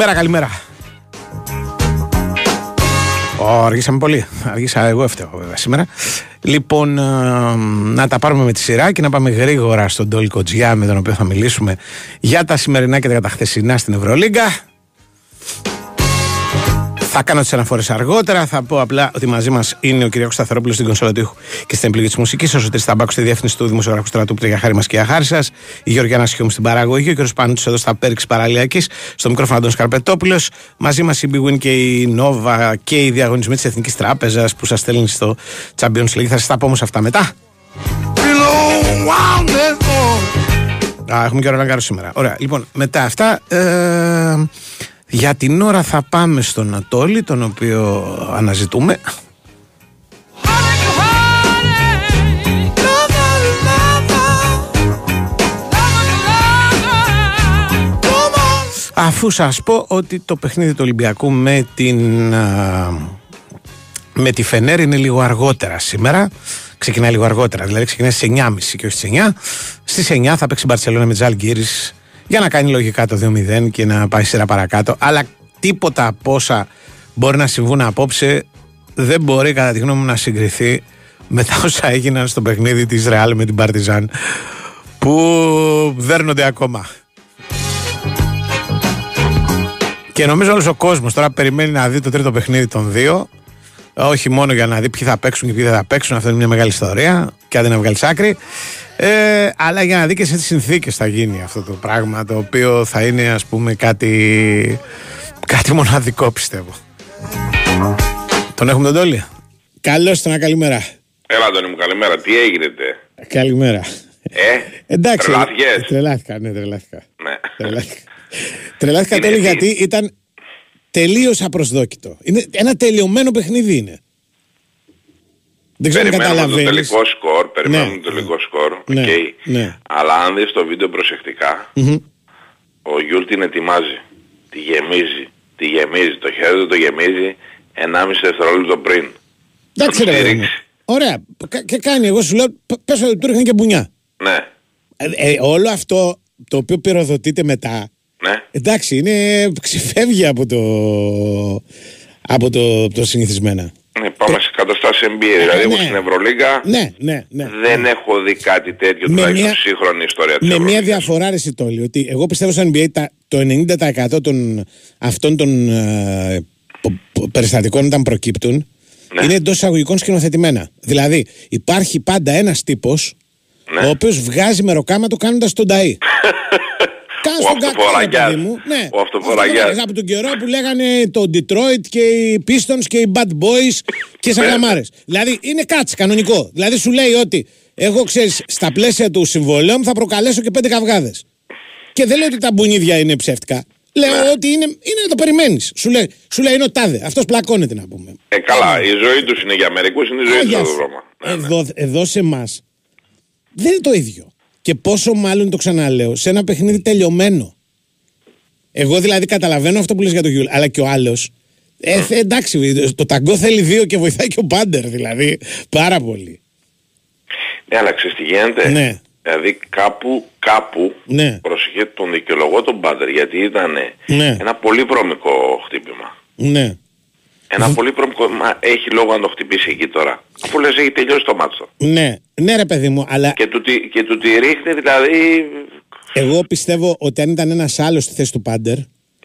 Καλημέρα, καλημέρα. Ω, αργήσαμε πολύ. Αργήσα εγώ έφταιγα βέβαια σήμερα. Λοιπόν, ε, να τα πάρουμε με τη σειρά και να πάμε γρήγορα στον Τόλι Κοτζιά με τον οποίο θα μιλήσουμε για τα σημερινά και τα χθεσινά στην Ευρωλίγκα. Θα κάνω τις αναφορές αργότερα. Θα πω απλά ότι μαζί μας είναι ο κ. Σταθερόπουλος στην κονσόλα του ήχου και στην επιλογή της μουσικής. Ο Σωτήρη Ταμπάκου στη διεύθυνση του Δημοσιογράφου Στρατού που για χάρη μας και για χάρη σας. Η Γεωργιάνα Σιώμη στην παραγωγή. Ο κ. Πανούτη εδώ στα Πέρξη Παραλιακής. Στο μικρόφωνο Αντών Σκαρπετόπουλο. Μαζί μας η Big Win και η Νόβα και οι διαγωνισμοί της Εθνικής Τράπεζας που σας στέλνει στο Champions League. Θα σας τα πω όμως αυτά μετά. Α, έχουμε και ώρα σήμερα. Ωραία. Λοιπόν, μετά αυτά. Ε, για την ώρα θα πάμε στον Ατόλη, τον οποίο αναζητούμε. Αφού σας πω ότι το παιχνίδι του Ολυμπιακού με την με τη Φενέρ είναι λίγο αργότερα σήμερα. Ξεκινάει λίγο αργότερα, δηλαδή ξεκινάει στις 9.30 και όχι στις 9. Στις 9 θα παίξει η Μπαρσελόνα με Τζαλγκύρης για να κάνει λογικά το 2-0 και να πάει σειρά παρακάτω. Αλλά τίποτα από όσα μπορεί να συμβούν απόψε δεν μπορεί κατά τη γνώμη μου να συγκριθεί με τα όσα έγιναν στο παιχνίδι της Ρεάλ με την Παρτιζάν που δέρνονται ακόμα. Και νομίζω όλος ο κόσμος τώρα περιμένει να δει το τρίτο παιχνίδι των δύο όχι μόνο για να δει ποιοι θα παίξουν και ποιοι δεν θα παίξουν, αυτό είναι μια μεγάλη ιστορία και αν δεν βγάλεις άκρη. Ε, αλλά για να δει και σε τι συνθήκες θα γίνει αυτό το πράγμα, το οποίο θα είναι ας πούμε κάτι, κάτι μοναδικό πιστεύω. Τον έχουμε τον Τόλι. Καλώς τον καλημέρα. Έλα Αντώνη μου, καλημέρα. Τι έγινε. Καλημέρα. Ε, Εντάξει, τρελάθηκες. τρελάθηκα, ναι, τρελάθηκα. Ναι. Τρελάθηκα. τρελάθηκα Είναι Τόλι, τι; γιατί ήταν τελείως απροσδόκητο. Είναι ένα τελειωμένο παιχνίδι είναι. Δεν ξέρω αν Περιμένουμε το καταλαβαίνεις. τελικό σκορ, περιμένουμε Ναι. το τελικό σκορ, Ναι, οκ. ναι. Αλλά αν δεις το βίντεο προσεκτικά, ο Γιούλ την ετοιμάζει, τη γεμίζει, τη γεμίζει, το χέρι του το γεμίζει 1,5 δευτερόλεπτο πριν. Εντάξει, τον ρε παιδί μου. στηρίξει. Ωραία. Κα- Και κάνει, εγώ σου λέω, πες ότι του ρίχνει και μπουνιά. Ναι, Ε, ε, όλο αυτό το οποίο πυροδοτείται μετά, ναι. εντάξει, είναι, ξεφεύγει από το, από το, το συνηθισμένα. Ναι, πάμε σε καταστάσεις NBA. Δηλαδή εγώ ναι. στην Ευρωλίγα Ναι, ναι, ναι. δεν έχω δει κάτι τέτοιο Με τουλάχιστον μια- σύγχρονη ιστορία της Με μια Ευρωλίγκας. διαφορά ρε Σιτόλη, ότι εγώ πιστεύω στο NBA τα, το 90% των αυτών των ε, πο- πο- περιστατικών όταν προκύπτουν Ναι. είναι εντός εισαγωγικών σκηνοθετημένα. Δηλαδή υπάρχει πάντα ένας τύπος Ναι. ο οποίος βγάζει μεροκάματο κάνοντας τον ταΐ. Κάνει Ο τον κακό, ρε αυτοφοραγιάς. παιδί μου. Ναι, Ο αυτοφοραγιάς. Από τον καιρό που λέγανε το Detroit και οι Pistons και οι Bad Boys και σαν Ναι. γραμμάρες. Δηλαδή είναι κάτσι κανονικό. Δηλαδή σου λέει ότι εγώ ξέρεις στα πλαίσια του συμβολέου μου θα προκαλέσω και πέντε καυγάδες. Και δεν λέω ότι τα μπουνίδια είναι ψεύτικα. Λέω Ναι. ότι είναι, είναι να το περιμένεις. Σου λέει, σου λέει είναι ο τάδε. Αυτός πλακώνεται να πούμε. Ε, καλά, η ζωή τους είναι για μερικούς, είναι η ζωή τους Άγια αυτό σου. το πράγμα. Ναι, ναι. Εδώ, εδώ σε εμάς δεν είναι το ίδιο. Και πόσο μάλλον το ξαναλέω, σε ένα παιχνίδι τελειωμένο. Εγώ δηλαδή καταλαβαίνω αυτό που λες για το Γιούλ, αλλά και ο άλλος. Ε, θε- εντάξει, το ταγκό θέλει δύο και βοηθάει και ο Πάντερ, δηλαδή. Πάρα πολύ. Ναι, αλλά ξέρεις τι γίνεται; Ναι. Δηλαδή κάπου, κάπου, Ναι. προσεχέ τον δικαιολογώ τον Πάντερ γιατί ήταν Ναι. ένα πολύ βρωμικό χτύπημα. Ναι. Ένα πολύ βρωμικό, μα έχει λόγο να το χτυπήσει εκεί τώρα. Αφού λες έχει τελειώσει το μάτσο. Ναι, ναι, ρε παιδί μου, αλλά Και του, τη- και του τη ρίχνει δηλαδή, εγώ πιστεύω ότι αν ήταν ένας άλλος στη θέση του Πάντερ,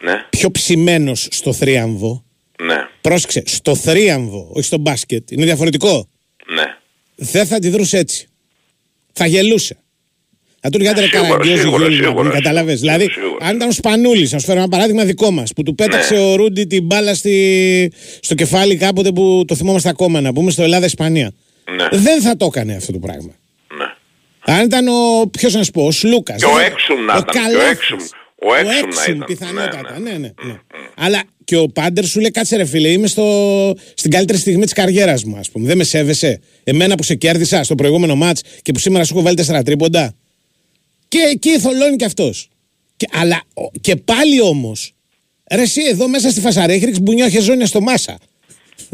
ναι, πιο ψημένος στο θρίαμβο, ναι, πρόσεξε, στο θρίαμβο, όχι στο μπάσκετ, είναι διαφορετικό. ναι. δεν θα αντιδρούσε έτσι. Θα γελούσε. Θα του έρχεται Σίγουρα, καραγκιόζη σίγουρα, γέλιο να πούμε, σίγουρα, καταλαβες. σίγουρα, Δηλαδή, σίγουρα. αν ήταν ο Σπανούλης, να σου φέρω ένα παράδειγμα δικό μας, που του πέταξε Ναι. ο Ρούντι την μπάλα στη... στο κεφάλι κάποτε που το θυμόμαστε ακόμα, να πούμε, στο Ελλάδα-Ισπανία. Ναι. Δεν θα το έκανε αυτό το πράγμα. ναι. Αν ήταν ο, ποιος να σου πω, ο Σλούκας. Και ο δεν- Έξουμ να ήταν, και ο Καλάθης. Έξουμ. Ο Έξουμ να Έξουμ, ήταν. πιθανότατα. Ναι, Ναι, ναι. ναι, ναι. Αλλά και ο Πάντερ σου λέει κάτσε ρε φίλε, είμαι στο, στην καλύτερη στιγμή της καριέρας μου, ας πούμε. Δεν με σέβεσαι. Εμένα που σε κέρδισα στο προηγούμενο μάτς και που σήμερα σου έχω βάλει τέσσερα τρίποντα. Και εκεί θολώνει κι αυτός. Και, αλλά ο- και πάλι όμως, ρε εσύ εδώ μέσα στη φασαρία έχει ρίξει μπουνιά χεζόνια στο μάσα.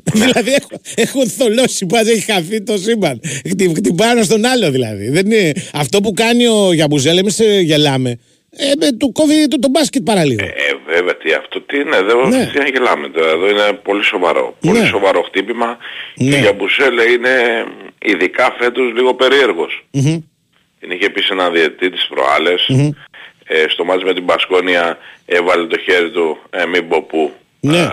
δηλαδή έχω, έχω θολώσει που έχει χαθεί το σύμπαν. Χτυ- Χτυπάω ένα στον άλλο δηλαδή. Δεν είναι... Αυτό που κάνει ο Γιαμπουζέλ, εμείς γελάμε. Ε, με, του κόβει το, το μπάσκετ παραλίγο. Ε, ε, βέβαια, τι αυτό τι είναι, εδώ Ναι. τι να γελάμε τώρα, εδώ είναι πολύ σοβαρό. Πολύ Ναι. σοβαρό χτύπημα Ναι. και για Μπουσέλε είναι ειδικά φέτος λίγο περίεργος. Μμμ. Την είχε πει σε ένα διετή τις προάλλες, Μμμ. ε, στο μάτς με την Πασκόνια έβαλε το χέρι του ε, μην πω πού, Ναι. α,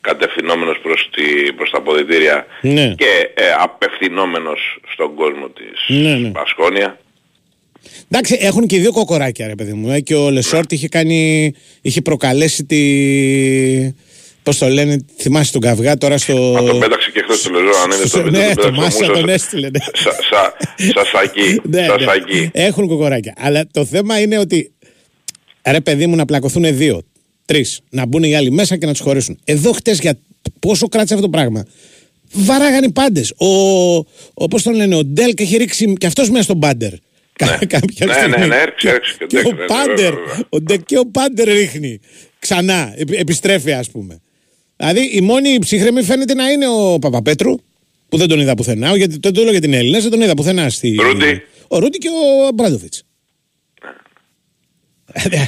κατευθυνόμενος προς, τη, προς τα αποδητήρια Ναι. και ε, απευθυνόμενος στον κόσμο της Ναι, ναι. Πασκόνια. Εντάξει, έχουν και οι δύο κοκοράκια, ρε παιδί μου. Ε, και ο Λεσόρτ είχε κάνει. είχε προκαλέσει τη. Πώς το λένε, θυμάσαι τον καυγά τώρα στο. Μα τον πέταξε και χθες το λεζό, αν είναι στο- στο βίντεο, ναι, τον το πέταξε Μάσα Μούσας. τον έστειλε. ναι. Σα, σα, σασακί, Ναι, ναι. σασακί. Έχουν κοκοράκια. Αλλά το θέμα είναι ότι. Ρε παιδί μου να πλακωθούν δύο, τρεις. Να μπουν οι άλλοι μέσα και να τους χωρίσουν. Εδώ χτες για πόσο κράτησε αυτό το πράγμα. Βαράγαν οι πάντες. Ο, ο πώς τον λένε, ο Ντεκ έχει ρίξει και αυτός μέσα στον Πάντερ. Κα- Κάποια Ναι, στιγμή. ναι, ναι, έριξε, έριξε και ο και Ντεκ, ο ναι, ναι, Πάντερ. βέβαια, βέβαια. Ο Ντεκ και ο Πάντερ ρίχνει. Ξανά. επι- Επιστρέφει, ας πούμε. Δηλαδή η μόνη ψύχραιμη φαίνεται να είναι ο Παπαπέτρου. Που δεν τον είδα πουθενά. Γιατί το, το λέω για την Έλληνα, δεν τον είδα πουθενά. Στη... Ρούντι. Ο Ρούντι και ο Μπράντοβιτς.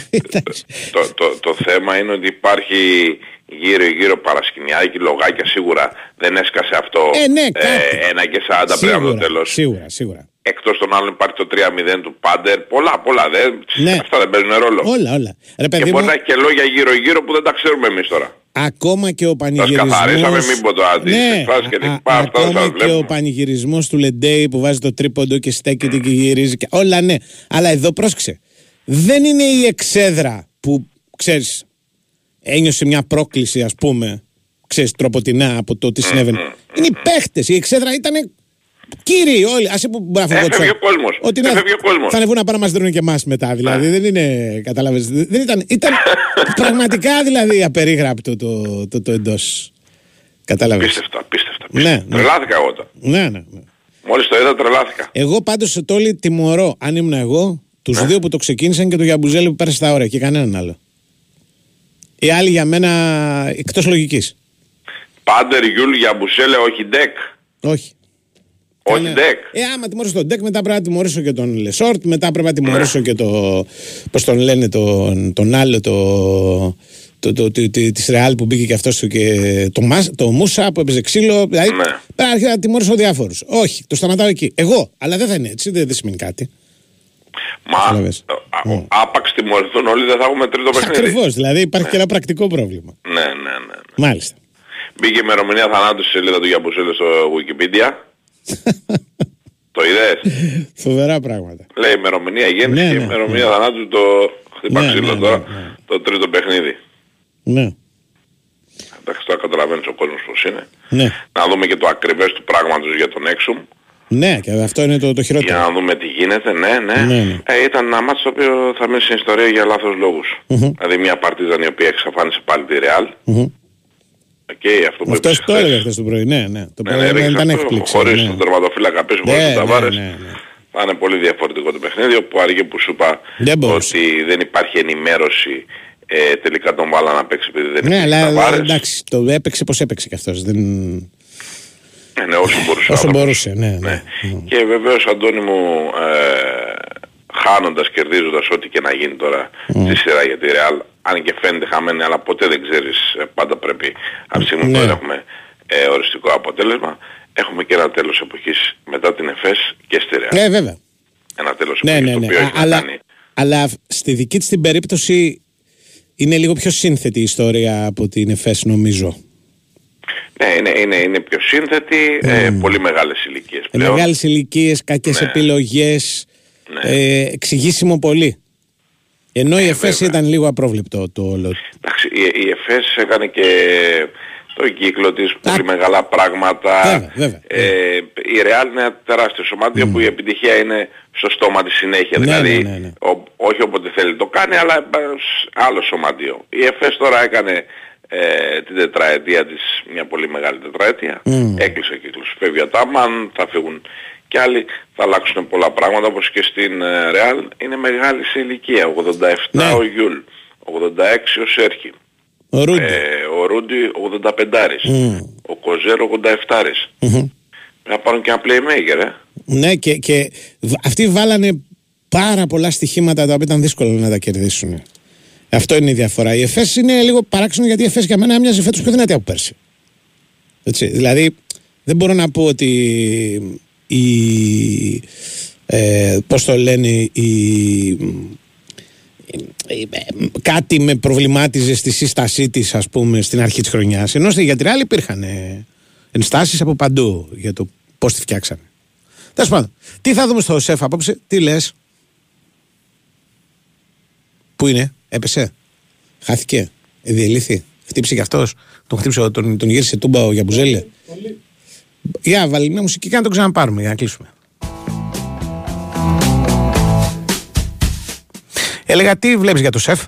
Το, το, το θέμα είναι ότι υπάρχει γύρω γύρω παρασκηνιάκι, λογάκια σίγουρα δεν έσκασε αυτό Ε, ναι, κάπου. ένα και 40 πριν από το τέλος. Σίγουρα, σίγουρα. Εκτός των άλλων υπάρχει το 3-0 του Πάντερ. Πολλά, πολλά. Δεν, Ναι. Αυτά δεν παίζουν ρόλο. Όλα, όλα. Ρε και παιδί μπορεί μου, να έχει και λόγια γύρω-γύρω που δεν τα ξέρουμε εμείς τώρα. Ακόμα και ο Τα πανηγυρισμός... σκαθαρίσαμε, μην πω τώρα τις ναι, εκφράσεις και α- την πά, αυτά ακόμα τα και ο βλέπουμε. πανηγυρισμός του Λεντέι που βάζει το τρίποντο και στέκεται και γυρίζει και όλα ναι. Αλλά εδώ πρόσεξε. Δεν είναι η εξέδρα που, ξέρεις, ένιωσε μια πρόκληση ας πούμε, ξέρεις, τροποτινά από το τι συνέβαινε. Είναι οι παίχτες. Η εξέδρα ήταν κύριοι όλοι. Ας είπε που μπορεί να Έφευγε φύγω ο κόσμος. Ότι να, Έφευγε ο κόσμος. θα ανεβούν να πάνε να μας δίνουν και εμάς μετά. Δηλαδή δεν είναι, καταλάβες, δεν ήταν, ήταν πραγματικά δηλαδή απερίγραπτο το, το, το εντός. Κατάλαβες. Πίστευτα, πίστευτα. Ναι, πίστευτα. ναι. Τρελάθηκα εγώ τώρα. Ναι, ναι, ναι. Μόλις το είδα τρελάθηκα. Εγώ πάντως σε τόλι τιμωρώ, αν ήμουν εγώ, τους δύο που το ξεκίνησαν και το Γιαμπουζέλη που πέρασε τα όρια και κανέναν άλλο. Οι άλλοι για μένα εκτός λογικής. Πάντερ, Γιούλ, Γιαμπουσέλε, όχι Ντεκ. Όχι. Όχι Κάνε- Ντεκ. Ε, άμα τιμωρήσω τον Ντεκ, μετά πρέπει να τιμωρήσω και τον Λεσόρτ, μετά πρέπει να τιμωρήσω και το. Πώς τον λένε, τον, τον άλλο, το. Το, το, το, τη- της Ρεάλ που μπήκε και αυτός και το, Μας- το Μούσα που έπαιζε ξύλο. Δηλαδή Ναι. πρέπει να αρχίσω να τιμωρήσω διάφορους. Όχι, το σταματάω εκεί. Εγώ, αλλά δεν θα είναι έτσι, δεν, δεν σημαίνει κάτι. Μα Κατάλαβες. α- Ναι. άπαξ τιμωρηθούν όλοι δεν θα έχουμε τρίτο παιχνίδι. Ακριβώς, δηλαδή υπάρχει και ένα πρακτικό πρόβλημα. Ναι, ναι, ναι. ναι. Μάλιστα. Μπήκε η ημερομηνία θανάτου στη σελίδα του Γιαμπουσέλε στο Wikipedia. το είδες; Φοβερά πράγματα. Λέει ημερομηνία γέννηση Ναι, και ναι, ημερομηνία θανάτου το χτύπα Ναι, ξύλο ναι, ναι, τώρα. ναι. Το τρίτο παιχνίδι. Ναι. Εντάξει τώρα καταλαβαίνεις ο κόσμος πώς είναι. Ναι. Να δούμε και το ακριβές του πράγματος για τον Έξουμ. Ναι, και αυτό είναι το, το Για χειρότερο. να δούμε τι γίνεται, ναι, ναι. Ναι, ναι. Ε, ήταν ένα ματς το οποίο θα μείνει στην ιστορία για λάθος λόγους. Δηλαδή μια Παρτίζαν η οποία εξαφάνισε πάλι τη Ρεάλ. Μμμ. Οκ, αυτό που Αυτός είπες το χθες. έλεγα χθες το πρωί. Ναι, ναι. Το Ναι, πρωί ναι, δεν ρίξε ήταν αυτό, έκπληξη. Χωρίς ναι. τον τερματοφύλακα πίσω, χωρίς Ναι, τον ναι, Ταβάρες. ναι, ναι. Θα είναι πολύ διαφορετικό το παιχνίδι, ο Πουαριέ που σου είπα Δεν μπορούσε. ότι δεν υπάρχει ενημέρωση ε, τελικά τον βάλα να παίξει επειδή δεν Ναι, υπήρχε αλλά Ταβάρες. εντάξει, το έπαιξε πώς έπαιξε κι αυτός. Δεν... Ναι, ναι, όσο μπορούσε. ο Όσο άνθρωπος. μπορούσε, ναι. ναι. Ναι. Και βεβαίως Αντώνη μου ε, χάνοντας, κερδίζοντας ό,τι και να γίνει τώρα στη σειρά για τη Real αν και φαίνεται χαμένη αλλά ποτέ δεν ξέρεις ε, πάντα πρέπει από τη στιγμή που Ναι. δεν έχουμε ε, οριστικό αποτέλεσμα έχουμε και ένα τέλος εποχής μετά την ΕΦΕΣ και στη Real. Ε, βέβαια. Ένα τέλος Ναι, εποχής ναι, το ναι. οποίο Α, έχει να αλλά, κάνει αλλά στη δική της την περίπτωση είναι λίγο πιο σύνθετη η ιστορία από την ΕΦΕΣ νομίζω. Ναι, είναι, είναι, είναι πιο σύνθετη, ε, πολύ μεγάλες ηλικίες Ε, πλέον. Μεγάλες ηλικίες, κακές Ναι. επιλογές, Ναι. ε, εξηγήσιμο πολύ. Ενώ η ΕΦΕΣ βέβαια. ήταν λίγο απρόβλεπτο το όλο. Εντάξει, η, η ΕΦΕΣ έκανε και το κύκλο της πολύ Α, μεγάλα πράγματα. βέβαια, βέβαια, Ε, η Real είναι ένα τεράστιο σωμάτιο που η επιτυχία είναι στο στόμα της συνέχεια. Ναι, δηλαδή, ναι, ναι, ναι. ο- όχι όποτε θέλει το κάνει, αλλά ε, σ- άλλο σωμάτιο. Η ΕΦΕΣ τώρα έκανε ε, την τετραετία της, μια πολύ μεγάλη τετραετία. Μμ. Έκλεισε ο κύκλος. Φεύγει ο Τάμαν, θα φύγουν κι άλλοι. Θα αλλάξουν πολλά πράγματα όπως και στην ε, Real. Είναι μεγάλη σε ηλικία. 87 Ναι. ο Γιούλ, 86 ο Σέρχι. Ο Ρούντι. Ε, ο Ρούντι 85 Μμ. Ο Κοζέρ 87 Μμμ. Πρέπει να πάρουν και ένα playmaker, ε. Ναι, και, και β- αυτοί βάλανε πάρα πολλά στοιχήματα τα οποία ήταν δύσκολο να τα κερδίσουν. Αυτό είναι η διαφορά. Η ΕΦΕΣ είναι λίγο παράξενο γιατί η ΕΦΕΣ για μένα μοιάζει φέτος πιο δυνατή από πέρσι. Έτσι, δηλαδή δεν μπορώ να πω ότι η, ε, πώς το λένε η, κάτι με προβλημάτιζε στη σύστασή της, ας πούμε, στην αρχή της χρονιάς. Ενώ για την άλλη υπήρχαν ενστάσεις από παντού για το πώς τη φτιάξανε. Τέλος πάντων, τι θα δούμε στο ΣΕΦ απόψε, τι λες; Πού είναι, έπεσε, χάθηκε, διελήθη, χτύπησε κι αυτός. Τον χτύπησε, τον, τον γύρισε τούμπα ο Γιαμπουζέλε. Για βάλει μια μουσική και να τον ξαναπάρουμε για να κλείσουμε. Έλεγα τι βλέπεις για το σεφ;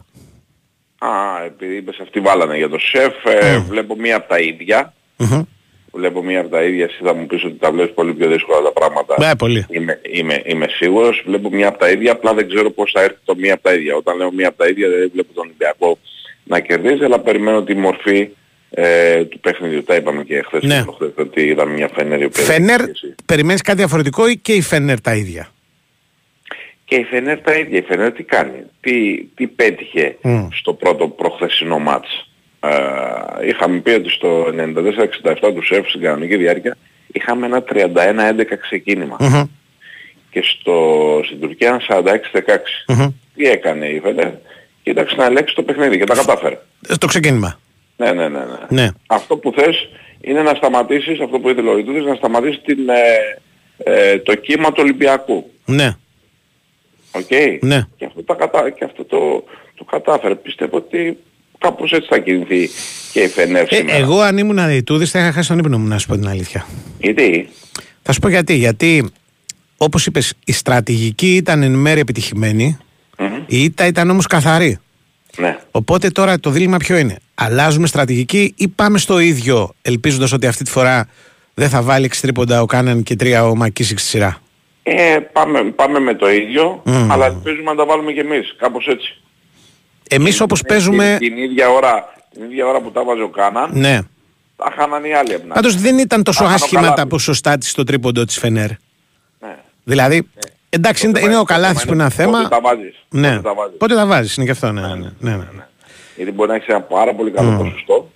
Α, επειδή είπες αυτοί βάλανε για το σεφ, ε, βλέπω μία από τα ίδια. Mm-hmm. Βλέπω μία από τα ίδια, εσύ θα μου πεις ότι τα βλέπεις πολύ πιο δύσκολα τα πράγματα. Ναι, πολύ. Είμαι, είμαι, είμαι σίγουρος. Βλέπω μία από τα ίδια, απλά δεν ξέρω πώς θα έρθει το μία από τα ίδια. Όταν λέω μία από τα ίδια δεν βλέπω τον Ολυμπιακό να κερδίζει, αλλά περιμένω τη μορφή ε, του παιχνιδιού. Τα είπαμε και χθες ναι. ότι είδαμε μια Φενέρ. Φενέρ, περιμένεις κάτι διαφορετικό ή και η Φενέρ τα ίδια; Και η Φενέρ τα ίδια. Η Φενέρ τι κάνει; Τι, τι πέτυχε στο πρώτο προχθεσινό μάτς; Ε, είχαμε πει ότι στο 94-67 τους ΣΕΦ στην κανονική διάρκεια είχαμε ένα 31-11 ξεκίνημα. Και στο, στην Τουρκία ένα 46-16. Τι έκανε η Φενέρ; Κοίταξε να ελέγξει το παιχνίδι και τα κατάφερε. Στο ξεκίνημα. Ναι, ναι, ναι, ναι. ναι. Αυτό που θες είναι να σταματήσεις, αυτό που ήθελε ο Ιτούδης, να σταματήσεις την, ε, ε, το κύμα του Ολυμπιακού. Ναι. OK. Okay. Ναι. Και αυτό, τα κατα... και αυτό το, το κατάφερε. Πιστεύω ότι κάπως έτσι θα κινηθεί και η Φενέρ ε, Εγώ αν ήμουν Ιτούδης θα είχα χάσει τον ύπνο μου να σου πω την αλήθεια. Γιατί; Θα σου πω γιατί. Γιατί όπως είπες η στρατηγική ήταν εν μέρει επιτυχημένη, mm-hmm. η ήττα ήταν όμως καθαρή. Ναι. Οπότε τώρα το δίλημα ποιο είναι; Αλλάζουμε στρατηγική ή πάμε στο ίδιο, ελπίζοντας ότι αυτή τη φορά δεν θα βάλει 6 τρίποντα ο Κάναν και τρία ο Μακίσικ στη σειρά; Ε, πάμε, πάμε με το ίδιο, αλλά ελπίζουμε να τα βάλουμε κι εμείς, κάπως έτσι. Εμείς όπως παίζουμε... Την, ίδια ώρα, την ίδια ώρα που τα βάζει ο Κάναν, ναι. τα χάναν οι άλλοι. Πάντως δεν ήταν τόσο άσχημα τα ποσοστά της στο τρίποντο της Φενέρ. Ναι. Δηλαδή, ναι. Εντάξει, είναι, είναι ο Καλάθης που είναι ένα θέμα. Πότε τα βάζεις. Ναι. Πότε τα βάζεις. Πότε τα βάζεις, είναι και αυτό. Ναι, ναι, ναι, ναι, ναι. Γιατί μπορεί να έχεις ένα πάρα πολύ καλό mm. ποσοστό,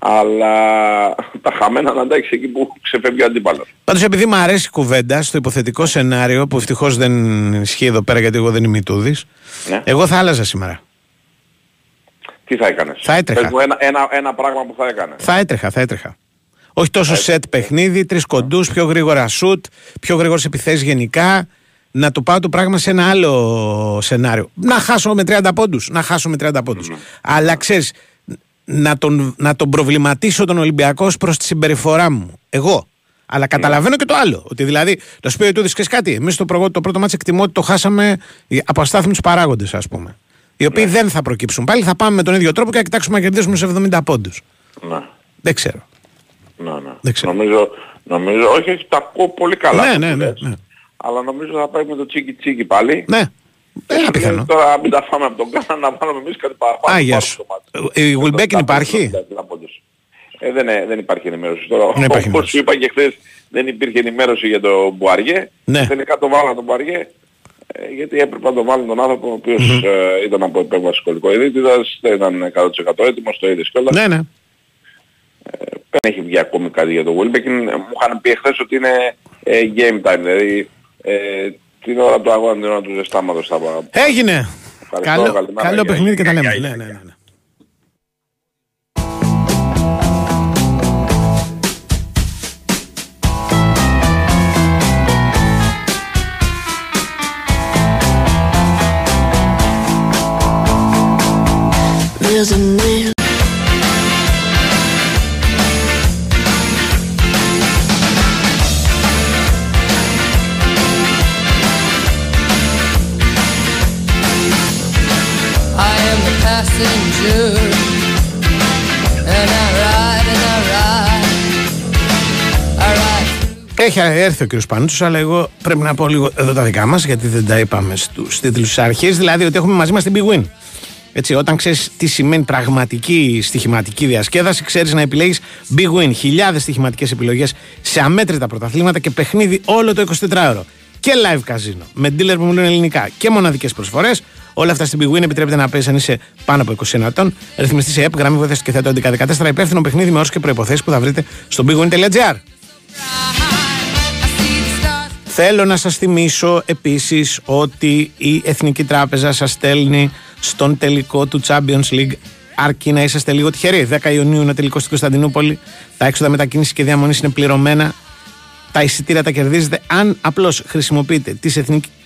αλλά τα χαμένα να τα έχεις εκεί που ξεφεύγει ο αντίπαλος. Πάντως επειδή μου αρέσει η κουβέντα στο υποθετικό σενάριο, που ευτυχώς δεν ισχύει εδώ πέρα γιατί εγώ δεν είμαι Ιτούδης, ναι. εγώ θα άλλαζα σήμερα. Τι θα έκανες; Θα έτρεχα. Πες μου ένα, ένα, ένα πράγμα που θα έκανες. Θα έτρεχα, θα έτρεχα. Όχι τόσο σετ παιχνίδι, τρεις κοντούς, πιο γρήγορα σουτ, πιο γρήγορες επιθέσεις γενικά να το πάω το πράγμα σε ένα άλλο σενάριο. Να χάσω με 30 πόντους, να χάσω με 30 πόντους. Αλλά ξέρεις, να τον, να τον προβληματίσω τον Ολυμπιακό προς τη συμπεριφορά μου. Εγώ. Αλλά καταλαβαίνω και το άλλο. Ότι δηλαδή, το σου πει ότι του κάτι. Εμείς το, το πρώτο μάτι εκτιμώ ότι το χάσαμε από αστάθμιους παράγοντες, ας πούμε. Οι οποίοι ναι. δεν θα προκύψουν. Πάλι θα πάμε με τον ίδιο τρόπο και θα κοιτάξουμε να κερδίσουμε σε 70 πόντους. Ναι. Δεν ξέρω. Ναι, ναι. Δεν ξέρω. Νομίζω, νομίζω, όχι, όχι, τα ακούω πολύ καλά. Ναι, ναι, ναι, ναι αλλά νομίζω θα πάει με το τσίκι τσίκι πάλι. Ναι. Δεν πιθανό. Τώρα μην τα φάμε από τον Κάνα να βάλουμε εμείς κάτι παραπάνω. Άγια σου. Η Γουλμπέκ υπάρχει; Ε, δεν, δεν υπάρχει ενημέρωση τώρα. Δεν υπάρχει Όπως σου είπα και χθες δεν υπήρχε ενημέρωση για τον Μπουαριέ. Ναι. Τελικά το βάλανε τον Μπουαριέ. Ε, γιατί έπρεπε να το βάλουν τον άνθρωπο ο οποίος mm-hmm. ε, ήταν από επέμβαση σχολικό ειδήτητας, δεν ήταν 100% έτοιμος, το είδες κιόλας. Ναι, ναι. Ε, δεν έχει βγει ακόμη κάτι για τον Wilbeck. Μου είχαν πει χθες ότι είναι ε, game time, δηλαδή ε, την ώρα του αγώνα, την ώρα του ζεστάματος θα πάω. Έγινε. Καλό, καλό παιχνίδι και τα λέμε. Ναι, ναι, ναι. ναι. There's a man Έχει έρθει ο κύριος Πανούτσος, αλλά εγώ πρέπει να πω λίγο εδώ τα δικά μας, γιατί δεν τα είπαμε στους τίτλους της αρχής. Δηλαδή ότι έχουμε μαζί μας την Big Win. Έτσι, όταν ξέρεις τι σημαίνει πραγματική στοιχηματική διασκέδαση, ξέρεις να επιλέγεις Big Win. Χιλιάδες στοιχηματικές επιλογές σε αμέτρητα πρωταθλήματα και παιχνίδι όλο το 24ωρο. και live καζίνο. Με dealer που μιλούν ελληνικά και μοναδικές προσφορές. Όλα αυτά στην Big Win επιτρέπεται να παίζει αν είσαι πάνω από 20 ετών. Ρυθμιστή σε ΕΠ, γραμμή βοήθειας και θέτω 1114. Υπεύθυνο παιχνίδι με όρους και προποθέσει που θα βρείτε στο bigwin.gr. Θέλω να σας θυμίσω επίσης ότι η Εθνική Τράπεζα σας στέλνει στον τελικό του Champions League αρκεί να είσαστε λίγο τυχεροί. 10 Ιουνίου είναι τελικός στην Κωνσταντινούπολη. Τα έξοδα μετακίνησης και διαμονής είναι πληρωμένα. Τα εισιτήρια τα κερδίζετε αν απλώς χρησιμοποιείτε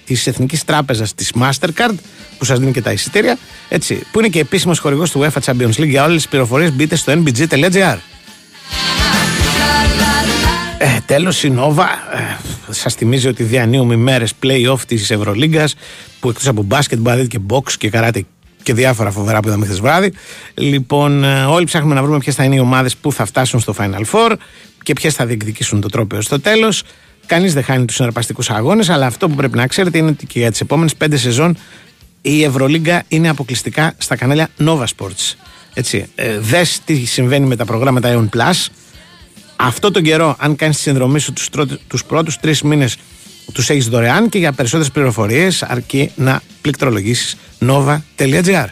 της Εθνικής, της Εθνικής Τράπεζας της Mastercard που σας δίνει και τα εισιτήρια έτσι, που είναι και επίσημος χορηγός του UEFA Champions League για όλες τις πληροφορίες μπείτε στο nbg.gr ε, Τέλος, η Νόβα ε, σας θυμίζει ότι διανύουμε ημέρε playoff της Ευρωλίγκας που εκτός από μπάσκετ μπορεί να και box και καράτε και διάφορα φοβερά που είδαμε χθες βράδυ. Λοιπόν, ε, όλοι ψάχνουμε να βρούμε ποιες θα είναι οι ομάδες που θα φτάσουν στο Final Four και ποιες θα διεκδικήσουν το τρόπαιο στο τέλος. Κανείς δεν χάνει τους συναρπαστικούς αγώνες, αλλά αυτό που πρέπει να ξέρετε είναι ότι και για τις επόμενες πέντε σεζόν η Ευρωλίγκα είναι αποκλειστικά στα κανάλια Nova Sports. Έτσι, ε, δες τι συμβαίνει με τα προγράμματα Eon Plus αυτό τον καιρό, αν κάνεις τη συνδρομή σου τους πρώτους τρεις μήνες, τους έχεις δωρεάν και για περισσότερες πληροφορίες αρκεί να πληκτρολογήσεις nova.gr.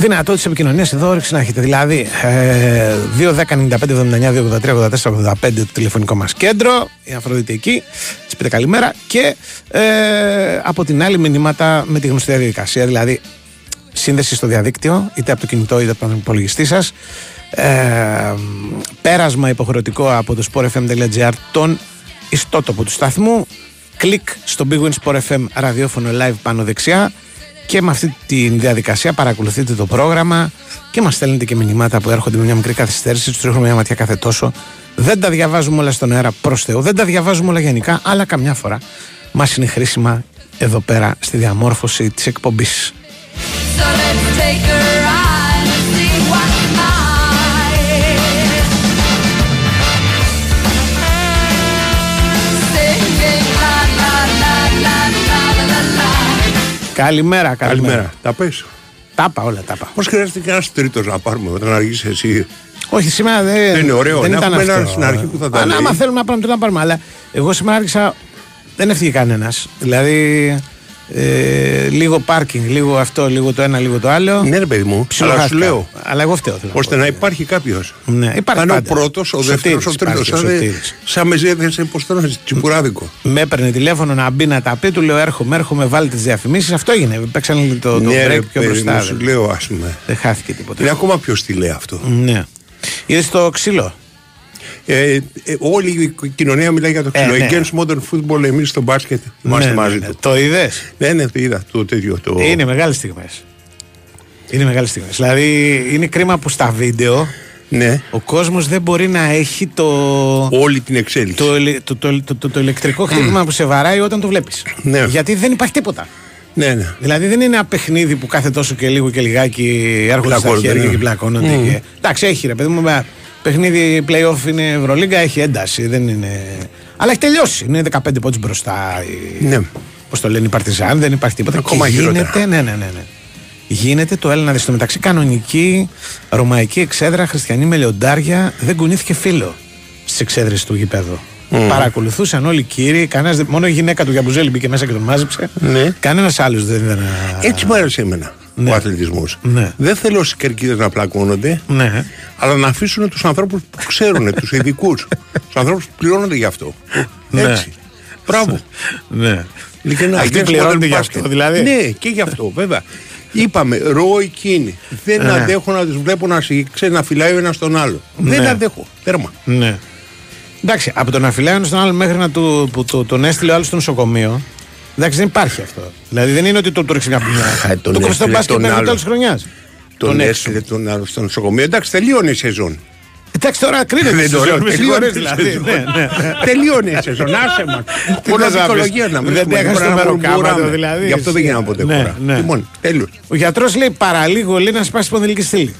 Δυνατότητες επικοινωνίας εδώ όρεξη να έχετε. Δηλαδή, ε, 2-10-95-79-283-84-85 το τηλεφωνικό μας κέντρο. Η Αφροδίτη εκεί. Της πείτε καλημέρα. Και ε, από την άλλη, μηνύματα με τη γνωστή διαδικασία. Δηλαδή, σύνδεση στο διαδίκτυο, είτε από το κινητό είτε από τον υπολογιστή σας ε, πέρασμα υποχρεωτικό από το sportfm.gr τον ιστότοπο του σταθμού κλικ στο Big Win Sport FM ραδιόφωνο live πάνω δεξιά και με αυτή τη διαδικασία παρακολουθείτε το πρόγραμμα και μας στέλνετε και μηνυμάτα που έρχονται με μια μικρή καθυστέρηση τους ρίχνουμε μια ματιά κάθε τόσο. Δεν τα διαβάζουμε όλα στον αέρα προς Θεού. Δεν τα διαβάζουμε όλα γενικά αλλά καμιά φορά μας είναι χρήσιμα εδώ πέρα στη διαμόρφωση της εκπομπής Καλημέρα, καλημέρα. Τα πες. Τα είπα όλα, τα είπα. Πώς χρειάζεται και ένας τρίτος να πάρουμε όταν αργήσει εσύ; Όχι, σήμερα δεν, δεν είναι ωραίο. Δεν να ήταν έχουμε αυτό. ένα στην αρχή που θα τα λέει. Άμα θέλουμε να πάμε, να πάρουμε. Αλλά εγώ σήμερα άρχισα. Δεν έφυγε κανένας. Δηλαδή ε, λίγο πάρκινγκ, λίγο αυτό, λίγο το ένα, λίγο το άλλο. Ναι, ρε παιδί μου, αλλά σου λέω. Αλλά εγώ φταίω. Ώστε να υπάρχει κάποιος. Ναι, υπάρχει. ο πρώτος, ο δεύτερος, ο τρίτος. Σαν με ζέδες πώ το τσιπουράδικο. Με έπαιρνε τηλέφωνο να μπει να τα πει, του λέω έρχομαι, έρχομαι, βάλει τις διαφημίσεις. Αυτό έγινε. Παίξαν το, το ναι, break πιο μπροστά. Σου λέω, ας πούμε. Δεν χάθηκε τίποτα. Είναι ακόμα πιο στυλέ αυτό. Ναι. Είδες το ξύλο; Ε, ε, όλη η κοινωνία μιλάει για το ξύλο. Ε, ναι. Against modern football, εμείς στο μπάσκετ είμαστε ναι, μαζί ναι, του. Το είδες; Ναι, ναι, το είδα το τέτοιο. Το... Είναι μεγάλες στιγμές. Είναι μεγάλες στιγμές. Δηλαδή είναι κρίμα που στα βίντεο ναι. ο κόσμος δεν μπορεί να έχει το. Όλη την εξέλιξη. Το, το, το, το ηλεκτρικό χτύπημα που σε βαράει όταν το βλέπεις. Ναι. Γιατί δεν υπάρχει τίποτα. Ναι, ναι. Δηλαδή δεν είναι ένα παιχνίδι που κάθε τόσο και λίγο και λιγάκι έρχονται στα χέρια ναι. και πλακώνονται. Mm. Και... Εντάξει, έχει ρε παιδί μου, παιχνίδι playoff είναι Ευρωλίγκα, έχει ένταση. Δεν είναι... Αλλά έχει τελειώσει. Είναι 15 πόντους μπροστά. Ναι. Πώς το λένε οι Παρτιζάν, δεν υπάρχει τίποτα. Ακόμα και γίνεται, ναι, ναι, ναι, ναι. Γίνεται το Έλληνα στο μεταξύ κανονική ρωμαϊκή εξέδρα, χριστιανή με λιοντάρια. Δεν κουνήθηκε φίλο στις εξέδρες του γηπέδου. Mm. Παρακολουθούσαν όλοι οι κύριοι. Κανένας, μόνο η γυναίκα του Γιαμπουζέλη μπήκε μέσα και τον μάζεψε. Ναι. Κανένας άλλος δεν ήταν. Έτσι μου άρεσε εμένα ναι. ο αθλητισμός. Ναι. Δεν θέλω στι κερκίδες να πλακώνονται, ναι. αλλά να αφήσουν τους ανθρώπους που ξέρουν, τους ειδικούς. τους ανθρώπους που πληρώνονται γι' αυτό. Ναι. Έτσι. Μπράβο. ναι. Ειλικρινά. Αυτοί πληρώνονται γι' αυτό, δηλαδή. Ναι, και γι' αυτό, βέβαια. Είπαμε, ρο εκείνη. Δεν ναι. αντέχω να του βλέπω να, ξέρεις, να φυλάει ο ένας τον άλλο. Ναι. Δεν αντέχω. Τέρμα. Ναι. Εντάξει, από το να φυλάει ένας τον άλλο μέχρι να του, που το, τον έστειλε ο άλλος στο νοσοκομείο. Εντάξει, δεν υπάρχει αυτό. Δηλαδή δεν είναι ότι το, το ρίξει μια ποινιά. το κόψει τον μπάσκετ μέχρι το τέλος τη χρονιάς. Τον έστειλε τον άλλο στο νοσοκομείο. Εντάξει, τελείωνε η σεζόν. Εντάξει, τώρα κρίνεται. Δεν το λέω. δηλαδή. Τελείωνε η σεζόν. Άσε μας. Πολλά δικολογία να μην Δεν έχασε το μεροκάματο δηλαδή. Γι' αυτό δεν γίναμε ποτέ χώρα. Λοιπόν, τέλος. Ο γιατρός λέει παραλίγο λέει να σπάσει πονδυλική στήλη.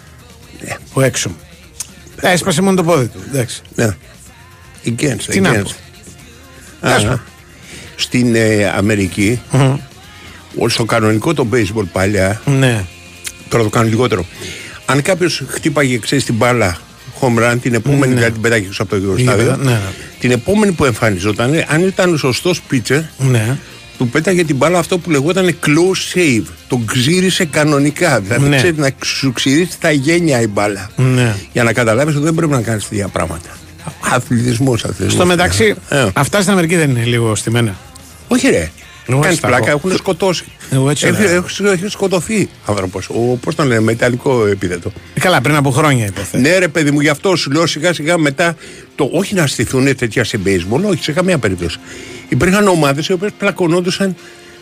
Ο έξω. Έσπασε μόνο το πόδι του. Εντάξει. Against, Τι να πω. Στην ε, Αμερική, στο κανονικό το baseball παλιά, ναι. τώρα το κάνω λιγότερο. Αν κάποιος χτύπαγε, ξέρεις την μπάλα home run, την επόμενη Ναι. δηλαδή την πετάχει έξω από το Είδα, γεωστάδιο. ναι, ναι. Την επόμενη που εμφανιζόταν, αν ήταν ο σωστός pitcher, Ναι. του πέταγε την μπάλα αυτό που λεγόταν close save. Τον ξύρισε κανονικά. Δηλαδή Ναι. ξέρεις να σου ξυρίσει τα γένια η μπάλα. Ναι. Για να καταλάβεις ότι δεν πρέπει να κάνεις τέτοια πράγματα. Αθλητισμός, αθλητισμός. Στο μεταξύ, Ε. αυτά στην Αμερική δεν είναι λίγο στημένα. Όχι ρε. Εγώ Κάνεις έτσι τα πλάκα, έχω. έχουν σκοτώσει. Εγώ έτσι Έχει, λέω. έχει, έχει σκοτωθεί άνθρωπος. Πώς τον λένε, μεταλλικό επίθετο. Ε, Καλά, πριν από χρόνια υποθέτω. Ναι, ρε παιδί μου, γι' αυτό σου λέω σιγά σιγά μετά. Το, όχι να στηθούν τέτοια σε baseball, όχι σε καμία περίπτωση. Υπήρχαν ομάδες οι οποίες πλακωνόντουσαν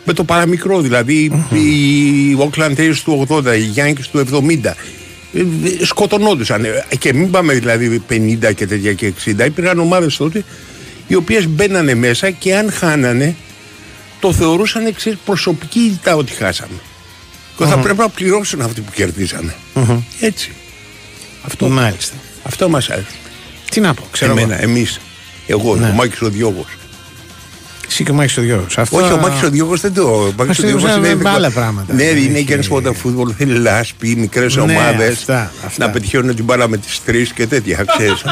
με το παραμικρό. Δηλαδή οι Oakland A's του 80, οι Yankees του 70. ε, ε, Σκοτωνόντουσαν. Ε, Και μην πάμε δηλαδή 50 και τέτοια και 60. Υπήρχαν ομάδες τότε οι οποίες μπαίνανε μέσα και αν χάνανε το θεωρούσαν εξή προσωπική ήττα ότι χάσαμε. Και θα πρέπει να πληρώσουν αυτοί που κερδίσανε. Έτσι. Αυτό, Μάλιστα. αυτό μας άρεσε. Τι να πω, ξέρω. Εμένα, εγώ. εμείς. Εγώ, Ναι. ο Μάκης ο Διώγος. Εσύ και ο Μάκης ο Διώγος. Αυτό... Όχι, ο Μάκης ο Διώγος δεν το. Ο Μάκης ο Διώγος Διώγος είναι είναι με άλλα πράγματα. Ναι, Έχει- είναι και sport football, θέλει λάσπη, μικρές Ναι, ομάδες. αυτά, αυτά. Να πετυχαίνουν την μπάλα με τις τρεις και τέτοια, ξέρεις.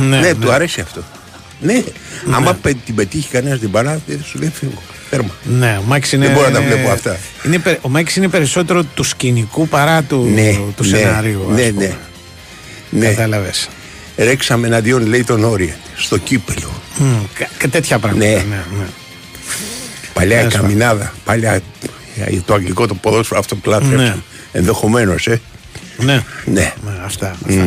Ναι, ναι, ναι. του αρέσει αυτό. Ναι, άμα πε- την πετύχει κανένας την μπάλα, δεν σου λέει φύγω. Τέρμα. Ναι, ο Μάκης είναι... Δεν μπορώ να τα βλέπω αυτά. Είναι, πε- ο Μάκης είναι περισσότερο του σκηνικού παρά του, Ναι, του ναι, σενάριου. ας ναι, πούμε. ναι. Ναι, Κατάλαβες. ρέξαμε εναντίον λέει τον Όρια στο κύπελο. Μμ, κα- Και τέτοια πράγματα. Ναι. Ναι, ναι. Παλιά η Τέλος πάντων. καμινάδα, παλιά ε, το αγγλικό το ποδόσφαιρο αυτό που λάθρεψε. Ναι. Ενδεχομένως, ε. ναι. Ναι. Ναι, αυτά. Μμ. αυτά.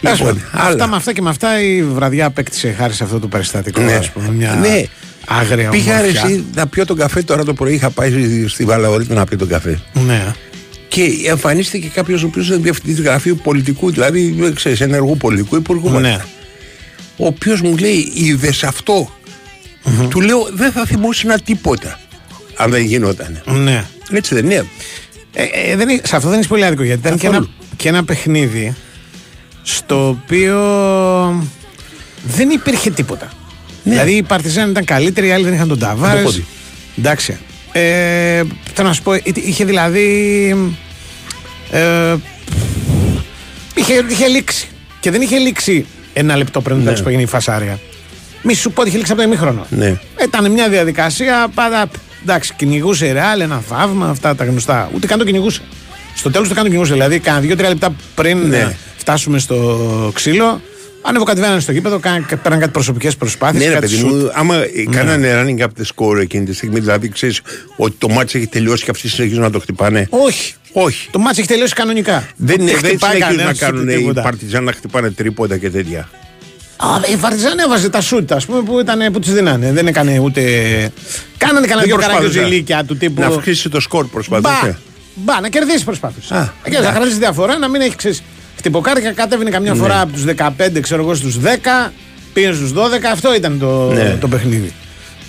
Τέλος Λοιπόν, πάντων, άλλα. αυτά με αυτά και με αυτά η βραδιά απέκτησε χάρη σε αυτό το περιστατικό. Ναι. Ας πούμε, μια Ναι. Άγρια Πήγα ρε ομορφιά. εσύ να πιω τον καφέ τώρα το πρωί. Είχα πάει στη Βαλαωρίτη να πιω τον καφέ. Ναι. Και εμφανίστηκε κάποιος ο οποίος ήταν διευθυντής γραφείου πολιτικού, δηλαδή ξέρεις, ενεργού πολιτικού υπουργού. Ναι. μάλιστα. Ο οποίος μου λέει, είδες αυτό; Του λέω, δεν θα θυμόσαι τίποτα. Αν δεν γινόταν. Ναι. Έτσι δεν είναι. Ε, ε, δεν, είναι- σε αυτό δεν είναι πολύ άδικο γιατί ήταν και ένα, Καθόλου. και ένα παιχνίδι στο οποίο δεν υπήρχε τίποτα. Ναι. Δηλαδή οι Παρτιζάν ήταν καλύτεροι, οι άλλοι δεν είχαν τον Ταβάρε. πόδι. Εντάξει. Ε, θέλω να σου πω, είτε- είχε δηλαδή. Ε, είχε, είχε λήξει. Και δεν είχε λήξει ένα λεπτό πριν Ναι. ναι. που έγινε η φασάρια. Μη σου πω ότι είχε λήξει από το ημίχρονο. Ναι. Ήταν μια διαδικασία πάντα. Εντάξει, κυνηγούσε η Ρεάλ, ένα θαύμα, αυτά τα γνωστά. Ούτε καν το κυνηγούσε. Στο τέλος το καν το κυνηγούσε. Δηλαδή, κάνα δύο-τρία λεπτά πριν Ναι. ε, φτάσουμε στο ξύλο, ανεβοκατεβαίνανε στο γήπεδο, κάναν- πέραν κάτι προσωπικές προσπάθειες. Ναι, ρε παιδί μου, άμα ε, κάνανε running up the score εκείνη τη στιγμή, δηλαδή ξέρεις ότι το μάτι έχει τελειώσει και αυτοί συνεχίζουν να το χτυπάνε. Όχι. Όχι. Το μάτσο έχει τελειώσει κανονικά. Δεν, είναι, δεν χτυπάει συνεχίζουν να κανένας κάνουν ούτε οι τίποτα. Παρτιζάν να χτυπάνε τρίποντα και τέτοια. Α, η Βαρτιζάν έβαζε τα σούτ, ας πούμε, που, ήταν, που τη δίνανε. Δεν έκανε ούτε. Κάνανε κανένα Δεν δύο προσπάθησε. καραγκιόζηλίκια του τύπου. Να αυξήσει το σκορ Μπα, προσπαθούσε. μπα, να κερδίσει προσπάθησε. Α, Να κερδίσει, να κρατήσει διαφορά, να μην έχει ξέρεις. Χτυποκάρια κατέβαινε καμιά Ναι. φορά από τους 15, ξέρω εγώ, στους 10, πήγαινε στους 12. Αυτό ήταν το, Ναι. το παιχνίδι.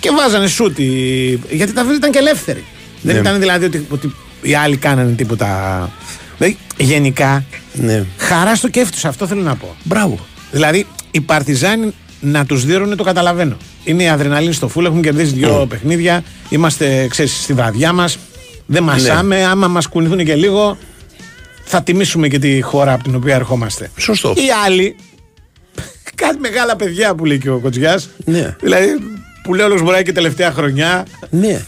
Και βάζανε σούτ. οι- Γιατί τα βίντεο ήταν και ελεύθεροι. Δεν Ναι. ήταν δηλαδή ότι, ότι οι άλλοι κάνανε τίποτα. Δηλαδή, γενικά, Ναι. χαρά στο κέφι τους, αυτό θέλω να πω. Μπράβο. Δηλαδή, οι Παρτιζάνοι να τους δίνουν το καταλαβαίνω. Είναι η αδρεναλίνη στο φούλ, έχουμε κερδίσει δύο παιχνίδια. Είμαστε, ξέρεις, στη βραδιά μας. Δεν μασάμε. Άμα μας κουνηθούν και λίγο, θα τιμήσουμε και τη χώρα από την οποία ερχόμαστε. Σωστό. Οι άλλοι, κάτι μεγάλα παιδιά που λέει και ο Κοτζιάς. Ναι. Δηλαδή, που λέει όλος μπορεί και τελευταία χρονιά. Ναι.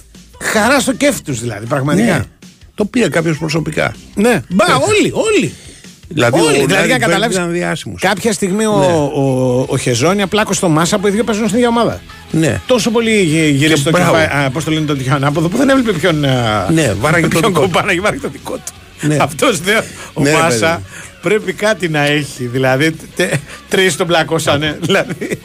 Χαρά στο κέφι τους δηλαδή, πραγματικά. ναι. Το πήρε κάποιος προσωπικά. Ναι. Μπα, όλοι, όλοι. Δηλαδή, Όλοι, ο δηλαδή, για να Λάρι καταλάβεις, Μπέρντ ήταν διάσημος. Κάποια στιγμή Ναι. ο, ο, ο Χεζόνια πλάκωσε στο Μάσα που οι δύο παίζουν στην ίδια ομάδα. Ναι. Τόσο πολύ γυ- γύρισε στο μπράβο. κεφάλι. Πώς το λένε το τυχαίο ανάποδο που δεν έβλεπε ποιον. α, Ναι, βάραγε το ποιον δικό του. κομπάνα, βάραγε το δικό του. Ναι. Αυτός δε, ο Ναι, ρε, Μάσα παιδί. πρέπει κάτι να έχει. Δηλαδή τρεις τον πλακώσανε. δηλαδή.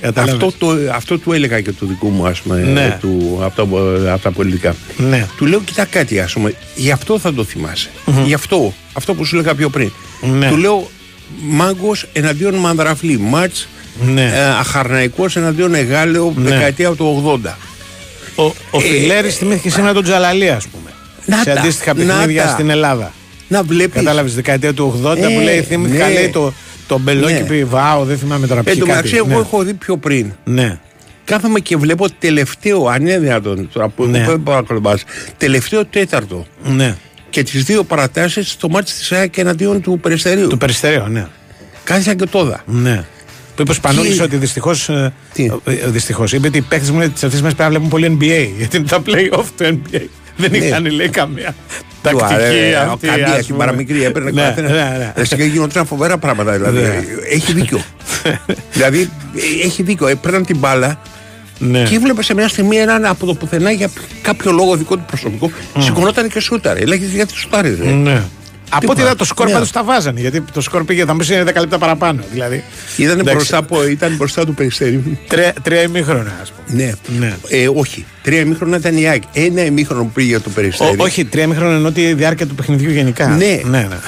Κατάλαβες. Αυτό, το, αυτό του έλεγα και του δικού μου, ας πούμε, Ναι. του, από, τα, από τα πολιτικά. Ναι. Του λέω, κοίτα κάτι, ας πούμε, γι' αυτό θα το θυμάσαι. Γι' αυτό, αυτό που σου έλεγα πιο πριν. Ναι. Του λέω, μάγκος εναντίον μανδραφλή. Μάτς Ναι. ε, αχαρναϊκός εναντίον Εγάλεο Ναι. δεκαετία του 80. Ο, ο Φιλέρης θυμήθηκε σήμερα τον Τζαλαλή, ας πούμε. Ε, Να σε τα, αντίστοιχα να παιχνίδια τα. στην Ελλάδα. Να βλέπεις. Κατάλαβες δεκαετία του 80 Ε, που λέει θυμήθηκα ναι. λέει το, το μπελόκι Ναι. που βάω, δεν θυμάμαι τώρα Εν ποιοι τω κάτι. μεταξύ, εγώ ναι. έχω δει πιο πριν. ναι. Κάθομαι και βλέπω τελευταίο, αν είναι δυνατόν, τώρα που Ναι. δεν παρακολουθάς, τελευταίο τέταρτο. ναι. και τις δύο παρατάσεις στο μάτι της ΑΕΚ εναντίον του Περιστερίου. Του Περιστερίου, ναι. Κάθισαν και τόδα. Ναι. Που είπες ο Σπανούλη Και- ότι δυστυχώς. Τι; Δυστυχώς. Είπε ότι οι παίχτε μου τι αυτέ τις μέρε πρέπει να βλέπουν πολύ NBA. Γιατί είναι τα playoff του NBA. Δεν Ναι. είχαν λέει καμία Του τακτική άρε, ο αυτή. Καμία ας την πούμε. παραμικρή έπαιρνε Ναι, καθένα. ναι, ναι. Εσύ και γινόταν φοβερά πράγματα δηλαδή. Ναι. Έχει δίκιο. δηλαδή ε, έχει δίκιο. Έπαιρναν την μπάλα Ναι. και έβλεπε σε μια στιγμή έναν από το πουθενά για κάποιο λόγο δικό του προσωπικό. Σηκωνόταν και σούταρε. Λέγε γιατί σούταρε. ρε. Ναι. Από ό,τι Τίποτα. είδα το σκορ Ναι. πάντως τα βάζανε. Γιατί το σκορ πήγε, θα μου πει είναι 10 λεπτά παραπάνω. Δηλαδή. Ήταν Εντάξει. μπροστά, από, ήταν μπροστά του Περιστερίου. Τρία, τρία ημίχρονα, ας πούμε. Ναι. Ναι. Ε, όχι. Τρία ημίχρονα ήταν η ΑΕΚ. Ένα ημίχρονο που πήγε το Ο, Περιστέρι. όχι, τρία ημίχρονα ενώ τη διάρκεια του παιχνιδιού γενικά. Ναι. ναι, ναι.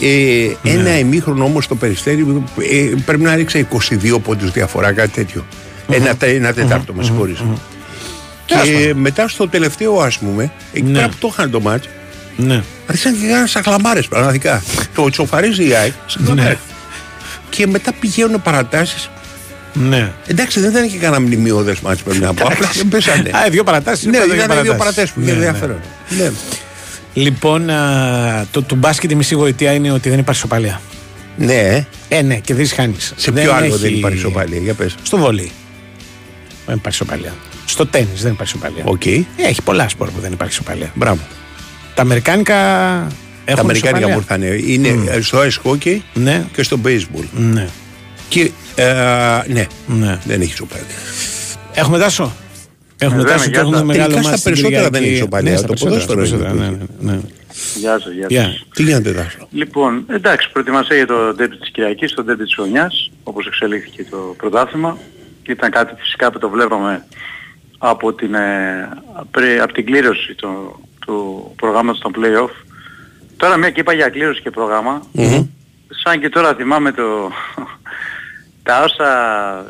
Ε, Ένα ημίχρονο όμως το Περιστέρι ε, πρέπει να ρίξει 22 πόντους διαφορά, κάτι τέτοιο. Ένα, τε- ένα τετάρτο, με συγχωρείς. Και μετά στο τελευταίο, ας πούμε, εκεί Ναι. πέρα που το είχαν το μάτς, ναι. άρχισαν και κάναν σακλαμάρες πραγματικά. το τσοφαρίζει η ΑΕΚ. σακλαμάρες. Και μετά πηγαίνουν παρατάσεις. ναι. Εντάξει, δεν ήταν και κανένα μνημειώδες μάτς πρέπει να πω. Απλά δεν πέσανε. Α, δύο παρατάσεις. Ναι, ήταν δύο παρατάσεις που είχε ενδιαφέρον. Ναι. Λοιπόν, α, το του μπάσκετ η μισή γοητεία είναι ότι δεν υπάρχει σοπαλία. Ναι, Ε, ναι, και δεν χάνει. σε ποιο άλλο δεν υπάρχει σοπαλία, για πες. Στο βολί. Δεν υπάρχει σοπαλία. Στο τέννη δεν υπάρχει σοπαλία. Οκ, Ε, Έχει πολλά σπορ που δεν υπάρχει σοπαλία. μπράβο. Τα Αμερικάνικα έχουν Τα Αμερικάνικα σοπαλία. που ήρθαν είναι ε, στο ice hockey Ναι, και στο baseball. ναι, Και ε, ναι, ναι. δεν έχει σοπαλία. Έχουμε τάσο. Έχουμε Ε, τάσο βέβαια, και έχουμε για τα- μεγάλο Τελικά μάτι στα στην περισσότερα δεν Κυριακή. έχει σοπαλία. Ναι, στα Το περισσότερα, ποδόσφαιρο στα είναι περισσότερα, ναι, ναι, ναι. Γεια σας, γεια Γεια. σας. Τι γίνεται Δάσο. Λοιπόν, εντάξει, προετοιμασία για το ντέρμπι της Κυριακής, το ντέρμπι της χρονιάς, όπως εξελίχθηκε το πρωτάθλημα. Ήταν κάτι φυσικά που το βλέπαμε από την, ε, πρι- από την κλήρωση του, του προγράμματος των play-off. Τώρα μια και είπα για κλήρωση και πρόγραμμα, σαν και τώρα θυμάμαι το, τα όσα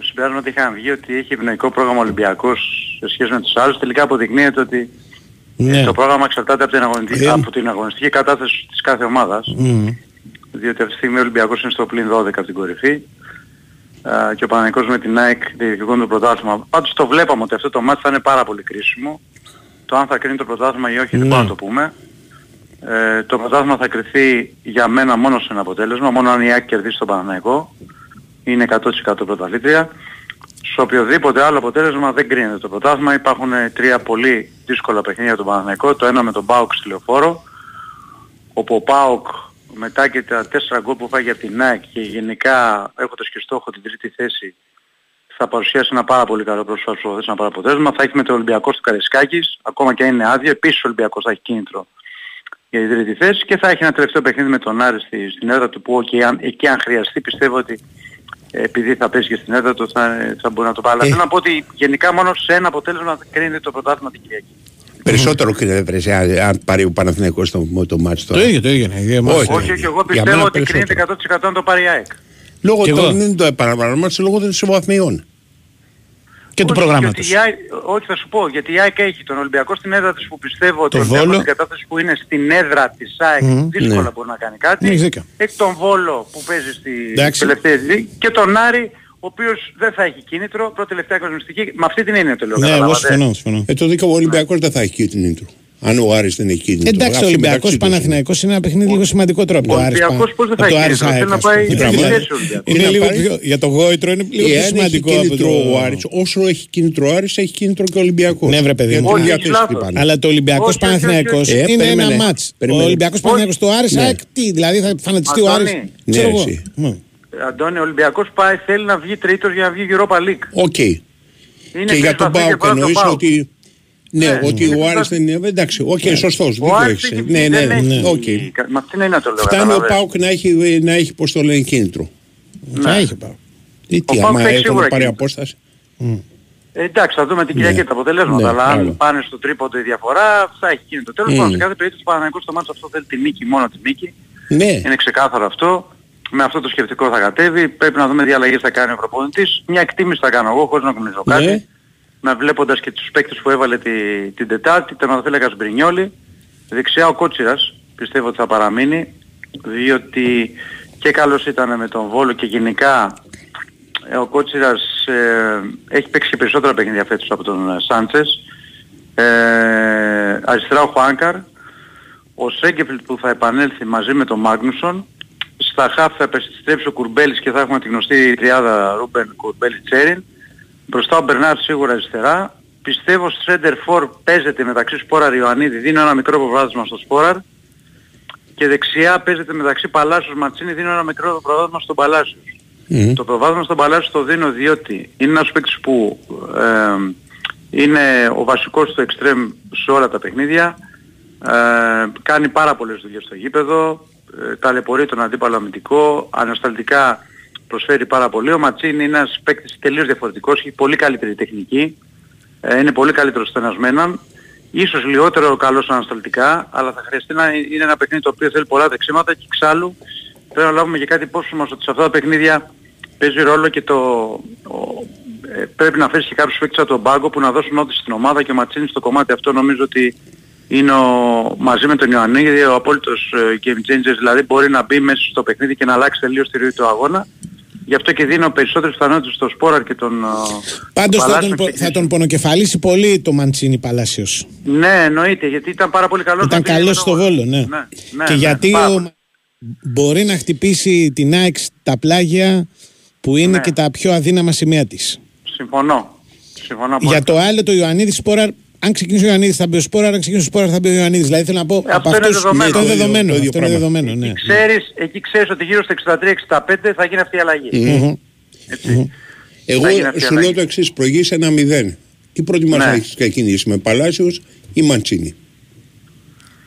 συμπεράσματα είχαν βγει ότι έχει ευνοϊκό πρόγραμμα Ολυμπιακός σε σχέση με τους άλλους, τελικά αποδεικνύεται ότι Ναι. το πρόγραμμα εξαρτάται από την, αγωνιστική, Ε. από την αγωνιστική κατάθεση της κάθε ομάδας. Μμμ. Διότι αυτή τη στιγμή ο Ολυμπιακός είναι στο πλήν 12 από την κορυφή α, και ο Παναγικός με την ΑΕΚ διεκδικούν το πρωτάθλημα. Πάντως το βλέπαμε ότι αυτό το μάτι θα είναι πάρα πολύ κρίσιμο. Το αν θα κρίνει το πρωτάθλημα ή όχι δεν Ναι. μπορούμε να το πούμε. Ε, το πρωτάθλημα θα κρυθεί για μένα μόνο σε ένα αποτέλεσμα, μόνο αν η ΑΕΚ κερδίσει τον Παναναϊκό. Είναι 100% πρωταθλήτρια. Σε οποιοδήποτε άλλο αποτέλεσμα δεν κρίνεται το πρωτάθλημα. Υπάρχουν ε, τρία πολύ δύσκολα παιχνίδια για τον Παναναϊκό. Το ένα με τον Μπάουκ στη Λεωφόρο, όπου ο ΠΑΟΚ μετά και τα τέσσερα γκολ που φάγει από την ΑΕΚ και γενικά έχοντας και στόχο την τρίτη θέση θα παρουσιάσει ένα πάρα πολύ καλό πρόσωπο ένα πάρα αποτέλεσμα. Θα έχει με το Ολυμπιακό στο Καρεσκάκης, ακόμα και αν είναι άδειο, επίσης ο Ολυμπιακός θα έχει κίνητρο για την τρίτη θέση και θα έχει ένα τελευταίο παιχνίδι με τον Άρη στη, στην έδρα του που και αν, εκεί αν χρειαστεί πιστεύω ότι ε, επειδή θα πέσει και στην έδρα του θα, θα μπορεί να το πάρει. Αλλά Ε. θέλω να πω ότι γενικά μόνο σε ένα αποτέλεσμα κρίνεται το πρωτάθλημα την Κυριακή. Περισσότερο κρίνεται βρες, αν, αν πάρει ο Παναθηναϊκός το, το μάτς Το τώρα. ίδιο, το ίδιο. είναι. ίδιο μας. Όχι. Όχι, όχι, εγώ Για μένα πιστεύω ότι περισσότερο. κρίνεται 100% αν το πάρει η ΑΕΚ. Λόγω Κι εγώ. των δεν το επαναλαμβάνω, λόγω των ισοβαθμιών. Και του Όχι, προγράμματος. γιατί η ΑΕΚ- όχι, θα σου πω. Γιατί η ΑΕΚ έχει τον Ολυμπιακό στην έδρα της που πιστεύω ότι Το ο Ολυμπιακός Βόλο. στην κατάσταση που είναι στην έδρα της ΑΕΚ Μμμ, δύσκολα ναι. μπορεί να κάνει κάτι. Έχεις δίκιο. Έχει τον Βόλο που παίζει στη Εντάξει. τελευταία δι και τον Άρη ο οποίος δεν θα έχει κίνητρο, πρώτη τελευταία κοσμιστική. Με αυτή την έννοια το λέω. Ναι, εγώ καταλάβατε. συμφωνώ. συμφωνώ. Ε, το δίκαιο ο Ολυμπιακός δεν θα έχει κίνητρο. Αν ο Άρης δεν έχει κίνητρο. Εντάξει, ο Αυτοί Ολυμπιακός μεταξύ τους Παναθηναϊκός είναι ένα παιχνίδι λίγο σημαντικότερο από Ο το Άρης. Ολυμπιακός Πα- πώς δεν από θα το έχει Άρης κίνητρο, ΑΕΚ, θέλει να ας πούμε. πάει στη Δηλαδή, θέση του Ολυμπιακού. Είναι Να λίγο πάρει- πιο, για το γόητρο είναι λίγο πιο Εάν έχει σημαντικό από κίνητρο το... ο Άρης, όσο έχει κίνητρο ο Άρης, έχει κίνητρο και ο Ολυμπιακός. Ναι, βρε, παιδί Για μου. την Όχι, ίδια έχεις θέση λάθος. χτυπάνε. Αλλά το Ολυμπιακός Όχι, όχι, όχι, Παναθηναϊκός όχι. Ε, είναι ένα περίμενε. μάτς. Ο Περίμενε. Ολυμπιακός Παναθηναϊκός του Άρης, Ναι. ΑΕΚ, τι, δηλαδή θα φανατιστεί ο Άρης. Αντώνη. Ξέρω Ναι, εγώ. εσύ. Ναι. Αντώνη, ο Ολυμπιακός πάει, θέλει να βγει τρίτος για να βγει Europa League. Οκ. Είναι Και τρεις για τον βαθμούς και Πάουκ πάνω από τον εννοείς ΠΑΟΚ. ότι... Ναι, Ναι, ότι είναι ο Άρης φανταστικό. δεν είναι... Εντάξει, οκ, σωστός, Ο δίκιο Άρης έχεις. έχει Ναι, βγει, ναι, δεν ναι, έχει- οκ. Με αυτήν την έννοια το λέω. Φτάνει ο καταλαβαίνεις. Πάουκ να έχει, να έχει πώς το λένε, κίνητρο. Θα έχει πάω. Τι, τι, Πάουκ άμα θα έχει έχουν σίγουρα πάρει κίνητρο. απόσταση. Ε, εντάξει, θα δούμε την Κυριακή Ναι. τα αποτελέσματα, Ναι, αλλά αν άλλο. πάνε στο τρίποντο η διαφορά θα έχει κίνητο. Τέλος Μμ. πάντων, σε κάθε περίπτωση ο Παναγικός στο μάτσο αυτό θέλει τη νίκη, μόνο τη νίκη. Ναι, Είναι ξεκάθαρο αυτό. Με αυτό το σκεπτικό θα κατέβει. Πρέπει να δούμε τι αλλαγές θα κάνει ο προπονητής. Μια εκτίμηση θα κάνω εγώ, χωρίς να γνωρίζω Ναι. Κάτι. Με βλέποντας και τους παίκτες που έβαλε τη, την Τετάρτη, τερματοφύλακας Μπρινιόλη. Δεξιά ο Κότσιρας, πιστεύω ότι θα παραμείνει, διότι και καλός ήταν με τον Βόλο και γενικά ε, ο Κότσιρας ε, έχει παίξει και περισσότερα παιχνίδια φέτος από τον ε, Σάντσες. Ε, αριστερά ο Χουάνκαρ, ο Σέγκεφιλτ που θα επανέλθει μαζί με τον Μάγνουσον. Στα χαφ θα επιστρέψει ο Κουρμπέλης και θα έχουμε τη γνωστή τριάδα Ρούμπεν Κουρμπέλη Τσέριν. Μπροστά ο Μπερνάρ σίγουρα αριστερά. Πιστεύω στο Center For παίζεται μεταξύ Σπόραρ Ιωαννίδη. Δίνω ένα μικρό προβάδισμα στο Σπόραρ. Και δεξιά παίζεται μεταξύ Παλάσιος Ματσίνη. Δίνω ένα μικρό προβάδισμα στον Παλάσιος. Μμμ. Το προβάδισμα στον Παλάσιο το δίνω διότι είναι ένας παίκτης που ε, είναι ο βασικός στο εξτρέμ σε όλα τα παιχνίδια. Ε, κάνει πάρα πολλές δουλειές στο γήπεδο. Ε, ταλαιπωρεί τον αντίπαλο αμυντικό. Ανασταλτικά προσφέρει πάρα πολύ. Ο Ματσίνη είναι ένας παίκτης τελείως διαφορετικός. Έχει πολύ καλύτερη τεχνική. Ε, είναι πολύ καλύτερος στενασμένον. Ίσως λιγότερο καλός ανασταλτικά, αλλά θα χρειαστεί να είναι ένα παιχνίδι το οποίο θέλει πολλά δεξίματα και εξάλλου πρέπει να λάβουμε και κάτι υπόψη μας ότι σε αυτά τα παιχνίδια παίζει ρόλο και το... ο- ε, πρέπει να φέρεις και κάποιους παίκτες από τον πάγκο που να δώσουν όθηση στην ομάδα και ο Ματσίνης στο κομμάτι αυτό νομίζω ότι είναι ο, μαζί με τον Ιωαννίδη ο απόλυτος ε, game changer, δηλαδή μπορεί να μπει μέσα στο παιχνίδι και να αλλάξει τελείως τη ροή του αγώνα. Γι' αυτό και δίνω περισσότερες πιθανότητες στο Σπόραρ και τον ε, Πάντως θα, Παλάσιο τον, πο- και- θα τον πονοκεφαλίσει πολύ το Μαντσίνη Παλάσιος. Ναι, εννοείται, γιατί ήταν πάρα πολύ καλός. Ήταν να πήγε καλός με στο τον- βόλο, ναι. ναι, ναι, και ναι, γιατί πάρα ο... πολύ. μπορεί να χτυπήσει την ΑΕΚ στα πλάγια που είναι Ναι. και τα πιο αδύναμα σημεία της. Συμφωνώ. Συμφωνώ Για απόλυτα. το άλλο, το Ιωαννίδη Σπόραρ, αν ξεκινήσει ο Ιωαννίδης θα μπει ο Σπόραρ, αν ξεκινήσει ο Σπόραρ θα μπει ο Ιωαννίδης. Δηλαδή θέλω να πω. αυτό από είναι αυτούς- δεδομένο. Αυτό είναι Το ίδιο- δεδομένο. το ίδιο Αυτό είναι πράγμα. δεδομένο, ναι. Εκεί ξέρεις, εκεί ξέρεις ότι γύρω στα 63-65 θα γίνει αυτή η αλλαγή. Μμμ. Έτσι. Εγώ Θα γίνει αυτή η σου λέω αλλαγή. το εξής: Προηγείς ένα μηδέν. Τι προτιμάς Ναι. να έχεις ξεκινήσει με Παλάσιος ή Μαντσίνη;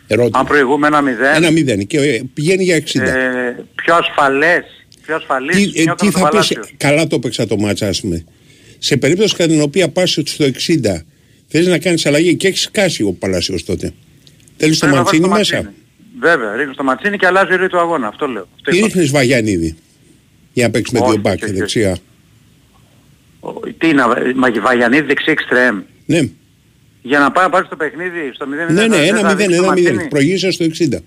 Ερώτημα. Αν προηγούμε ένα 0, Ένα μηδέν και ε, πηγαίνει για 60. ε, πιο ασφαλές, πιο ασφαλής, τι, ε, νιώθω τι με τον θα πεις, Παλάσιος. καλά το έπαιξα το μάτσα ας πούμε. Σε περίπτωση κατά την οποία πας στο 60, θέλεις να κάνεις αλλαγή και έχεις κάσει ο Παλάσιος τότε. Θέλεις το Πρέπει να βάλεις Μαντσίνη το μέσα. Μαντσίνη. Βέβαια, ρίχνεις το Ματσίνη και αλλάζει η ροή του αγώνα. Αυτό λέω. Αυτό Τι είπα. ρίχνεις Βαγιανίδη για να παίξεις με Όχι, δύο μπακ όχι, όχι. δεξιά. Ο- Τι είναι, Μα- Βαγιανίδη δεξί εξτρέμ. Ναι, Για να πάει να πάρει το παιχνίδι στο 0-0. ναι, ναι, θα- ένα θα μηδέν, ρίξεις το ένα μηδέν. Ματσίνη. Προηγείσαι στο 60.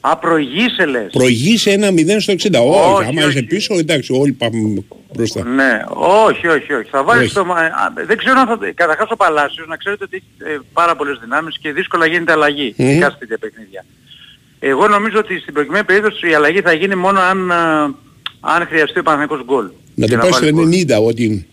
Α, προηγείσαι λες. Προηγείσαι ένα μηδέν στο 60. Όχι, Όχι, άμα όχι. είσαι πίσω, εντάξει, όλοι πάμε μπροστά. Ναι, όχι, όχι, όχι. Θα βάλεις Όχι. το... μα- α, Δεν ξέρω αν θα... Καταρχάς ο Παλάσιος, να ξέρετε ότι έχει ε, πάρα πολλές δυνάμεις και δύσκολα γίνεται αλλαγή. Μμμ. Ειδικά σε τέτοια παιχνίδια. Εγώ νομίζω ότι στην προκειμένη περίπτωση η αλλαγή θα γίνει μόνο αν, α, αν χρειαστεί ο Παναθηναϊκός γκολ. Να Για το πάει στο βάλει γκολ. 90 ότι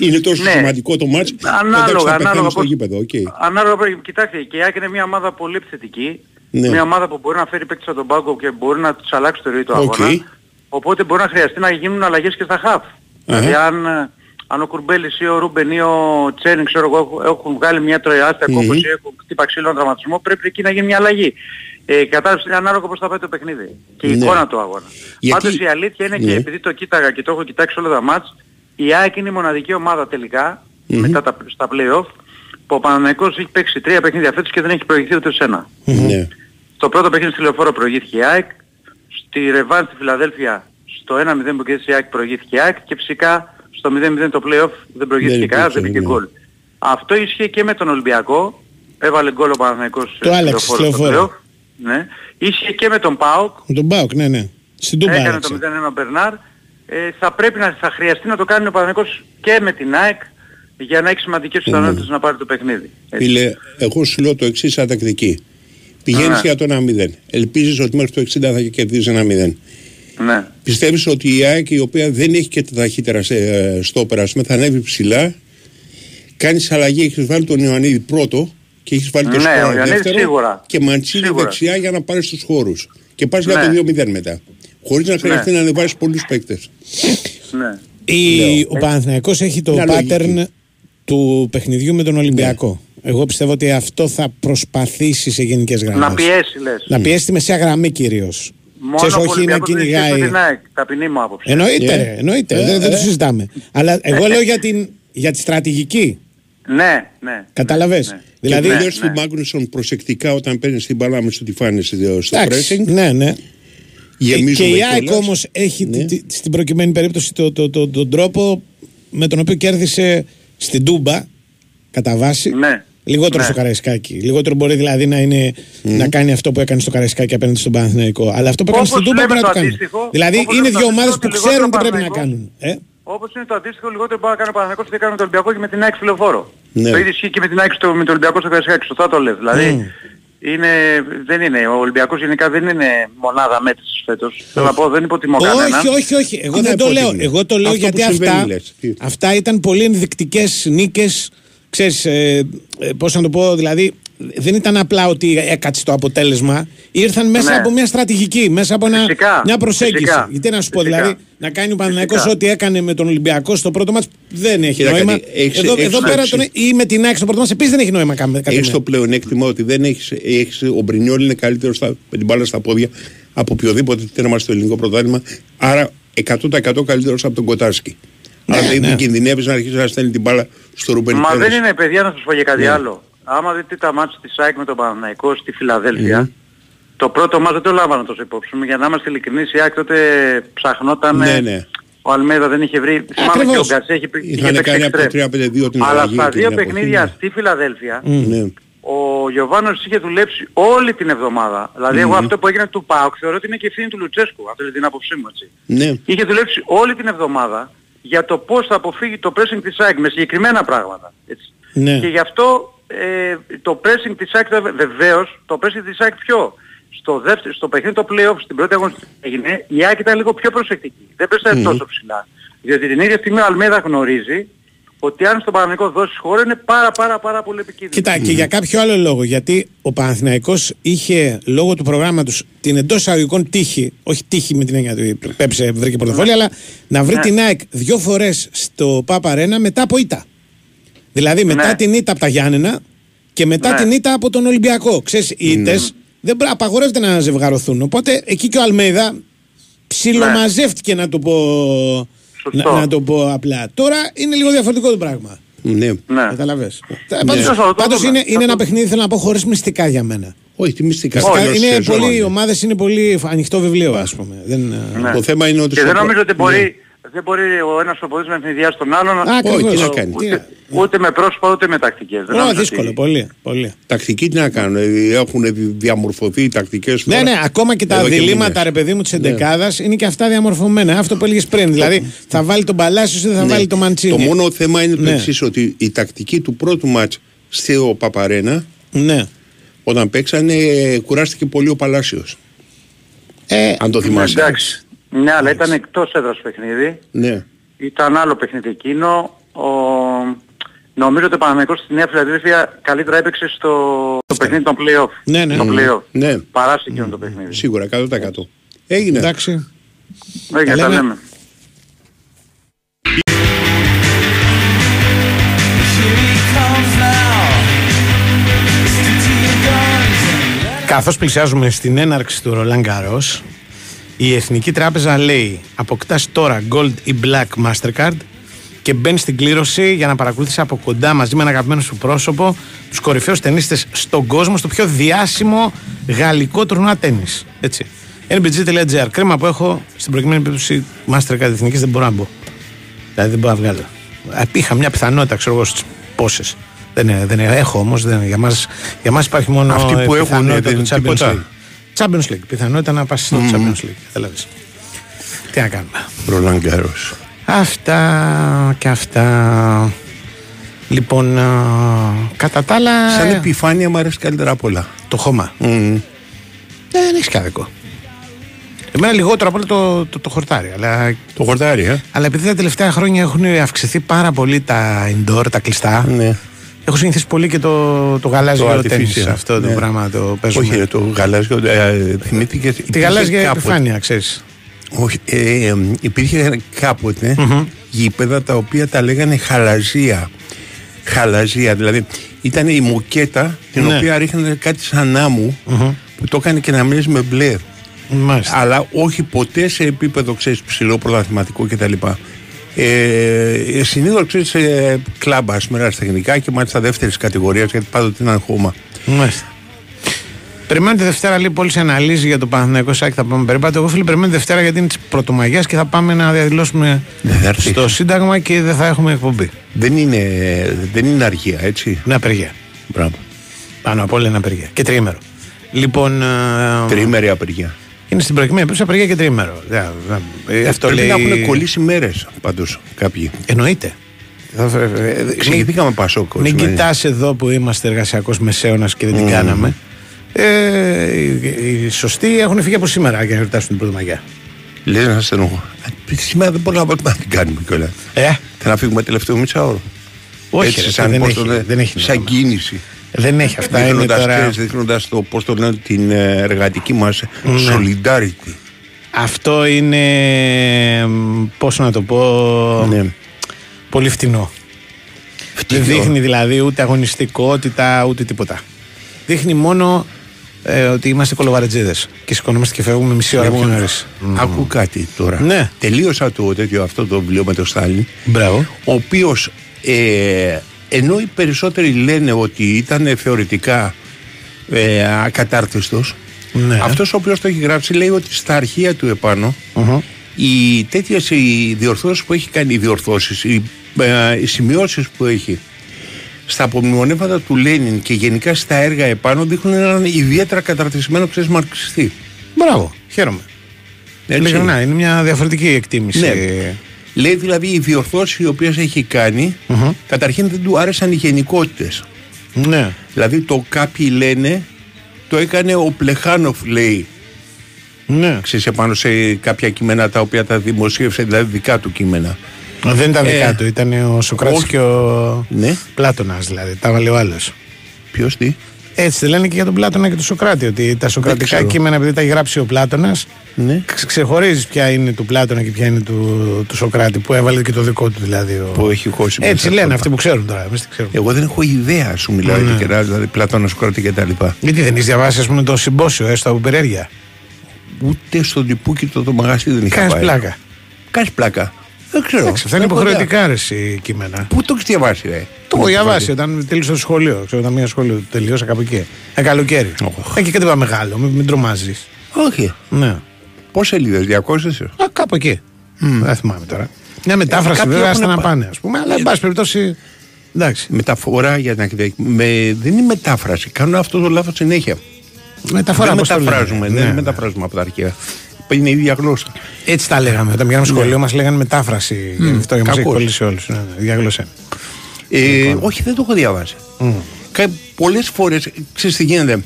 είναι τόσο Ναι. σημαντικό το μάτς. Ανάλογα, εντάξει, θα ανάλογα πεθάνεις στο πώς- γήπεδο, οκ. Ανάλογα πρέπει, κοιτάξτε, και η ΑΕΚ είναι μια ομάδα πολύ επιθετική. Ναι. Μια ομάδα που μπορεί να φέρει παίκτες από τον πάγκο και μπορεί να τους αλλάξει το ροή του Οκ. αγώνα. Οπότε μπορεί να χρειαστεί να γίνουν αλλαγές και στα χαφ. Δηλαδή αν, ε, αν ο Κουρμπέλης ή ο Ρούμπεν ή ο Τσέριν ξέρω εγώ έχουν- έχουν βγάλει μια τεράστια Μμμ. κόπωση ή έχουν χτύπα ξύλο τραυματισμό πρέπει εκεί να γίνει μια αλλαγή. Ε, κατάλαβες είναι ανάλογα πώς θα πάει το παιχνίδι και η Ναι. εικόνα του αγώνα. Γιατί- Πάντως η αλήθεια είναι Ναι. και επειδή το κοίταγα και το έχω κοιτάξει όλα τα μάτς η ΑΕΚ είναι η μοναδική ομάδα τελικά Μμμ. μετά τα, στα play-off που ο Παναθηναϊκός έχει παίξει τρία παιχνίδια φέτος και δεν έχει προηγηθεί ούτε σε ένα. Ναι. Στο πρώτο παιχνίδι στη Λεωφόρο προηγήθηκε η ΑΕΚ, στη Ρεβάν στη Φιλαδέλφια στο 1-0 που κέρδισε η ΑΕΚ προηγήθηκε η ΑΕΚ και φυσικά στο 0-0 το play-off δεν προηγήθηκε Δεν κανένας, δεν υπήρξε, μπήκε ναι. γκολ. Αυτό ίσχυε και με τον Ολυμπιακό, έβαλε γκολ ο Παναθηναϊκός Το στη άλλαξε στη Λεωφόρο στο Λεωφόρο. play-off. Ναι. Ίσχυε και με τον ΠΑΟΚ, Με τον Μπάουκ, ναι, ναι. Στην Τούμπα έκανε άλλαξε. το 0-1 ο Μπερνάρ. Ε, θα πρέπει να θα χρειαστεί να το κάνει ο Παναθηναϊκός και με την ΑΕΚ για να έχει σημαντικές πιθανότητες να πάρει το παιχνίδι. Έτσι. Φίλε, εγώ σου λέω το εξής σαν τακτική. Πηγαίνεις Ναι. για το 1-0. Ελπίζεις ότι μέχρι το 60 θα κερδίσεις ένα 0. Ναι. Πιστεύεις ότι η ΑΕΚ η οποία δεν έχει και τα ταχύτερα σε- στο περάσμα θα ανέβει ψηλά. Κάνεις αλλαγή, έχεις βάλει τον Ιωαννίδη πρώτο και έχεις βάλει τον Ναι, ο Σπόρα Ιωαννίδης δεύτερο σίγουρα. και Μαντσίνη Σίγουρα. δεξιά για να πάρεις τους χώρους. Και πας για Ναι. το 2-0 μετά. Χωρίς να χρειαστεί να ανεβάσεις πολλούς παίκτες. Ναι. Η, ο Παναθηναϊκός έχει το Είναι pattern λογική. του παιχνιδιού με τον Ολυμπιακό. Εγώ πιστεύω ότι αυτό θα προσπαθήσει σε γενικές γραμμές. Να πιέσει λες. Να πιέσει τη μεσαία γραμμή κυρίως. Μόνο Ξέρεις, ο όχι να Ολυμπιακός δεν κυνηγάει. σχέση με την ΑΕΚ, ταπεινή μου άποψη. Εννοείται, Ε. ρε, εννοείται. Ε, δεν, δεν το ε. συζητάμε. Αλλά εγώ λέω για, την, για τη στρατηγική. Ναι, ναι. Κατάλαβες; Ναι. Δηλαδή, και ναι, πηγαίνεις ναι. του Μάγνουσον προσεκτικά όταν παίρνεις την μπάλα μες στο τυφάνι στο εντάξει, pressing. ναι, ναι. Γεμίζουμε και η ΑΕΚ κιόλας. όμως έχει Ναι. τη- τη- στην προκειμένη περίπτωση το, το, το, τον τρόπο με τον οποίο κέρδισε στην Τούμπα κατά βάση. Ναι. Λιγότερο Ναι. στο Καραϊσκάκι. Λιγότερο μπορεί δηλαδή να, είναι, να κάνει αυτό που έκανε στο Καραϊσκάκι απέναντι στον Παναθηναϊκό. Αλλά αυτό που έκανε Όπως στην Τούμπα λέμε μπορεί να το το κάνει. αντίστοιχο, Δηλαδή όπως είναι λέμε το δύο ομάδες αντίστοιχο, που ότι ξέρουν τι λιγότερο πρέπει να Παναθηναϊκός. κάνουν. Ε; Όπως είναι το αντίστοιχο λιγότερο μπορεί να κάνει ο Παναθηναϊκός ότι έκανε με τον Ολυμπιακό και με την ΑΕΚ στη Λεωφόρο. Ναι. Το ίδιο ισχύει και με την ΑΕΚ στο, με τον Ολυμπιακό στο Καραϊσκάκη. Σωστά το λέω. Δηλαδή είναι, δεν είναι. Ο Ολυμπιακός γενικά δεν είναι μονάδα μέτρησης φέτος. Θέλω να πω, δεν υποτιμώ κανέναν. Όχι, όχι, όχι. Εγώ Ναι, δεν το λέω. υπότιμη. Εγώ το λέω Αυτό γιατί που συμβαίνει, αυτά, λες. Τι; αυτά ήταν πολύ ενδεικτικές νίκες. Ξέρεις, ε, ε, πώς να το πω, δηλαδή δεν ήταν απλά ότι έκατσε το αποτέλεσμα. Ήρθαν μέσα Ναι. από μια στρατηγική, μέσα από ένα, Φυσικά, μια προσέγγιση. φυσικά, γιατί να σου πω, φυσικά. δηλαδή, να κάνει ο Παναθηναϊκός Φυσικά. ό,τι έκανε με τον Ολυμπιακό στο πρώτο μάτς δεν έχει Κοίτα νόημα. κάτι, έχεις- εδώ έχεις εδώ πέρα άποψη. τον, ή με την ΑΕΚ στο πρώτο μάτς επίσης δεν έχει νόημα κάμε- κάτι. Έχεις το πλεονέκτημα ότι δεν έχεις, έχεις, ο Μπρινιόλ είναι καλύτερος στα, με την μπάλα στα πόδια από οποιοδήποτε τέρμα στο ελληνικό πρωτάθλημα. Άρα 100% καλύτερος από τον Κοτάρσκι. Άρα δεν ναι. κινδυνεύεις να αρχίσεις να στέλνει την μπάλα στο Ρούμπεν Μα Πέρες. δεν είναι παιδιά να σας πω για κάτι Ναι. άλλο. Άμα δείτε τα μάτια της ΑΕΚ με τον Παναθηναϊκό στη φιλαδελφια το πρώτο μάτς δεν το λάβανε τόσο υπόψη μου. Για να είμαστε ειλικρινείς η ΑΕΚ τότε ψαχνόταν. Ναι, ναι. Ο Αλμέδα δεν είχε βρει. Θυμάμαι και ο Ακριβώς. Γκαρσία είχε, είχε Είχαν παίξει κάνει από το εξτρέμ. 3-5-2 την Αλλά αλλαγή στα την δύο εποχή, παιχνίδια ναι. στη Φιλαδέλφια Ναι. ο Γιωβάνος είχε δουλέψει όλη την εβδομάδα. Δηλαδή εγώ αυτό που έγινε του ΠΑΟΚ θεωρώ ότι είναι και ευθύνη του Λουτσέσκου. Αυτό είναι την άποψή μου έτσι. Ναι. Είχε δουλέψει όλη την εβδομάδα για το πώς θα αποφύγει το pressing της ΑΕΚ με συγκεκριμένα πράγματα. Έτσι. Ναι. Και γι' αυτό ε, το pressing της ΑΕΚ θα- βεβαίως, το pressing της ΑΕΚ ποιο; Στο, δεύτερο, στο παιχνίδι το play-off στην πρώτη αγωνιστική που έγινε, η ΑΕΚ ήταν λίγο πιο προσεκτική. Δεν πέσανε τόσο ψηλά. Διότι την ίδια στιγμή ο Αλμέδα γνωρίζει ότι αν στον Παναγενικό δώσει χώρο είναι πάρα πάρα πάρα πολύ επικίνδυνο. Κοίτα, και για κάποιο άλλο λόγο. Γιατί ο Παναθηναϊκός είχε λόγω του προγράμματος την εντός αγωγικών τύχη, όχι τύχη με την έννοια του πέψε, βρήκε πορτοφόλι, αλλά να βρει Ναι. την ΑΕΚ δύο φορές στο Πάπα Αρένα μετά από ήττα. Δηλαδή μετά Ναι. την ήττα από τα Γιάννενα και μετά Ναι. την ήττα από τον Ολυμπιακό. Ξέρεις, οι ήττες δεν μπρα- απαγορεύεται να ζευγαρωθούν. Οπότε εκεί και ο Αλμέιδα ψιλομαζεύτηκε να το πω. Σωστό. Να, να το πω απλά. Τώρα είναι λίγο διαφορετικό το πράγμα. Ναι. Ναι. Καταλαβες. Ναι. Πάντως, Θα το πάντως δούμε. είναι, Θα είναι το ένα δούμε. παιχνίδι, θέλω να πω, χωρίς μυστικά για μένα. Όχι, τι μυστικά. Όχι, Τέλος είναι σεζόν. πολύ, οι ομάδες είναι πολύ ανοιχτό βιβλίο, ας πούμε. Δεν, Ναι. Το θέμα είναι ότι. Και στο δεν προ- νομίζω ότι μπορεί, Ναι. Δεν μπορεί ο ένας προπονητής να ευνηδιάσει τον άλλον Α, ακριβώς. Όχι, τι να κάνει. Τι να- ούτε, ούτε με πρόσωπα ούτε με τακτικές. Δεν Ω, νομίζω δύσκολο, ότι- πολύ. πολύ. Τακτική τι να κάνουν. ε, Έχουν διαμορφωθεί οι τακτικές Ναι, τώρα. ναι, ακόμα και τα εδώ διλήμματα, μήνες. ρε παιδί μου, της εντεκάδας είναι και αυτά διαμορφωμένα. Αυτό που έλεγες πριν. Δηλαδή, θα βάλει τον Παλάσιος ή δεν θα Ναι. βάλει τον Μαντσίνη. Το μόνο θέμα είναι το Ναι. εξής ότι η τακτική του πρώτου μάτς στο Παπαρένα Ναι. όταν παίξανε ε, κουράστηκε πολύ ο Παλάσιος. Ε, Αν το θυμάσαι. Εντάξει. Ναι, αλλά ήταν εκτός έδρας παιχνίδι. Ναι. Ήταν άλλο παιχνίδι εκείνο. Ο... Νομίζω ότι ο Παναμαϊκός στη Νέα Φιλαδέλφια καλύτερα έπαιξε στο το παιχνίδι των play-off. Ναι, ναι. Το Μμμ. play-off. Ναι. Παρά σε εκείνο το παιχνίδι. Σίγουρα 100%. Έγινε. εντάξει. Έγινε, Τα τα λέμε. λέμε. Καθώς πλησιάζουμε στην έναρξη του Ρολάν Γκαρό, η Εθνική Τράπεζα λέει: Αποκτάς τώρα Gold ή Black Mastercard και μπαίνεις στην κλήρωση για να παρακολουθήσει από κοντά μαζί με ένα αγαπημένο σου πρόσωπο τους κορυφαίους ταινίστες στον κόσμο στο πιο διάσημο γαλλικό τουρνουά τέννη. Έτσι. NBG.gr. Κρίμα που έχω στην προκειμένη περίπτωση Mastercard Εθνικής δεν μπορώ να μπω. Δηλαδή δεν μπορώ να βγάλω. Ε, Είχα μια πιθανότητα, ξέρω εγώ, στις πόσες. Δεν, είναι- δεν είναι- έχω όμως. Για μας για μας υπάρχει μόνο. Αυτοί που ε, έχουν, πιθανότητα δεν του είναι Champions τίποτα. League. Champions League. Πιθανότητα να πας στο Champions League. Κατάλαβες. Τι να κάνουμε. Ρολάν Γκάρος. Αυτά και αυτά. Λοιπόν, α, κατά τα άλλα. Σαν ε, επιφάνεια μου αρέσει καλύτερα απ' όλα. Το χώμα. Μμμ. Δεν έχεις κάδικο. Εμένα λιγότερο από όλο το, το, το χορτάρι. Αλλά, Το χορτάρι, ε. αλλά επειδή τα τελευταία χρόνια έχουν αυξηθεί πάρα πολύ τα indoor, τα κλειστά. Ναι. Έχω συνηθίσει πολύ και το, το γαλάζιο Το τέννις, artificial. Αυτό το Ναι. πράγμα το παίζουμε. Όχι, ρε, το γαλάζιο. Ε, θυμήθηκε. Τη γαλάζια επιφάνεια, ξέρεις. Όχι, ε, ε, υπήρχε κάποτε γήπεδα τα οποία τα λέγανε χαλαζία. Χαλαζία, δηλαδή ήταν η μοκέτα την Ναι. οποία ρίχνανε κάτι σαν άμμου που το έκανε και να μοιάζει με μπλε. Μάλιστα. Αλλά όχι ποτέ σε επίπεδο ξέρεις, ψηλό πρωταθληματικό κτλ. Ε, Συνήθως ξέρεις σε κλαμπ, ας πούμε, τεχνικά και μάλιστα δεύτερης κατηγορίας γιατί πάντοτε είναι χώμα. Μάλιστα. Περιμένω τη Δευτέρα λίγο πολύ σε αναλύσει για το Παναθηναϊκό Σάκη. Θα πάμε περίπατο. Εγώ φίλε, περιμένω τη Δευτέρα γιατί είναι της Πρωτομαγιάς και θα πάμε να διαδηλώσουμε Δεν θα έρθεις. στο Σύνταγμα και δεν θα έχουμε εκπομπή. Δεν είναι, δεν είναι αργία, έτσι; Είναι απεργία. Μπράβο. Πάνω απ' όλα είναι απεργία. Και τριήμερο. Λοιπόν. ε, Τριήμερη απεργία. Είναι στην προηγούμενη περίπτωση απεργία και τριήμερο. Δεν- δεν- ε, Αυτό Πρέπει λέει. να έχουν κολλήσει μέρες πάντως κάποιοι. Εννοείται. Θα- ε, ε, ε, Εξηγηθήκαμε Πασόκ. Μην σήμερα. κοιτάς εδώ που είμαστε εργασιακός μεσαίωνας και δεν την κάναμε. Ε, οι, οι σωστοί έχουν φύγει από σήμερα για να εορτάσουν την Πρωτομαγιά. Λες να στενοχώ. Σήμερα δεν μπορούμε να την κάνουμε κιόλας. Ε, Θα να φύγουμε τελευταίο μισάωρο. όχι, Έτσι, ρε, σαν, δεν, πώς έχει, το λένε, δεν έχει σαν νόημα. κίνηση. Δεν έχει αυτά. Είναι Δείχνοντας, τώρα... ξέρεις, δείχνοντας το, πώς το λένε, την ε, εργατική μας Ναι. solidarity. Αυτό είναι. Πώς να το πω. Ναι. Πολύ φτηνό. Δεν δείχνει δηλαδή ούτε αγωνιστικότητα ούτε τίποτα. Δείχνει μόνο ε, ότι είμαστε κολοβαρετζίδες και σηκωνόμαστε και φεύγουμε μισή ώρα πιο νωρί. Άκου κάτι τώρα. Ναι. Τελείωσα το τέτοιο αυτό το βιβλίο με τον Στάλιν. Μπράβο. ο οποίος ε, ενώ οι περισσότεροι λένε ότι ήταν θεωρητικά ε, ακατάρτιστος Ναι. αυτός ο οποίος το έχει γράψει λέει ότι στα αρχεία του επάνω Μμμ. οι τέτοιες οι διορθώσεις που έχει κάνει οι διορθώσεις οι, ε, οι σημειώσεις που έχει στα απομνημονεύματα του Λένιν και γενικά στα έργα επάνω δείχνουν έναν ιδιαίτερα καταρτισμένο ξέρεις μαρξιστή Μπράβο. Χαίρομαι. Έτσι. Ειλικρινά, είναι μια διαφορετική εκτίμηση. Ναι. Λέει δηλαδή οι διορθώσεις οι οποίες έχει κάνει Μμμ. καταρχήν δεν του άρεσαν οι γενικότητες Ναι. Δηλαδή το κάποιοι λένε το έκανε ο Πλεχάνοφ λέει ναι. ξέρεις επάνω σε κάποια κείμενα τα οποία τα δημοσίευσε δηλαδή δικά του κείμενα Δεν ήταν δικά Ε, του, ήταν ο Σοκράτης όχι. και ο Ναι Πλάτωνας δηλαδή. Τα βάλε ο άλλος. Ποιος τι; Έτσι δεν λένε και για τον Πλάτωνα και τον Σοκράτη. Ότι τα σοκρατικά ξέρω. κείμενα, επειδή τα έχει γράψει ο Πλάτωνας, ναι. ξεχωρίζεις ποια είναι του Πλάτωνα και ποια είναι του, του Σοκράτη. Που έβαλε και το δικό του δηλαδή. Ο... Που έχει χώσει μέσα Έτσι αυτό. λένε αυτοί που ξέρουν τώρα. Εμείς τι ξέρουμε. Εγώ δεν έχω ιδέα σου μιλάω Ναι. ειλικρινά δηλαδή Πλατώνα Σοκράτη και τα λοιπά Γιατί δεν έχεις διαβάσει, ας πούμε, το συμπόσιο έστω από περιέργεια. Ούτε στον τυπούκι το, το μαγαζί δεν είχα Κάνεις πάει πλάκα. Κάνεις πλάκα Δεν ξέρω Εντάξει, αυτά είναι Δεν έχω ιδέα. υποχρεωτικά ρε, εσύ, κείμενα. Πού το έχεις διαβάσει ρε; Το έχω διαβάσει όταν τελείωσα το σχολείο. Ξέρω, όταν μία σχολείο τελείωσα κάπου εκεί. Ε, καλοκαίρι. Οχ. Ε, και κάτι είπα μεγάλο, μην, μην τρομάζεις. Όχι Ναι. Πώς σελίδες 200 Α, κάπου εκεί. Δεν θυμάμαι τώρα. Μια μετάφραση κάποιοι βέβαια έχουν στα να πα- πάνε, ας πούμε. Αλλά εν πάση περιπτώσει. Εντάξει. Μεταφορά για να με, δεν είναι μετάφραση. Κάνουν αυτό το λάθος συνέχεια. Μεταφορά δεν πώς το λένε. μεταφράζουμε, Ναι, δεν ναι. μεταφράζουμε από τα αρχαία. Είναι η ίδια γλώσσα. Έτσι τα λέγαμε. Όταν πήγαμε σχολείο μας λέγανε μετάφραση. Γι' αυτό για μα έχει κακώς. κολλήσει όλους. Ναι, ναι, διάγλωσσα. Ε, όχι, δεν το έχω διαβάσει. Mm. Πολλές φορές, ξέρεις τι γίνεται.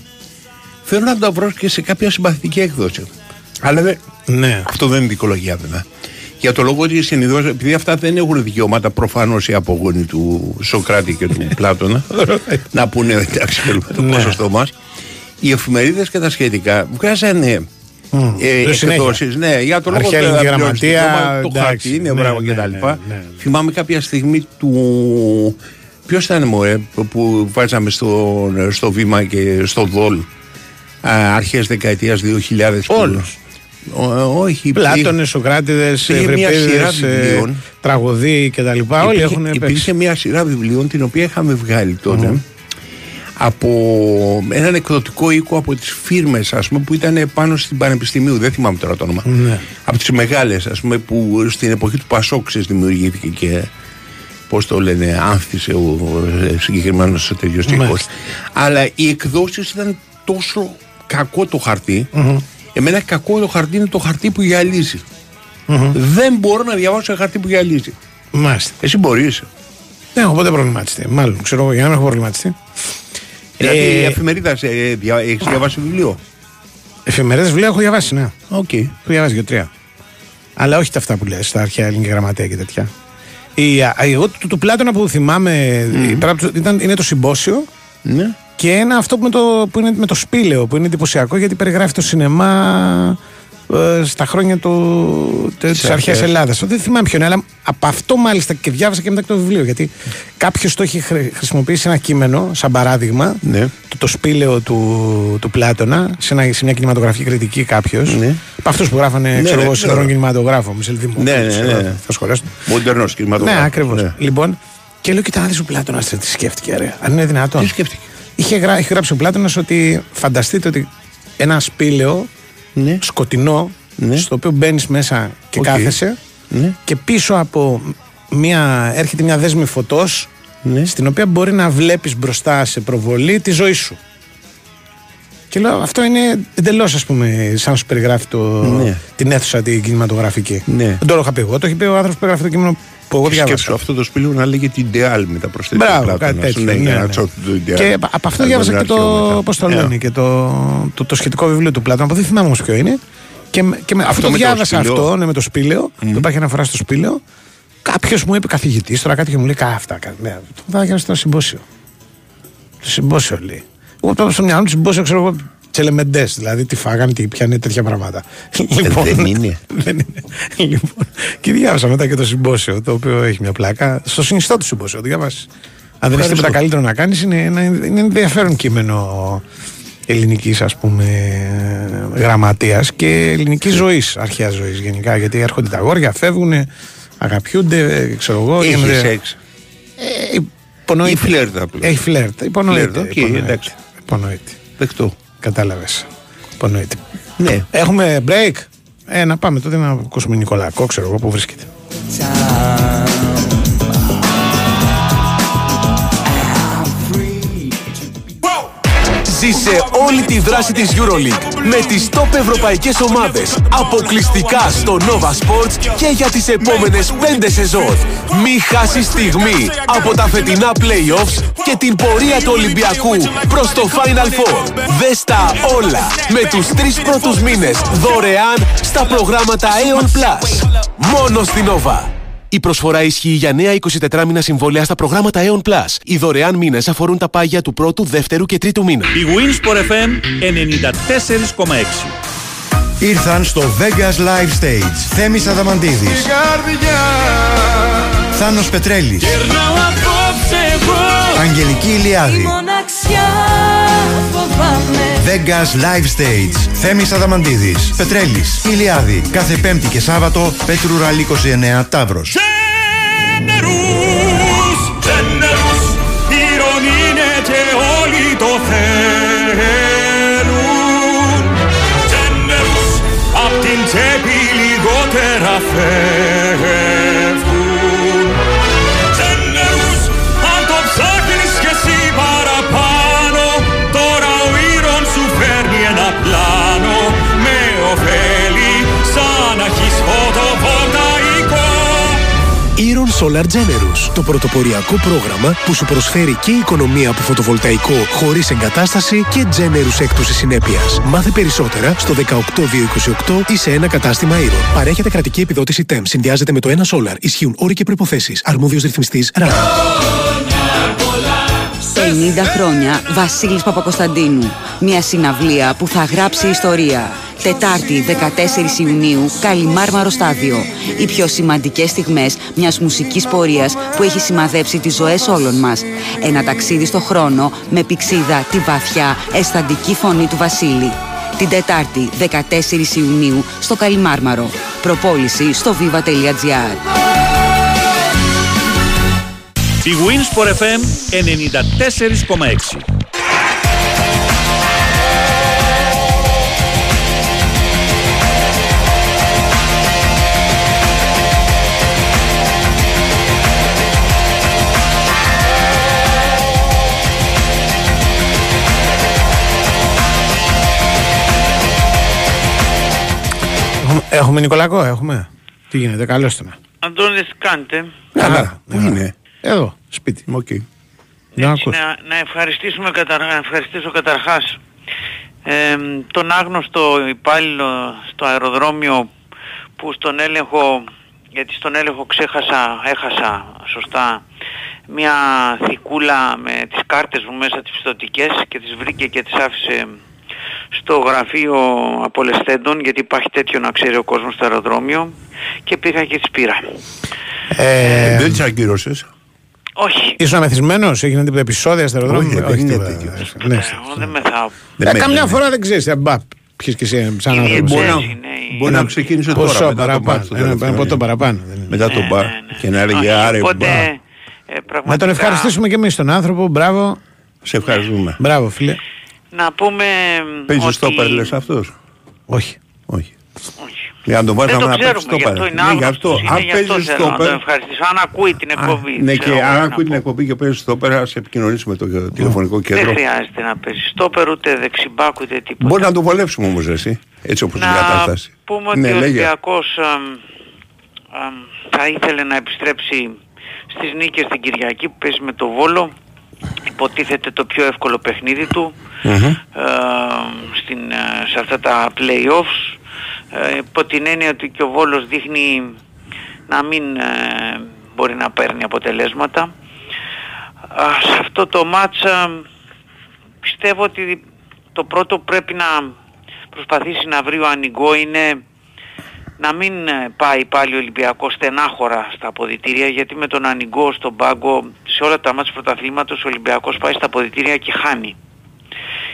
Θέλω να το βρω και σε κάποια συμπαθητική έκδοση. Αλλά δεν, Ναι. αυτό δεν είναι δικολογία βέβαια. Για το λόγο ότι συνειδώ, επειδή αυτά δεν έχουν δικαιώματα προφανώς οι απογόνοι του Σοκράτη και του Πλάτωνα, να πούνε εντάξει θέλουμε το Ναι. ποσοστό μας, οι εφημερίδες και τα σχετικά βγάζανε ε, το συνέχεια. εκδόσεις, ναι, για το λόγο Αρχαία ότι ελληνική θα πληρώνεις γραμματεία, δικαιώματα, το εντάξει, χαρτί είναι ναι, μπράβο ναι, κτλ. ναι, ναι. Θυμάμαι κάποια στιγμή του. Ποιος ήταν μωρέ, που- που βάζαμε στο, στο βήμα και στο δόλ αρχές δεκαετίας 2000. που- Όλους. Ο- όχι. Πλάτωνες, Σοκράτηδες, Πήγε μια σειρά Ευρυπίδε, βιβλίων. τραγωδί κτλ. Όλοι Υπήρχε- έχουν παίξει. Υπήρχε μια σειρά βιβλίων την οποία είχαμε βγάλει τότε από έναν εκδοτικό οίκο από τις φίρμες ας πούμε που ήταν πάνω στην Πανεπιστημίου δεν θυμάμαι τώρα το όνομα Ναι. από τις μεγάλες ας πούμε που στην εποχή του Πασόξης δημιουργήθηκε και πώς το λένε άνθησε ο ε, συγκεκριμένος τέτοιος οίκος Μάλιστα. αλλά οι εκδόσεις ήταν τόσο κακό το χαρτί εμένα κακό το χαρτί είναι το χαρτί που γυαλίζει δεν μπορώ να διαβάσω ένα χαρτί που γυαλίζει Μάλιστα. εσύ μπορείς Δεν έχω ποτέ προβληματιστεί. Μάλλον ξέρω εγώ για να μην έχω προβληματιστεί. Δηλαδή η Ε, εφημερίδας σε, δια, έχεις διαβάσει βιβλίο; Εφημερίδες βιβλία έχω διαβάσει, ναι. Οκ. Έχω διαβάσει και τρία. Αλλά όχι τα αυτά που λες, τα αρχαία ελληνική γραμματεία και τέτοια. Η, α, εγώ του, του Πλάτωνα που θυμάμαι η πράγμα του- ήταν, είναι το συμπόσιο Ναι. και ένα αυτό που, με το, που είναι με το σπήλαιο που είναι εντυπωσιακό γιατί περιγράφει το σινεμά ε, στα χρόνια του, της αρχαίας αρχαίας. Ελλάδας. Δεν θυμάμαι ποιο είναι, αλλά από αυτό μάλιστα και διάβασα και μετά και το βιβλίο. Γιατί κάποιος το έχει χρη- χρησιμοποιήσει ένα κείμενο, σαν παράδειγμα, Ναι. το, το σπήλαιο του, του Πλάτωνα, σε, ένα, σε μια κινηματογραφική κριτική κάποιος. Ναι. Από αυτούς που γράφανε, Ναι, ξέρω ναι, εγώ, ξέρω. σύγχρονο κινηματογράφο, Μισελ Δημό. Ναι, ναι, ναι. Θα σχολιάσω. Μοντερνός κινηματογράφος. Ναι, ακριβώς. Ναι. Λοιπόν, και λέω, κοιτά, ο Πλάτωνας τι σκέφτηκε, ρε. Αν είναι δυνατόν. Τι σκέφτηκε; Είχε, γρά, είχε γράψει ο Πλάτωνας ότι φανταστείτε ότι ένα σπήλαιο Ναι. σκοτεινό, Ναι. στο οποίο μπαίνεις μέσα και Οκ. κάθεσαι, Ναι. και πίσω από μια, έρχεται μια δέσμη φωτός Ναι. στην οποία μπορεί να βλέπεις μπροστά σε προβολή τη ζωή σου. Και λέω, αυτό είναι εντελώς, ας πούμε, σαν να σου περιγράφει το, Ναι. την αίθουσα την κινηματογραφική. Ναι. Δεν το είχα πει εγώ, το έχει πει ο άνθρωπος που περιγράφει το κείμενο που εγώ διάβασα. Σκέψου αυτό το σπήλαιο να λέγεται Ιντεάλ με τα προσθέτει. Μπράβο, κάτι τέτοιο. Ναι, ναι, για να ναι. τσόφτει το Ιντεάλ. Και από αυτό Να διάβασα τον και το. αρχαίο μετά. Πώς το Ε, λένε, και το, το, το σχετικό βιβλίο του Πλάτωνα. που Δεν θυμάμαι όμως ποιο είναι. Και, με- και με, αυτό, το με το διάβασα σπήλαιο. αυτό, ναι, με το σπήλαιο. Mm. Υπάρχει αναφορά στο σπήλαιο. Κάποιος μου είπε καθηγητής τώρα κάτι και μου λέει «Κα, αυτά. κα- Ναι, το θα διάβασα στο συμπόσιο. Το συμπόσιο λέει. Εγώ τώρα στο μυαλό μου του συμπόσιο ξέρω εγώ τσελεμεντές. Δηλαδή τι φάγανε, τι πιάνε τέτοια πράγματα. δεν είναι. δεν είναι. Λοιπόν, και διάβασα μετά και το συμπόσιο, το οποίο έχει μια πλάκα. Στο συνιστώ το συμπόσιο, το διάβασα. Αν δεν έχεις τίποτα καλύτερο να κάνεις, είναι, ένα, είναι ενδιαφέρον κείμενο ελληνικής ας πούμε γραμματείας και ελληνικής ζωής, αρχαίας ζωής γενικά γιατί έρχονται τα αγόρια, φεύγουν αγαπιούνται, ξέρω εγώ Έχεις γίνονται- σεξ. ε, υπονοείται. Ή φλερτ απλώς. Έχει φλερτ, υπονοείται. Φλερτ, οκ, υπονοείται. εντάξει. Υπονοείται. Δεκτό. Κατάλαβες. Υπονοείται. Ναι. Έχουμε break. Ε, να πάμε τότε να ακούσουμε Νικολακό, ξέρω εγώ που βρίσκεται. Ζήσε όλη τη δράση της EuroLeague με τις top ευρωπαϊκές ομάδες αποκλειστικά στο Nova Sports και για τις επόμενες 5 σεζόν. Μη χάσεις στιγμή από τα φετινά playoffs και την πορεία του Ολυμπιακού προς το Final Four. Δες τα όλα με τους τρεις πρώτους μήνες δωρεάν στα προγράμματα Aeon Plus. Μόνο στην Nova. Η προσφορά ισχύει για νέα 24 μήνα συμβόλαια στα προγράμματα Aeon Plus. Οι δωρεάν μήνες αφορούν τα πάγια του πρώτου, δεύτερου και τρίτου μήνα. Η Winsport FM 94,6. Ήρθαν στο Vegas Live Stage. Θέμης Αδαμαντίδης. Θάνος Πετρέλης. Αγγελική Ηλιάδη. Μοναξιά φοβάμαι Vegas Live Stage Θέμης Αδαμαντίδης Πετρέλης Ηλιάδη Κάθε Πέμπτη και Σάββατο Πέτρου Ραλή 29 Ταύρος Generous, generous, ήρων είναι και όλοι το θέλουν. Generous, απ' την τσέπη λιγότερα φεύγουν. Solar Generous, το πρωτοποριακό πρόγραμμα που σου προσφέρει και οικονομία από φωτοβολταϊκό χωρίς εγκατάσταση και Generous έκπτωση συνέπειας. Μάθε περισσότερα στο 18228 ή σε ένα κατάστημα Iron. Παρέχεται κρατική επιδότηση TEM. Συνδυάζεται με το ένα Solar. Ισχύουν όροι και προϋποθέσεις. Αρμόδιος ρυθμιστής RAN. 50 χρόνια Βασίλης Παπακοσταντίνου. Μια συναυλία που θα γράψει ιστορία. Τετάρτη 14 Ιουνίου, Καλιμάρμαρο Στάδιο. Οι πιο σημαντικές στιγμές μιας μουσικής πορείας που έχει σημαδέψει τις ζωές όλων μας. Ένα ταξίδι στο χρόνο με πηξίδα τη βαθιά, αισθαντική φωνή του Βασίλη. Την Τετάρτη 14 Ιουνίου στο Καλιμάρμαρο. Προπόληση στο viva.gr. Η Winsport FM 94,6. Έχουμε, έχουμε Νικολακό, έχουμε. Τι γίνεται, καλώς τονα. Αντώνης κάντε. Καλά. Πού Καλά. είναι; Εδώ, σπίτι. Οκ. Να Έτσι, ακούς. να, να, ευχαριστήσουμε καταρχάς, να ευχαριστήσω καταρχάς ε, τον άγνωστο υπάλληλο στο αεροδρόμιο που στον έλεγχο, γιατί στον έλεγχο ξέχασα, έχασα σωστά μια θηκούλα με τις κάρτες μου μέσα τις πιστωτικές και τις βρήκε και τις άφησε στο γραφείο απολεσθέντων γιατί υπάρχει τέτοιο να ξέρει ο κόσμος στο αεροδρόμιο και πήγα και τις πήρα. Ε, Δεν τις ακύρωσες; Όχι, Ήσουν αμεθυσμένο, έγιναν τίποτα επεισόδια στο αεροδρόμιο. Όχι, δεν είναι τίποτα. τέτοιο. Ναι, ε, εγώ δεν μεθάω. Ε, καμιά φορά δεν ξέρεις. Μπα, ποιες και εσύ, σαν Είναι άνθρωπος. έτσι, Μπορεί να, είναι η- μπορεί να ξεκίνησε Ποσό τώρα. Μετά το παραπάνω. μπαρ στο Ένα, τελευταίο ένα ποτό γύρο. παραπάνω. δεν είναι. Μετά το Ναι, μπαρ. ναι, ναι. Και να έλεγε Όχι, άρε Οπότε, μπαρ. ε, Να πραγματικά, τον ευχαριστήσουμε και εμείς τον άνθρωπο. Μπράβο. Σε ευχαριστούμε. Μπράβο, φίλε. Να πούμε Παίζεις ότι... στο λες αυτός; Όχι. Όχι. Όχι. Για να τον βάλεις Δεν να το παίξει ξέρουμε, στο γι' αυτό είναι Ναι, γι' άγνωστος, αυτό. είναι Αν γι' αυτό παίζεις θέλω στο να τον ευχαριστήσω. Αν ακούει την εκπομπή. Ναι, ξέρω και εγώ αν να ακούει την πω. εκπομπή και παίζεις στο πέρα, σε επικοινωνήσει με το τηλεφωνικό Δεν κέντρο. χρειάζεται να παίζεις στόπερ ούτε δεξιμπάκ ούτε τίποτα. Μπορεί να το βολέψουμε όμως εσύ, έτσι όπως είναι η να κατάσταση. πούμε ότι Ναι, ο λέγε. Ολυμπιακός, εμ, αμ, θα ήθελε να επιστρέψει στις νίκες την Κυριακή που παίζει με το Βόλο. Υποτίθεται το πιο εύκολο παιχνίδι του ε, στην, ε, σε αυτά τα play-offs. Ε, υπό την έννοια ότι και ο Βόλος δείχνει να μην ε, μπορεί να παίρνει αποτελέσματα. Α, σε αυτό το μάτσα πιστεύω ότι το πρώτο που πρέπει να προσπαθήσει να βρει ο Ανιγκό είναι να μην ε, πάει πάλι ο Ολυμπιακός στενάχωρα στα αποδητήρια γιατί με τον Ανιγκό στον πάγκο σε όλα τα μάτια πρωταθλήματος ο Ολυμπιακός πάει στα αποδητήρια και χάνει.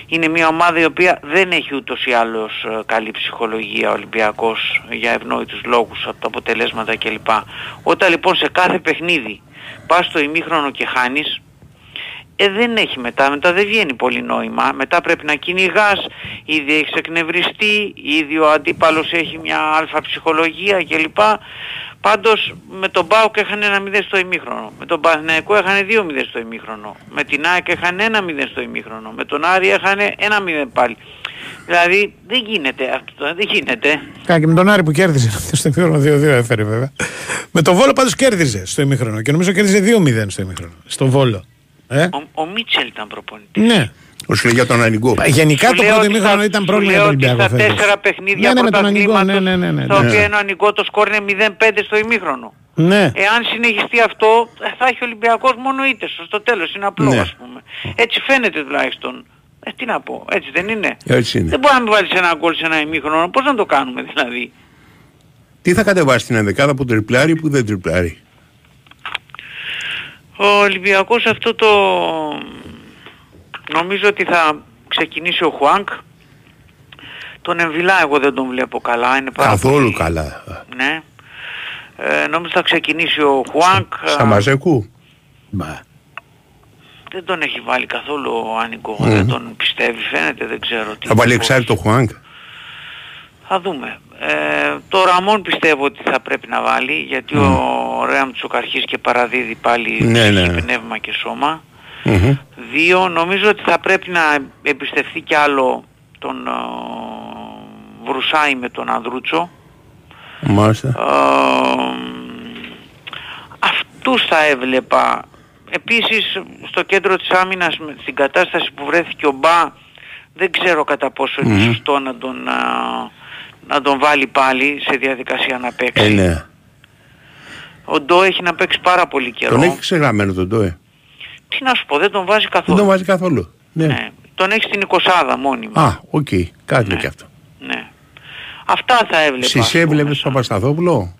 Είναι μια ομάδα η οποία δεν έχει ούτως ή άλλως ε, καλή ψυχολογία ο Ολυμπιακός για ευνόητους λόγους από τα αποτελέσματα κλπ. Όταν λοιπόν σε κάθε παιχνίδι πας στο ημίχρονο και χάνεις ε, δεν έχει μετά, μετά δεν βγαίνει πολύ νόημα. Μετά πρέπει να κυνηγάς, ήδη έχεις εκνευριστεί, ήδη ο αντίπαλος έχει μια αλφα ψυχολογία κλπ. Πάντως με τον ΠΑΟΚ έχανε ένα 0 στο ημίχρονο. Με τον Παναθηναϊκό έχανε 2-0 στο ημίχρονο. Με την ΑΕΚ έχανε ένα 0 στο ημίχρονο. Με τον Άρη έχανε ένα 0 πάλι. Δηλαδή δεν γίνεται αυτό, δεν γίνεται. Κάνα και με τον Άρη που κέρδισε στο ημίχρονο 2-2 έφερε βέβαια. Με τον Βόλο πάντως κέρδιζε στο ημίχρονο και νομίζω κέρδιζε 2-0 στο ημίχρονο. Στο Βόλο. Ε; Ο, ο Μίτσελ ήταν προπονητής. Ναι. Όσο λέει για τον Ανιγκό. Γενικά Σου το λέω πρώτο ότι ημίχρονο στα- ήταν σου πρόβλημα για λέω τον ότι Ολυμπιακό. Στα φέτος. τέσσερα παιχνίδια ναι, ναι, με τον Ανιγκό, ναι, πρωταθλήματος, ναι, ναι, ναι, στα ναι. οποία ένα Ανιγκό το σκόρ είναι 0-5 στο ημίχρονο. Ναι. Εάν συνεχιστεί αυτό, ε, θα έχει ο Ολυμπιακός μόνο ήττες στο τέλος, είναι απλό Ναι. ας πούμε. Έτσι φαίνεται τουλάχιστον. Ε, τι να πω, έτσι δεν είναι; Έτσι είναι. Δεν μπορεί να μην βάλεις ένα γκολ σε ένα ημίχρονο, πώς να το κάνουμε δηλαδή; Τι θα κατεβάσει την ενδεκάδα που τριπλάρει ή που δεν τριπλάρει; Ο Ολυμπιακός αυτό το... Νομίζω ότι θα ξεκινήσει ο Χουάνκ. Τον Εμβιλά εγώ δεν τον βλέπω καλά. Είναι πάρα Καθόλου πολύ- καλά. Ναι. Ε, νομίζω θα ξεκινήσει ο Χουάνκ. Σαμαζέκου; Μπα. Δεν τον έχει βάλει καθόλου ο Άνικο. Δεν τον πιστεύει. Φαίνεται δεν ξέρω τι. Θα βάλει πώς. εξάρτητο Χουάνκ; Θα δούμε. Ε, το Ραμόν πιστεύω ότι θα πρέπει να βάλει γιατί ο Ρέαμ Τσοκαρχής και παραδίδει πάλι Ναι, ψυχή, ναι. πνεύμα και σώμα. Μμμ. Δύο, νομίζω ότι θα πρέπει να εμπιστευτεί κι άλλο τον ε, Βρουσάη με τον Ανδρούτσο. Μάλιστα. Ε, αυτούς θα έβλεπα. Επίσης στο κέντρο της άμυνας με- στην κατάσταση που βρέθηκε ο Μπα δεν ξέρω κατά πόσο είναι σωστό να τον, α, να τον βάλει πάλι σε διαδικασία να παίξει. Ε, ναι. Ο Ντόι έχει να παίξει πάρα πολύ καιρό. Τον έχει ξεγραμμένο τον Ντόι. Τι να σου πω, δεν τον βάζει Δεν καθόλου. τον βάζει καθόλου. Ναι. Ναι. Τον έχει στην 20 μόνιμα. Α, οκ. Κάτι Ναι. και αυτό. Ναι. Αυτά θα έβλεπα. ας Στις πούμε, έβλεπες σαν- τον Παπασταθόπουλο;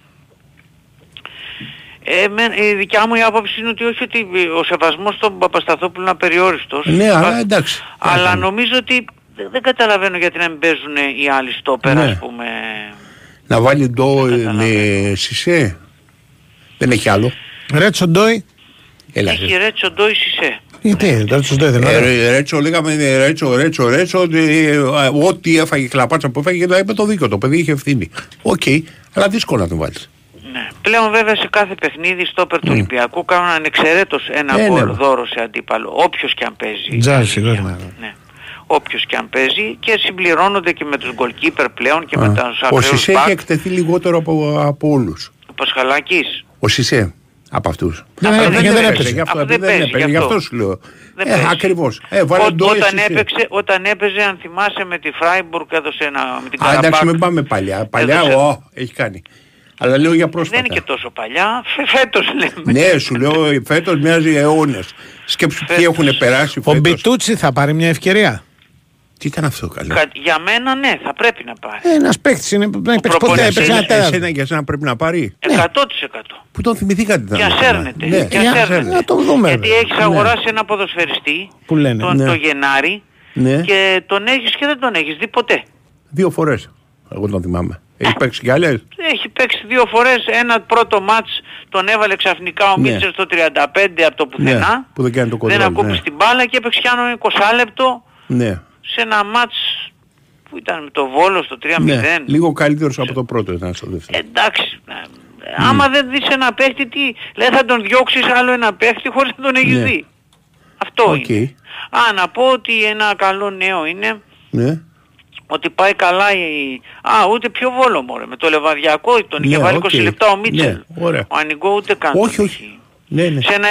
Ε, με, η δικιά μου η άποψη είναι ότι όχι ότι ο σεβασμός στον Παπασταθόπουλο είναι απεριόριστος. Ναι, αλλά Πα- εντάξει. Αλλά Κάτι. νομίζω ότι δεν, δεν καταλαβαίνω γιατί να μην παίζουν οι άλλοι στόπερ, Ναι. ας πούμε. Να βάλει Ντόι Δεν με καταλαβαίνω. Σισέ. Δεν έχει άλλο. Ρέτσο Ντόι. Έλα. Έχει Ρέτσο Ντόι Σισέ. Γιατί, το Ρέτσο Ντόι δεν είναι Ε, ωραίο. ρε- Ρέτσο, λέγαμε ε, Ρέτσο, Ρέτσο, Ρέτσο. ότι, ε, Ό,τι έφαγε, κλαπάτσα που έφαγε, το είπε το δίκιο. Το παιδί είχε ευθύνη. Οκ, αλλά δύσκολο να τον βάλεις. Ναι. Πλέον βέβαια σε κάθε παιχνίδι στόπερ του Ολυμπιακού κάνουν ανεξαιρέτως ένα Ε, γκολ ναι. δώρο σε αντίπαλο. Όποιος και αν παίζει. Τζάζι, Αλήθεια. βέβαια. Ναι. Όποιος και αν παίζει και συμπληρώνονται και με τους goalkeeper πλέον και με τους Ο ακραίους Σισε έχει back. εκτεθεί λιγότερο από, από όλους. Ο Πασχαλάκης. Ο Σισε. Από αυτούς. Δεν Αλλά έπαιζε, δεν έπαιζε. Γι' αυτό Αυτό δεν δεν παίζει, έπαιζε. γι' Γι' αυτό. αυτό σου λέω. Δεν Ε, παίζει. ακριβώς. Ε, βάλε Ό, ντό όταν, εσύ. έπαιξε, όταν έπαιζε, αν θυμάσαι, με τη Φράιμπουργκ έδωσε ένα με την Α, εντάξει, Καραμπάκ. μην πάμε παλιά. Παλιά, Έδωσε- ω, έχει κάνει. Αλλά λέω για πρόσφατα. Δεν είναι και τόσο παλιά. Φε- Φέτος λέμε. Ναι, σου λέω φέτος μοιάζει αιώνες. Σκέψου ποιοι Φέτος. έχουν περάσει Ο φέτος. Μπιτούτσι θα πάρει μια ευκαιρία. Τι ήταν αυτό καλό. Κα- Για μένα ναι, θα πρέπει να πάρει. Ένας παίκτης είναι που δεν έχει παίξει ποτέ. προπονητής Έπαιξε ένα Εσένα, τέταρτο. εσένα για σένα πρέπει να πάρει. 100%. Πού τον θυμηθήκατε Και ήταν ας αυτό, έρνεται. Ναι, Και ας για- έρνεται. να το δούμε, Γιατί βέβαια. έχεις Ναι. αγοράσει ένα ποδοσφαιριστή Που λένε. τον, Ναι. το Γενάρη Ναι. και τον έχεις και δεν τον έχεις δει ποτέ. Δύο φορές. Εγώ τον θυμάμαι. Έχει παίξει κι άλλες; Έχει παίξει δύο φορές ένα πρώτο μάτς τον έβαλε ξαφνικά ο Ναι. Μίτσελ στο 35 από το πουθενά. Ναι, που δεν κάνει το δεν κοντρόλ, ακούμπησε ναι. την μπάλα και έπαιξε κι άλλο 20 λεπτό Ναι. Σε ένα μάτς που ήταν με το Βόλο στο 3-0. ναι. Λίγο καλύτερος από το πρώτο ήταν στο δεύτερο. Εντάξει. ε, Άμα δεν δεις ένα παίχτη, τι, λέει θα τον διώξεις άλλο ένα παίχτη χωρίς να τον έχεις Ναι. δει. Αυτό Οκ. είναι. Α, να πω ότι ένα καλό νέο είναι Ναι. ότι πάει καλά η... Α, ούτε πιο βόλο μωρέ. Με το Λεβαδιακό τον είχε Ναι, βάλει οκ. 20 λεπτά ο Μίτσελ. Ναι, ωραία. Ο Ανιγκό ούτε καν Όχι, τον όχι. Είχε. Ναι, ναι. Σε ένα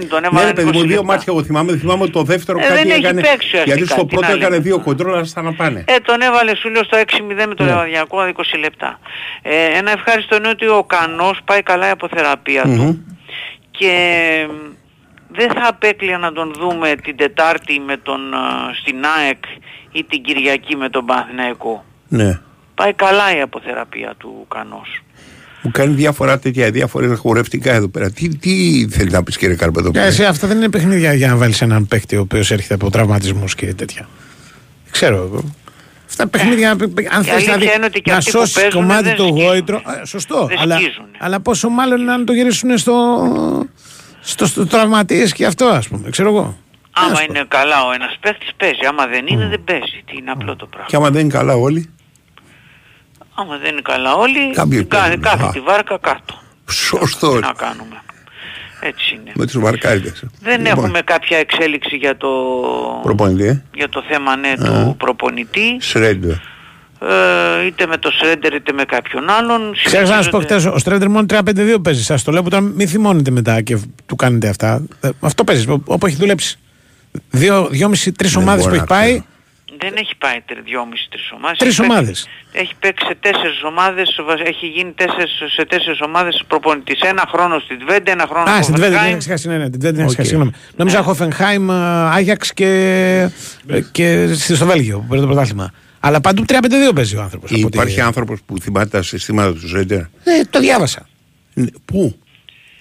6-0 τον Ναι, έβαλε ρε παιδί 20 μου, δύο λεπτά. μάτια εγώ θυμάμαι. Δεν θυμάμαι ότι το δεύτερο Ε, κάτι δεν έχει έκανε. παίξει ουσιαστικά, γιατί στο τι πρώτο να έκανε λέμε. δύο κοντρόλ, αλλά στα να πάνε. Ε, τον έβαλε σου λέω στο 6-0 με το Ναι. Λεβαδιακό 20 λεπτά. Ε, ένα ευχάριστο είναι ότι ο Κανός πάει καλά η αποθεραπεία του και μ, δεν θα απέκλεια να τον δούμε την Τετάρτη με τον, α, στην ΑΕΚ ή την Κυριακή με τον Παναθηναϊκό. Ναι. Πάει καλά η αποθεραπεία του Κανός. Μου κάνει διάφορα τέτοια, διάφορα χορευτικά εδώ πέρα. Τι, τι θέλει να πεις κύριε Καρπετόπουλο. Ε, σε αυτά δεν είναι παιχνίδια για να βάλεις έναν παίκτη ο οποίος έρχεται από τραυματισμούς και τέτοια. Δεν ξέρω εγώ. Αυτά παιχνίδια, αν θες αλήθεια δηλαδή, είναι ότι και να αυτοί που σώσεις παίζουνε κομμάτι δεν το σκίζουνε. γόητρο. ε, Σωστό. Δεν Αλλά, σκίζουνε. αλλά πόσο μάλλον να το γυρίσουν στο, στο, στο τραυματίες και αυτό, ας πούμε. Ξέρω εγώ. Άμα είναι καλά ο ένας παίχτης παίζει, άμα δεν είναι δεν παίζει. Τι είναι απλό το πράγμα. Και άμα δεν είναι καλά όλοι; Άμα δεν είναι καλά όλοι, Κάποιοι κάθε, παίζουν. κάθε Α. τη βάρκα κάτω. Σωστό. Τι να κάνουμε. Έτσι είναι. Με τους βαρκάριδες. Δεν έχουμε κάποια εξέλιξη για το, Προπονητή, ε. για το θέμα ναι, του προπονητή. Σρέντερ. Ε, είτε με το Σρέντερ είτε με κάποιον άλλον. Ξέρω να σου πω Συνεχίζονται- χτες, ο Στρέντερ μόνο 3-5-2 παίζει. Σας το λέω που τώρα μην θυμώνετε μετά και του κάνετε αυτά. Ε, Αυτό παίζεις, όπου έχει δουλέψει. Δύο, δυόμιση-τρει Δεν ομάδες που μπορώ έχει να πάει. Δεν έχει πάει τρι- δυόμιση τρεις ομάδες. Τρεις Έχει παίξει- ομάδες. Έχει παίξει σε τέσσερις ομάδες, βα- έχει γίνει τέσσερις, σε τέσσερις ομάδες προπονητής. Ένα χρόνο στην Τβέντε, ένα χρόνο Α, στο στην Τβέντε δεν Hoffenheim. έχει σχέση. Ναι, ναι, την Τβέντε δεν έχει Οκ. σχέση. Συγγνώμη. Νόμιζα Χόφενχαϊμ, Άγιαξ και, ε, και στη- στο Βέλγιο που παίρνει το πρωτάθλημα. Αλλά παντού 3-5-2 παίζει ο άνθρωπος. Υπάρχει άνθρωπος που θυμάται τα συστήματα του Σρέντερ. Ε, το διάβασα. Ναι, Πού;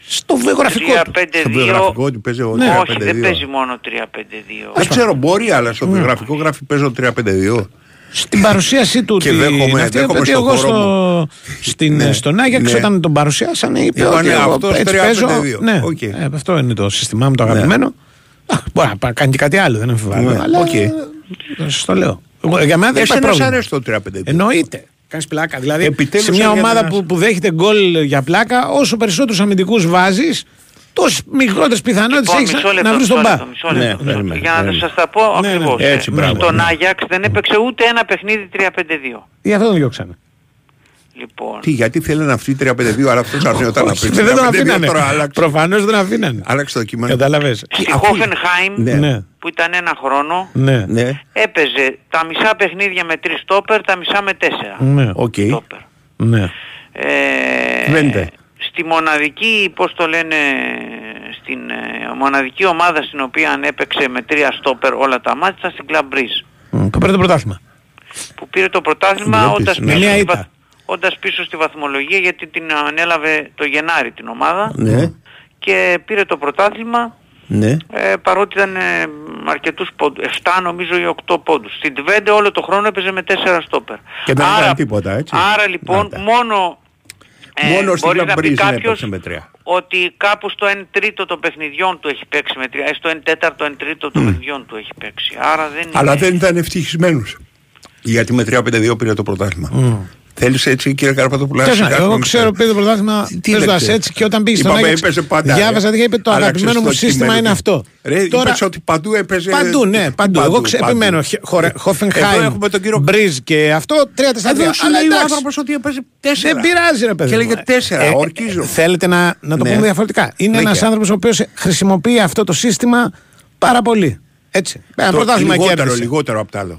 Στο βιογραφικό του. 3-5-2. Στο βιογραφικό ότι παίζει ο Ναι, 3-5-2. όχι, δεν παίζει μόνο 3-5-2. Δεν ξέρω, μπορεί, αλλά στο βιογραφικό γράφει παίζω 3-5-2. Στην παρουσίασή του Και ότι δέχομαι- είναι αυτή, δέχομαι γιατί στο εγώ χώρο στο, στην, Ναι, στον Άγιαξ ναι. όταν τον παρουσιάσανε είπε Είπανε, ότι εγώ αυτός έτσι 3-5-2. παίζω. Ναι, Οκ. ε, αυτό είναι το σύστημά μου το αγαπημένο. Α, μπορεί να πά- κάνει και κάτι άλλο, δεν αμφιβάλλω. Ναι, αλλά οκ. ε, σας το λέω. Εγώ, για μένα δεν Εσένα υπάρχει σ' πρόβλημα. αρέσει το 3-5-2. Εννοείται. Κάνεις πλάκα. Δηλαδή, Επιτέλους σε μια έρχεται ομάδα ένας- που, που δέχεται γκολ για πλάκα, όσο περισσότερους αμυντικούς βάζεις, τόσο μικρότερες πιθανότητες Λοιπόν, έχεις μισό να, λεπτό, να βρεις μισό τον λεπτό, μπα. μισό λεπτό, Ναι, μισό λεπτό. περίμενε, Για να περίμενε. σας τα πω Ναι, ναι. ακριβώς. Έτσι, Ε, μπράβο. Στον Ναι. Άγιαξ δεν έπαιξε ούτε ένα παιχνίδι 3-5-2. Γι' αυτό τον διώξανε. Λοιπόν, Τι, γιατί θέλουν αυτοί οι 3-5-2, αλλά αυτός αρνιόταν να Όχι, παίξει. δεν τον 3-5-2, αφήνανε. Τώρα άλλαξε. Προφανώς δεν αφήνανε. Άλλαξε το κείμενο. Κατάλαβες. στη αφού- Hoffenheim Ναι. Ναι. που ήταν ένα χρόνο Ναι. Ναι, έπαιζε τα μισά παιχνίδια με τρεις στόπερ, τα μισά με τέσσερα Ναι. οκ. στόπερ. Ναι. Ε, Βέντε. στη μοναδική, πώς το λένε, στην ε, μοναδική ομάδα στην οποία έπαιξε με τρία στόπερ όλα τα μάτια ήταν στην Club Breeze, Μ, Που πήρε το πρωτάθλημα. που πήρε το πρωτάθλημα Βλέπεις, όντας ναι. πίσω, Μια στη ήττα. Βαθ- όντας πίσω στη βαθμολογία γιατί την ανέλαβε το Γενάρη την ομάδα Ναι, και πήρε το πρωτάθλημα ναι. ε, παρότι ήταν ε, αρκετούς πόντους, 7 νομίζω ή 8 πόντους. Στην Τβέντε όλο το χρόνο έπαιζε με 4 στόπερ. Και δεν έκανε τίποτα, έτσι. Άρα λοιπόν Να τα. μόνο ε, Μόνο στην μπορεί να Club πει Breeze δεν κάποιος έπαιξε με τρία. ότι κάπου στο 1 τρίτο των παιχνιδιών του έχει παίξει με 3, στο 1 τέταρτο, 1 τρίτο των παιχνιδιών του έχει παίξει. Άρα δεν Αλλά είναι... δεν ήταν ευτυχισμένο. Γιατί με 3-5-2 πήρε το πρωτάθλημα. Θέλεις έτσι, κύριε Καρπατοπουλά. Ποιος να- σιγά Εγώ μην ξέρω ξέρει. πήρε το πρωτάθλημα Τι παίζοντα λέτε. έτσι και όταν πήγες στον Είπαμε, Άγιαξ. έπαιζε πάντα, Διάβαζα ε. τι είπε το Άλλαξες αγαπημένο μου στο σύστημα κείμενο είναι του. αυτό. Ρε, Τώρα- είπες ότι παντού έπαιζε. Παντού, ναι, παντού. Εγώ ξε- παντού. επιμένω. Εδώ Χόφενχάιμ, έχουμε τον κύριο- Μπριζ και αυτό 3-4-2. Εδώ σου Αλλά λέει ο εντάξει. άνθρωπος ότι έπαιζε 4. Δεν πειράζει, ρε παιδί. Και μου. έλεγε τέσσερα, Ε, ε, ορκίζω. Θέλετε να, να το Ναι. πούμε διαφορετικά. Είναι ένας Δίκαια. άνθρωπος ο οποίος χρησιμοποιεί αυτό το σύστημα πάρα πολύ. Έτσι. Ένα Το πρωτάθλημα λιγότερο, κέρδισε. λιγότερο από τα άλλα.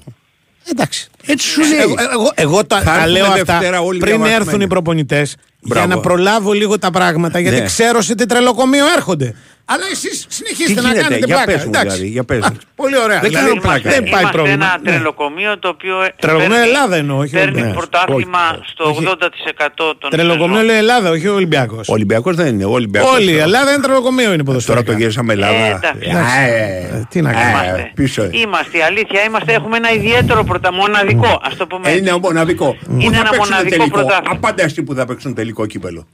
Εντάξει. Έτσι σου λέει. Εγώ, εγώ, εγώ τα, Θα τα έρθουμε λέω αυτά Δευτέρα όλοι πριν διαβασμένοι. έρθουν οι προπονητές για Μπράβο. να προλάβω λίγο τα πράγματα γιατί Ναι. ξέρω σε τι τρελοκομείο έρχονται. Αλλά εσείς συνεχίστε Τι να γίνεται, κάνετε για πλάκα. πες μου εντάξει. δηλαδή, για πες Α, μου. πολύ ωραία. Δεν Δηλαδή, κάνω πλάκα. Είμαστε, Δεν πάει είμαστε πρόβλημα. ένα Ναι. τρελοκομείο το οποίο ε, Τρελοκομείο παίρνει- Ελλάδα εννοώ, όχι παίρνει Ολυμπιακός. πρωτάθλημα Όχι, στο 80% των Τρελοκομείο σεζόν. λέει Ελλάδα, όχι ο Ολυμπιακός. Ο Ολυμπιακός δεν είναι. Ο Ολυμπιακός Όλη η τώρα. Ελλάδα είναι τρελοκομείο είναι Τώρα ποδοσφαιρικά. το γύρισαμε Ε, Ελλάδα. εντάξει. Α, ε, Ε, τι να κάνουμε. Είμαστε. πίσω. ε. Είμαστε, η αλήθεια είμαστε, έχουμε ένα ιδιαίτερο πρωτα... μοναδικό, ας το πούμε Ε, έτσι. Είναι μοναδικό. Πού Είναι θα ένα παίξουν μοναδικό τελικό; πρωτάθλημα. Απάντα αυτοί που θα παίξουν τελικό κύπελο.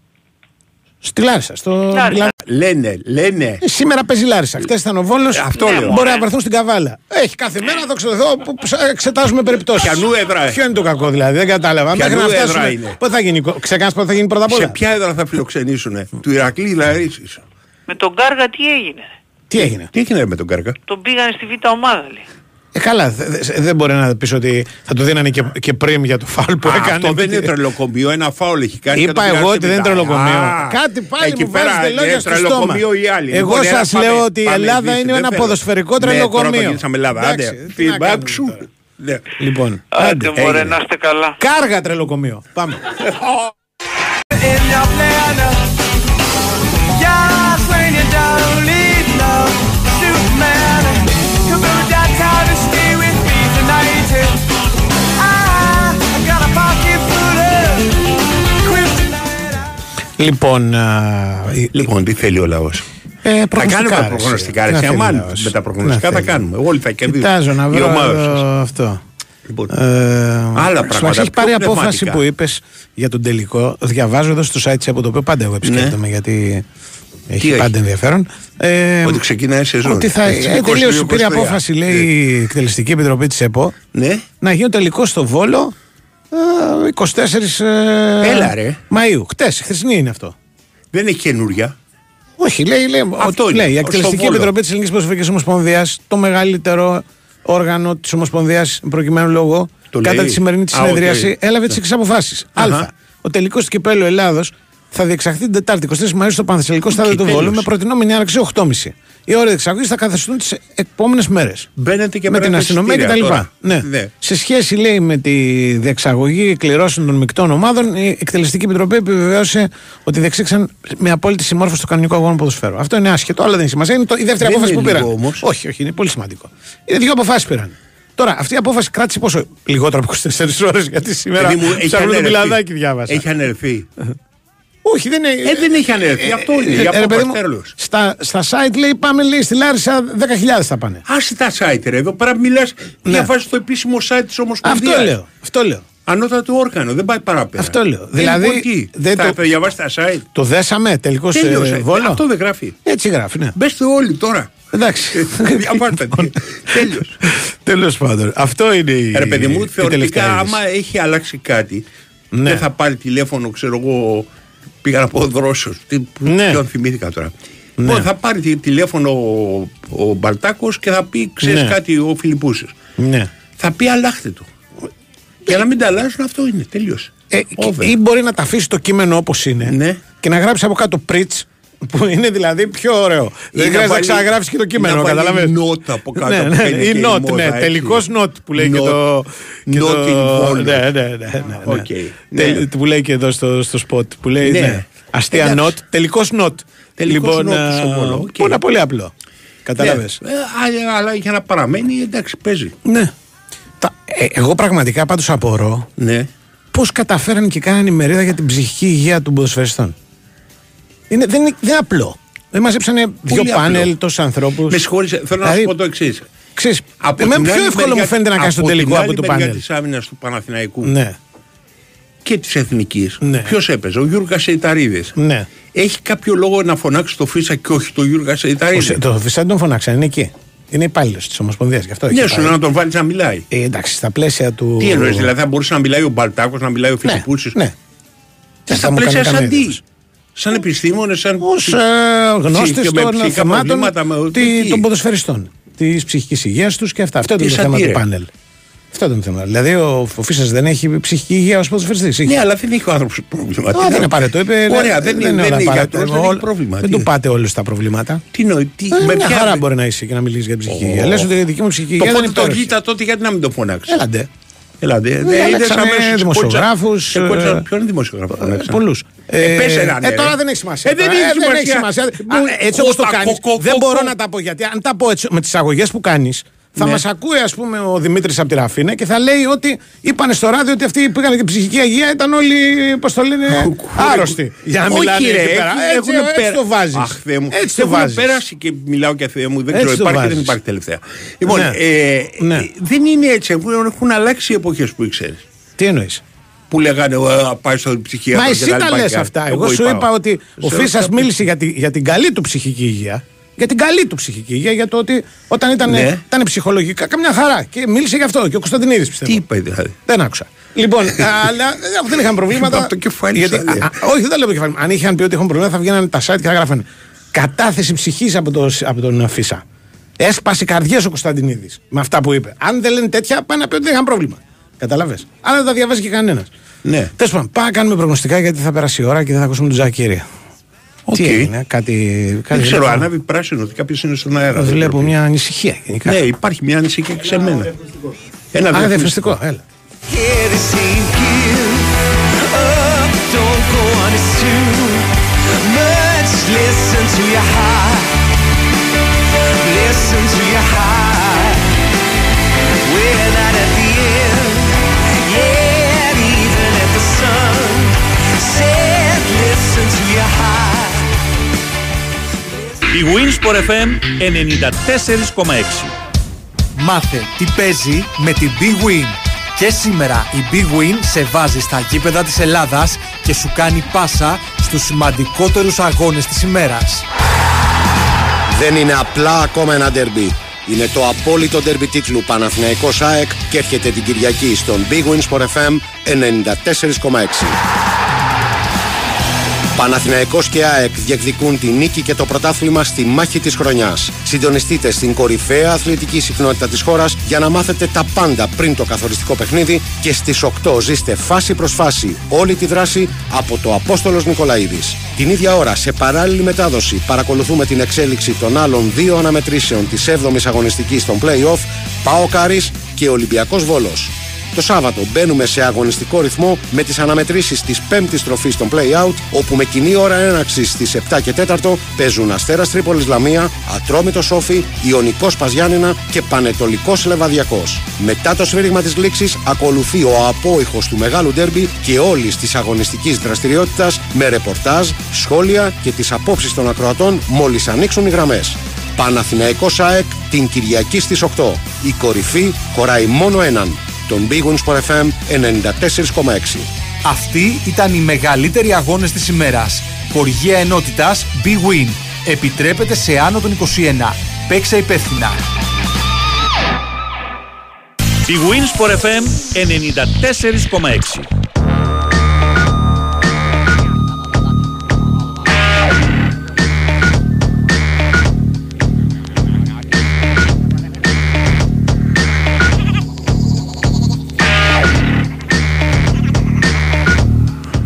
Στη Λάρισα. Στο... Λάρισα. Λένε, λένε. Ε, Σήμερα παίζει Λάρισα. Χθες ήταν ο Βόλος. αυτό Ναι, λέω. Μπορεί μωρέ. να βρεθούν στην Καβάλα. Έχει κάθε μέρα, δόξα τω Θεώ, που ψ- εξετάζουμε περιπτώσεις. Ποιανού έδρα, ε; Ποιο είναι το κακό δηλαδή, δεν κατάλαβα. Ποιανού Μέχρι να έδρα φτάσουμε. είναι; Πότε θα γίνει, ξεκάνεις πότε θα γίνει πρώτα απ' Σε όλα. ποια έδρα θα φιλοξενήσουν. Του Ηρακλή Λαρίσης. Με τον Κάργα τι έγινε. Τι έγινε; Τι έγινε με τον Κάρκα. Τον πήγανε στη β' ομάδα λέει. Ε, καλά, δε- δε- δεν μπορεί να πεις ότι θα του δίνανε και, και πριμ για το φάουλ που Α, έκανε. Αυτό δεν είναι τρελοκομείο, ένα φάουλ έχει κάνει. Είπα και το εγώ πειράζει ότι δεν είναι μετά. τρελοκομείο. Α, Κάτι πάλι εκεί μου πέρα βάζετε είναι λόγια στο στόμα. τρελοκομείο οι άλλοι. Εγώ Λοιπόν, έλα, σας πάμε- λέω ότι η πάμε, Ελλάδα Δύση, είναι δεν ένα θέλω. ποδοσφαιρικό Ναι, τώρα τρελοκομείο. το γυρίσαμε Ελλάδα. Εντάξει, Άντε, τι να φι- κάνουμε μπάξου. τώρα. Ναι. Λοιπόν, Άντε άντε, μωρέ, έγινε. να είστε καλά. Κάργα τρελοκομείο. Πάμε. Λοιπόν, α, η- Λοιπόν, τι θέλει ο λαός; ε, Θα προγνωστικά, κάνουμε ρε, τα προγνωστικά. εσύ. Ρε, Τι να σε θέλεις αμάν, λαός. με τα Τι προγνωστικά να θα θέλεις. κάνουμε. Όλοι θα κερδίσουν. Κοιτάζω να Η βρω ομάδα εδώ σας. αυτό. Λοιπόν, Ε, πράγματα, μας έχει πιο πάρει απόφαση πνευματικά. που είπες για τον τελικό. Διαβάζω εδώ στο site της από το οποίο πάντα εγώ επισκέπτομαι γιατί έχει Ναι. έχει; πάντα ενδιαφέρον. Ε, Ότι ξεκινάει η σεζόν. Ότι θα Έτσι, ε, τελείωσε, 22-23. πήρε απόφαση, λέει η εκτελεστική επιτροπή της ΕΠΟ, Ναι. να γίνει ο τελικός στο Βόλο ε, 24 ε, Έλα, ρε. Μαΐου. Χτες, χθεσινή είναι αυτό. Δεν έχει καινούρια. Όχι, λέει, λέει, Αυτό ότι- είναι, λέει η στο εκτελεστική Βόλο. επιτροπή της Ελληνικής Ποδοσφαιρική Ομοσπονδίας, το μεγαλύτερο όργανο της Ομοσπονδίας προκειμένου λόγο, Το κατά λέει. τη σημερινή της Α, οκ. συνεδρίαση, έλαβε τις εξής αποφάσεις. Αχα. Α. Ο τελικός του κυπέλου Ελλάδος θα διεξαχθεί την Τετάρτη 23 Μαΐου στο Πανθεσσαλικό Στάδιο του τέλος. Βόλου με προτεινόμενη έναρξη 8.30. Οι όροι διεξαγωγής θα καθοριστούν τις επόμενες μέρες. Μπαίνετε και Με την παίρνετε αστυνομία εισιτήρια κτλ. τώρα. Ναι. Ναι. Σε σχέση, λέει, με τη διεξαγωγή κληρώσεων των μεικτών ομάδων, η Εκτελεστική Επιτροπή επιβεβαίωσε ότι διεξήχθησαν με απόλυτη συμμόρφωση στο κανονισμό αγώνων ποδοσφαίρου. Αυτό είναι άσχετο, αλλά δεν έχει σημασία. Είναι το, η δεύτερη Δεν απόφαση είναι που πήραν. λίγο όμως. Όχι, όχι, είναι πολύ σημαντικό. Είναι δύο αποφάσεις πήραν. Τώρα, αυτή η απόφαση κράτησε πόσο; Λιγότερο από 24 ώρες, γιατί σήμερα Παιδί μου, έχει ψάχνω το αναιρεθεί. πιλαδάκι διάβασα. Έχει ανερθεί. Όχι, δεν είναι. Ε, δεν έχει ανερθεί. Αυτό είναι. ε, Για ε, ρε, παιδί απόφαση μου, τέλος. Στα, στα site λέει πάμε λέει στη Λάρισα 10.000 θα πάνε. Άσε τα site ρε. Εδώ πέρα μιλάς Ναι. για βάση το επίσημο site της Ομοσπονδίας. Αυτό λέω. Αυτό λέω. Ανώτατο όργανο. Δεν πάει παραπέρα. Αυτό λέω. Ε, Δηλαδή, λοιπόν, τι, δεν θα το- το διαβάσει τα site. Το δέσαμε τελικώ Τέλειωσε. Βόλο; Αυτό δεν γράφει. Έτσι γράφει, ναι. Μπέστε όλοι τώρα. Εντάξει. Διαβάστε. Τέλειω. Τέλος πάντων. Αυτό είναι η. Ρε παιδί μου, η τελευταία θεωρητικά είδηση. άμα έχει αλλάξει κάτι, Ναι. δεν θα πάρει τηλέφωνο, ξέρω εγώ, πήγα να πω δρόσος, τι, Ναι. ποιον θυμήθηκα τώρα. Ναι. Λοιπόν, θα πάρει τη- τηλέφωνο ο, ο Μπαλτάκος και θα πει, ξέρεις Ναι. κάτι ο Φιλιππούσης. Ναι. Θα πει αλλάχτε το. Για να μην τα αλλάζουν αυτό είναι, τελείωσε. Ε, Over. ή μπορεί να τα αφήσει το κείμενο όπως είναι Ναι. και να γράψει από κάτω πριτς που είναι δηλαδή πιο ωραίο. Δεν να χρειάζεται να βάλει- ξαναγράψει και το κείμενο, να βάλει καταλαβαίνεις; note από κάτω Ναι, που ναι, είναι ή και η note, μόδα, ναι. έτσι. Τελικός note που λέει και Note- το. και not το- involved. Ναι, ναι, ναι. ναι, ναι. Οκ, Τε- ναι. Που λέει και εδώ στο, στο spot. Που λέει. Ναι. Ναι. Αστεία Εντάξει. note. Τελικός note. Τελικός λοιπόν, note στο α, Βόλο, οκ. Που είναι πολύ απλό. Κατάλαβες. Ναι. Ε, αλλά- αλλά για να παραμένει, εντάξει, παίζει. Ναι. Τα- ε, εγώ πραγματικά πάντως απορώ Ναι. πώς καταφέραν και κάνανε ημερίδα για την ψυχική υγεία των ποδοσφαιριστών. Είναι, δεν, είναι, δεν είναι απλό. Δεν μαζέψανε δύο Πολύ απλό. πάνελ, τόσους ανθρώπους. Με συγχωρείτε, θέλω να σου πω το εξής. Ξέρεις, εμένα πιο εύκολο μου φαίνεται να κάνει το τελικό από το πάνελ. της άμυνας του Παναθηναϊκού Ναι, και της Εθνικής. Ναι. Ποιος έπαιζε, ο Γιώργο Σεϊταρίδης. ναι. Έχει κάποιο λόγο να φωνάξει το Φίσα και όχι το Γιώργο Ο Σεϊταρίδη; Σε- Το Φυσάντη τον φωνάξαν, είναι εκεί. Είναι υπάλληλος της Ομοσπονδίας. Γι' αυτό Ναι, έχει σου πάει. λέω να τον βάλεις να μιλάει. Ε, εντάξει, στα πλαίσια του. Τι εννοείς, δηλαδή θα μπορούσε να μιλάει ο Μπαλτάκος, να μιλάει ο Ναι, Φιλιππούση. ναι. Και Θα στα μου πλαίσια κάνει σαν καμία τι. Εντύπωση. Σαν επιστήμονες, σαν. Ω ε, γνώστες ψυχ- με των ψυχικά θεμάτων προβλήματα, με- τι- τι. των ποδοσφαιριστών. Της ψυχικής υγείας τους και αυτά. Αυτό ήταν Τι το θέμα σαν τι, του ρε. πάνελ. Αυτό ήταν το θέμα. Δηλαδή ο, ο Φίσα δεν έχει ψυχική υγεία ως ποδοσφαιριστής. Ναι, αλλά δεν έχει ο άνθρωπος πρόβλημα. Α, δεν είναι απαραίτητο. Είπε, Ωραία, δεν είναι- δεν όλα είναι απαραίτητο. γιατρός, δεν έχει Όλα- πρόβλημα. Δεν Τι. του πάτε όλους τα προβλήματα. Τι νοεί, τι. Ε, με μια ποια- χαρά μπορεί να είσαι και να μιλήσεις για ψυχική υγεία. Ω. Λες ότι η δική μου ψυχική Το υγεία δεν πότε είναι το υπέροχη. γήτα τότε, γιατί να μην το φωνάξεις; Έλαντε. Ελάτε. Ε, είδες αλλάξανε αμέσως, δημοσιογράφους, κότσα- ε, κότσα- ε, Ποιον είναι δημοσιογράφο, φωνάξανε; Πολλούς. Ε, πες έναν, ε, ρε. τώρα δεν έχει σημασία. Ε, δεν Τώρα, έχει σημασία. Α, Μου- έτσι όπως το κότα, κάνεις, κο- κο- δεν κο- μπορώ κο- να τα πω. Γιατί αν τα πω έτσι με τις αγωγές που κάνεις, θα Ναι. μας ακούει ας πούμε ο Δημήτρης από τη Ραφίνα και θα λέει ότι είπαν στο ράδιο ότι αυτοί που πήγαν για ψυχική υγεία ήταν όλοι, πώς το λένε, άρρωστοι. Για να Όχι, μιλάνε ρε, εκεί πέρα. έχουν- Έτσι, έχουν έτσι πέρα- το βάζεις. Αχ, Θεέ μου. Έτσι το Έχουν βάζεις. πέρασει και μιλάω και Θεέ μου, δεν Έτσι ξέρω, το υπάρχει ή δεν βάζεις. υπάρχει τελευταία. Λοιπόν, Ναι. ε, Ναι. ε, δεν είναι έτσι, έχουν, έχουν αλλάξει οι εποχές που ήξερες. Τι εννοείς; Που λέγανε «Ε, πάει στο ψυχίατρο. Μα και εσύ τα τα λοιπά λες και αυτά. εγώ Εγώ σου είπα. είπα ότι ο Σε Φίσας ρωτάω- μίλησε για, τη, για την καλή του ψυχική υγεία. Για την καλή του ψυχική υγεία, για το ότι όταν ήταν, Ναι. ήταν ψυχολογικά καμιά χαρά. Και μίλησε γι' αυτό. Και ο Κωνσταντινίδης πιστεύω. Τι είπε δηλαδή; Δεν άκουσα. Λοιπόν, αλλά ε, δεν είχαν προβλήματα. Από το κεφάλι γιατί, σαν, ε. α, α, όχι, δεν τα λέω από το κεφάλι. μου. Αν είχαν πει ότι έχουν προβλήματα, θα βγαίνανε τα site και θα γράφανε κατάθεση ψυχής από, το, από τον Φίσα. Έσπασε καρδιές ο Κωνσταντινίδης με αυτά που είπε. Αν δεν λένε τέτοια, πάνε να πει ότι δεν είχαν πρόβλημα. Καταλαβέ. Αλλά δεν τα διαβάζει και κανένας. Ναι. Τέλος πάντων, πάμε να κάνουμε προγνωστικά γιατί θα περάσει η ώρα και δεν θα ακούσουμε τον Τζακίρη. Οκ. Τι έγινε, κάτι. κάτι Δεν ξέρω, βλέπω- ανάβει πράσινο ότι κάποιος είναι στον αέρα. δεν Βλέπω ξέρω. μια ανησυχία γενικά. Ναι, υπάρχει μια ανησυχία και σε μένα. Ένα Α, διαφημιστικό. διαφημιστικό, έλα. Don't go on it too much. Listen to your heart. Listen to your heart. Η Winsport FM 94,6 Μάθε τι παίζει με την Big Win. Και σήμερα η Big Win σε βάζει στα γήπεδα της Ελλάδας και σου κάνει πάσα στους σημαντικότερους αγώνες της ημέρας. Δεν είναι απλά ακόμα ένα ντερμπι. Είναι το απόλυτο ντερμπι τίτλου Παναθηναϊκός ΑΕΚ και έρχεται την Κυριακή στον Big Win Sport FM 94,6. Παναθηναϊκός και ΑΕΚ διεκδικούν τη νίκη και το πρωτάθλημα στη μάχη της χρονιάς. Συντονιστείτε στην κορυφαία αθλητική συχνότητα της χώρας για να μάθετε τα πάντα πριν το καθοριστικό παιχνίδι και στις 8 ζήστε φάση προς φάση όλη τη δράση από το Απόστολος Νικολαίδης. Την ίδια ώρα σε παράλληλη μετάδοση παρακολουθούμε την εξέλιξη των άλλων δύο αναμετρήσεων της 7ης αγωνιστικής των play-off Πάο Κάρης και Ολυμπιακός Βόλος. Το Σάββατο μπαίνουμε σε αγωνιστικό ρυθμό με τις αναμετρήσεις της πέμπτης τροφής των play-out όπου με κοινή ώρα έναρξης στις 7 και 4 παίζουν Αστέρας Τρίπολης Λαμία, Ατρόμητος Σόφι, Ιωνικός Παζιάννηνα και Πανετολικός Λεβαδιακός. Μετά το σφύριγμα της λήξης ακολουθεί ο απόϊχος του μεγάλου ντέρμπι και όλης της αγωνιστικής δραστηριότητας με ρεπορτάζ, σχόλια και τις απόψεις των ακροατών μόλις ανοίξουν οι γραμμές. Παναθηναϊκός ΑΕΚ την Κυριακή στις 8. Η κορυφή χωράει μόνο έναν. Τον Big Wins Sport FM 94,6. Αυτοί ήταν οι μεγαλύτεροι αγώνες της ημέρας. Χοργία ενότητας Big Win. Επιτρέπεται σε άνω των 21. Παίξε υπεύθυνα. Η Winsport FM 94,6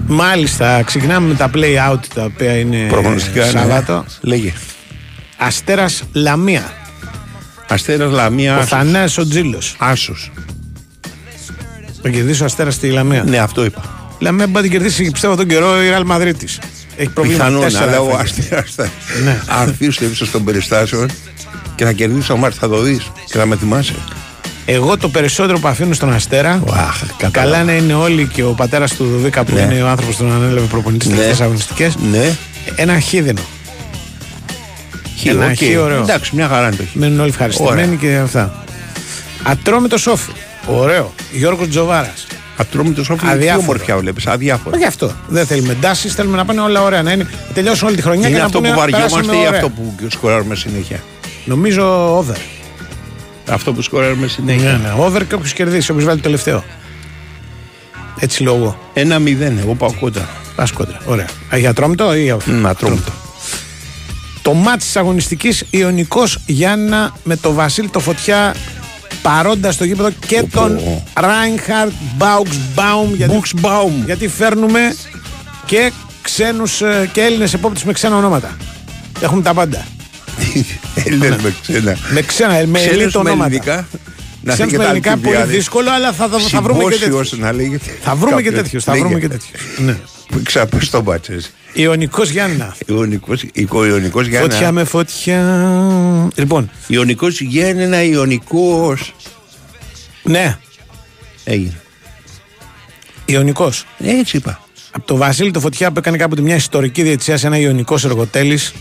Μάλιστα, ξεκινάμε με τα play out τα οποία είναι Προγνωστικά, ναι. Σάββατο. Λέγε. Αστέρας Λαμία. Αστέρας Λαμία. Ο Άσος. Θανάης ο Τζίλος. Άσος. Θα κερδίσει ο Αστέρα στη Λαμία. Ναι, αυτό είπα. Η Λαμία μπορεί να την κερδίσει πιστεύω τον καιρό η Ρεάλ Μαδρίτη. Έχει προβλήματα. Πιθανόν, τέσσερα αλλά ο έφαγε. Αστέρας θα Ναι. αρθεί στο ύψος των περιστάσεων και θα κερδίσει ο Μάρτ. Θα το δεις και θα με θυμάσαι. Εγώ το περισσότερο που αφήνω στον Αστέρα. καλά να είναι όλοι και ο πατέρας του Δουδίκα που Ναι. είναι ο άνθρωπος που τον ανέλαβε προπονητής Ναι. τελευταίες αγωνιστικές. Ναι. Ένα χι δίνω. Χι, Ένα οκ. χι ωραίο. Εντάξει, μια χαρά είναι το χι. Μένουν όλοι ευχαριστημένοι Ωραία. και αυτά. Ατρόμητος ΟΦΗ. Ωραίο. Γιώργος Τζοβάρας. Ατρόμητος ΟΦΗ. Τι Αδιάφορο. ομορφιά βλέπεις. Αδιάφορο. Όχι αυτό. Δεν θέλουμε εντάσεις. Θέλουμε να πάνε όλα ωραία. Να είναι, τελειώσουν όλη τη χρονιά Είναι και αυτό να που πούνε, βαριόμαστε περάσαμε ή ωραία. αυτό που σκοράρουμε συνέχεια; Νομίζω over. Αυτό που σκοράρουμε συνέχεια. Ναι, ναι. Over και όποιο κερδίσει, όποιος βάλει το τελευταίο. Έτσι λόγω. Ένα μηδέν, εγώ πάω κόντρα. Πας κόντρα. Ωραία. Α, για τρόμητο ή όχι; Να ατρόμητο. Το μάτς της αγωνιστικής Ιωνικός Γιάννα με το Βασίλη το Φωτιά παρόντας στο γήπεδο και τον Ράινχαρτ Μπάουξμπαουμ γιατί, γιατί φέρνουμε και ξένους ε, και Έλληνες επόπτες με ξένα ονόματα. Έχουμε τα πάντα. Έλληνες με ξένα. Με ξένα, με Ξένους ελίτ με ονόματα. ελληνικά; Να Ξένους λέγεται με ελληνικά πολύ Αλκιβιάδης. δύσκολο, αλλά θα, θα, θα βρούμε και Συμπόσιος τέτοιους. να λέγεται. Θα βρούμε και Κάποιος. τέτοιους. Θα βρούμε και Λέγεται. τέτοιους. Ναι. Που Ξαπες το μπάτσες. Ιωνικός Γιάννα. Ιωνικός, Ιωνικός Γιάννα. Φωτιά με φωτιά. Λοιπόν, Ιωνικός Γιάννενα, Ιωνικός. ναι, Έγινε. Ιωνικός. Έτσι είπα. Από το Βασίλη το Φωτιά που έκανε κάποτε μια ιστορική διετησία σε ένα Ιωνικός εργοτέλης.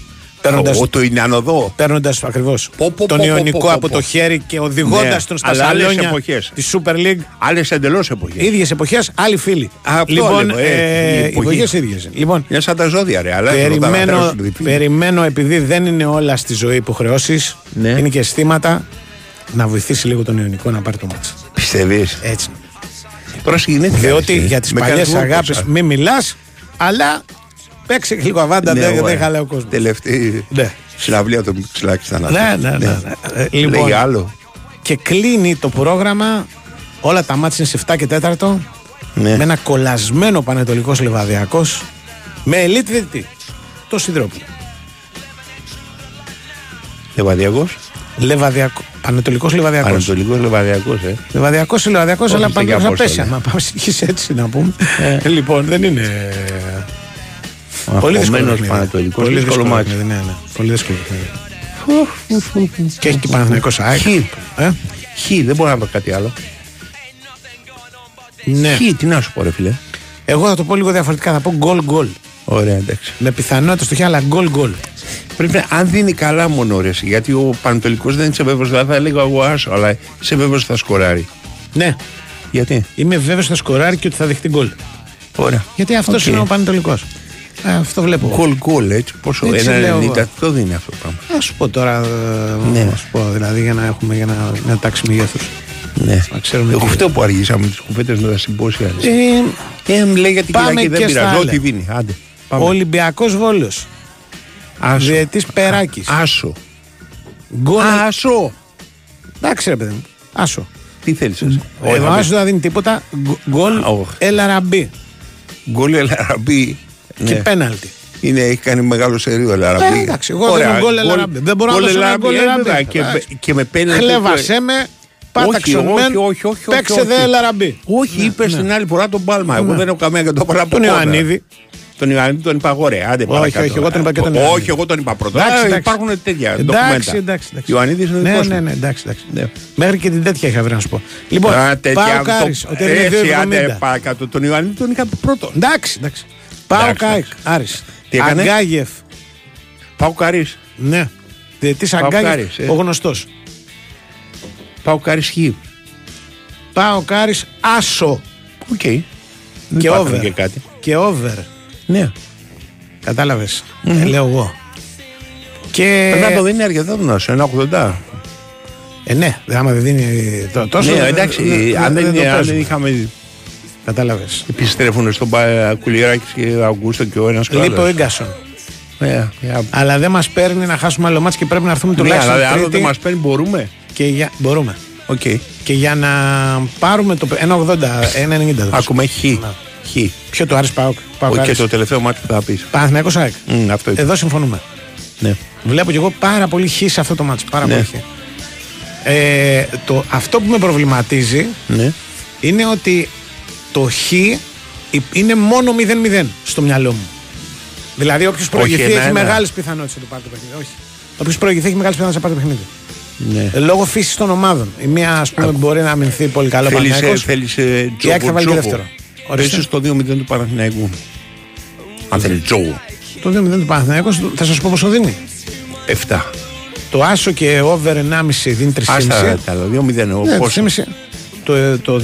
Παίρνοντα Ο, το Ινανοδό. παίρνοντας, ακριβώς, Πω, πω, τον πω, Ιωνικό πω, πω, από πω. το χέρι και οδηγώντας Ναι, τον στα αλλά άλλες σαλόνια εποχές. της Super League. Άλλες εντελώς εποχές. ίδιες εποχές, άλλοι φίλοι. Αυτό λοιπόν, λέω, ε, η ε, εποχή. εποχές ίδιες. Λοιπόν, Είναι σαν τα ζώδια, ρε. Αλλά περιμένω, περιμένω, επειδή δεν είναι όλα στη ζωή υποχρεώσεις, Ναι. είναι και αισθήματα, να βοηθήσει λίγο τον Ιωνικό να πάρει το μάτς. Πιστεύεις; Έτσι. Τώρα συγκινήθηκα. Διότι εσύ. για τις Με παλιές κάνεις αγάπη μόρφωσα. μην μιλάς, αλλά παίξε και λίγο αβάντα, Ναι, δεν, ωραία. δεν χαλάει ο κόσμος. Τελευταία. Ναι. Συναυλία το Μιξιλάκη ήταν Ναι, ναι, ναι. ναι. Ε, Λοιπόν, Λέγει άλλο. και κλείνει το πρόγραμμα. Όλα τα μάτια είναι σε 7 και 4. Ναι. Με ένα κολλασμένο πανετολικός Λεβαδιακό. Με ελίτ διαιτητή. Το Σιδρόπουλο. Λεβαδιακός. Λεβαδιακό. Πανετολικός Λεβαδιακό. Ανατολικός Λεβαδιακός, ε. Λεβαδιακό ή Λεβαδιακό, Όχι, αλλά και πάνω για θα πόσο πέσει. είναι. Αν πάμε συνεχίσει έτσι να πούμε. λοιπόν, δεν είναι. Πολύ δύσκολο. Αγχωμένος παιχνίδι. Πανετολικός, Πολύ δύσκολο δύσκολο μάτι. παιχνίδι, Ναι, ναι. Πολύ δύσκολο. παιχνίδι. Και έχει και Παναθηναϊκός ΑΕΚ. Χ. Ε; Χ, δεν μπορώ να πω κάτι άλλο. Ναι. Χ, τι να σου πω ρε φίλε. Εγώ θα το πω λίγο διαφορετικά. Θα πω γκολ γκολ. Ωραία, εντάξει. Με πιθανότητα στο χ, αλλά γκολ γκολ. Πρέπει να, αν δίνει καλά μόνο ρε, εσύ, γιατί ο Πανετολικός δεν είσαι βέβαιος, δηλαδή θα έλεγα εγώ άσο, αλλά είσαι βέβαιος ότι θα σκοράρει. Ναι. Γιατί; Είμαι βέβαιος ότι θα σκοράρει και ότι θα δεχτεί γκολ. Ωραία. Γιατί αυτός Οκ. είναι ο Πανετολικός. Αυτό βλέπω. εγώ. Γκολ γκολ έτσι, πόσο, Έτσι ένα λέω εγώ. 90, το δίνει αυτό το πράγμα. Α σου πω τώρα. ε, Ναι. Να σου πω δηλαδή για να έχουμε για να, μια τάξη μεγέθους. Ναι. Να ξέρουμε Εγώ τι- αυτό που αργήσαμε τις κουβέντες με τα συμπόσια. Ε, Ε, μου λέει για την Πάμε Κυριακή δεν και στα πειράζει, άλλα. ό,τι δίνει. Άντε. Πάμε. Ολυμπιακός Βόλος. Άσο. Διαιτητής Περάκης. Άσο. Γκολ. Άσο. Εντάξει ρε παιδί μου. Άσο. Τι θέλεις εσύ. Ο Άσο δεν δίνει τίποτα. Γκ- Γκολ. όχι. Ελαραμπή. Γκολ Ελαραμπή. Και Ναι. πέναλτι. Είναι, έχει κάνει μεγάλο σερίο Ελαραμπή. Ε, εντάξει, εγώ δίνω γκολ Ελαραμπή. Δεν μπορώ να γκολ δώσω ένα γκολ ε, Ελαραμπή. βέβαια, Και, Εντάξει. με- και με πέναλτι. Χλέβασέ με. Πάτα Όχι, ξενμέν. όχι, όχι, όχι, Παίξε όχι, δε όχι. Ελαραμπή. Όχι, είπε την άλλη φορά τον Πάλμα. Εγώ Ναι. δεν έχω καμία και το παρά Τον Ιωαννίδη. Τον Ιωαννίδη τον είπα εγώ ρε. Άντε Όχι, παρακάτω. όχι, εγώ τον είπα και τον Ε, Ιωαννίδη. Όχι, εγώ τον είπα πρώτα. Εντάξει, Ε, εντάξει. Υπάρχουν τέτοια Εντάξει, ντοκουμέντα. εντάξει, εντάξει. Ιωαννίδης είναι Ναι, δικός ναι, μου. ναι, εντάξει, εντάξει. Ναι. Μέχρι και την τέτοια είχα βρει να σου πω. Λοιπόν, Α, τέτοια, πάω το- Κάρις, ότι είναι Έτσι, άντε 2,70. παρακάτω. Τον Ιωαννίδη τον είχα πει πρώτο. Εντάξει, εντάξει. Πάω Εντάξει, Κάικ, εντάξει. Άρης. Τι έκανε; Αγκάγεφ. Πάω Καρίς. Ναι. Διετής Πάω Αγκάγεφ, Κάρις, ε. ο γνωστός. Πάω Καρίς Χ. Πάω Κάρις, Άσο. Οκ. Και Δεν πάθαμε over. και κάτι. Και over. Ναι. Κατάλαβες. Ε, λέω εγώ. Και... Πρέπει να το δίνει αρκετά τον Άσο, ένα 80. Ε, ναι, άμα δεν δίνει το, τόσο. Ναι, δεν- εντάξει, δεν- αν δεν δεν, το αν δεν παίζουμε. είχαμε Κατάλαβες. επιστρέφουν στον Πα- Κουλιεράκης και Αυγούστο και ο ένας και ο Λείπει ο άλλος. Ίνγκασον. Ε, ε, Αλλά δεν μας παίρνει να χάσουμε άλλο ματς και πρέπει να έρθουμε Ναι, τουλάχιστον αλλά άλλο τρίτη. δεν μας παίρνει, μπορούμε. Και για... Μπορούμε. Οκ. Και για να πάρουμε το 1,80, 1,90. θα Ακούμε Χ. Χ. Ποιο το Άρης Πάοκ. Πάοκ Και Άρης. το τελευταίο ματς που θα πεις. Παναθηναϊκός ΑΕΚ. Μμ, Αυτό είπε. Εδώ συμφωνούμε. Ναι. Βλέπω κι εγώ πάρα πολύ χ σε αυτό το ματς. Πάρα Ναι. πολύ χ. Ε, το, αυτό που με προβληματίζει Ναι. είναι ότι το χ είναι μόνο 0-0 στο μυαλό μου. Δηλαδή όποιος προηγηθεί έχει ένα-ένα. μεγάλες πιθανότητες να το πάρει το παιχνίδι. Όχι. Όποιος προηγηθεί έχει μεγάλες πιθανότητες να πάρει το παιχνίδι. ναι. Ε, λόγω φύσης των ομάδων. Η μία ας πούμε, μπορεί να αμυνθεί πολύ καλό Θέλεις, ε, Παναθηναϊκός. θέλεις ε, Η ΑΕΚ θα τζόγο βάλει και τζόγο. δεύτερο. Ορίστε. Πες στο 2-0 του Παναθηναϊκού. Αν θέλει τζόγο. Το 2-0 του Παναθηναϊκός θα σας πω πόσο δίνει. 7. Το άσο και over 1,5 δίνει 3,5. Άστα τα άλλα. 2-0. ο Ναι, πόσο. 3,5. Το, το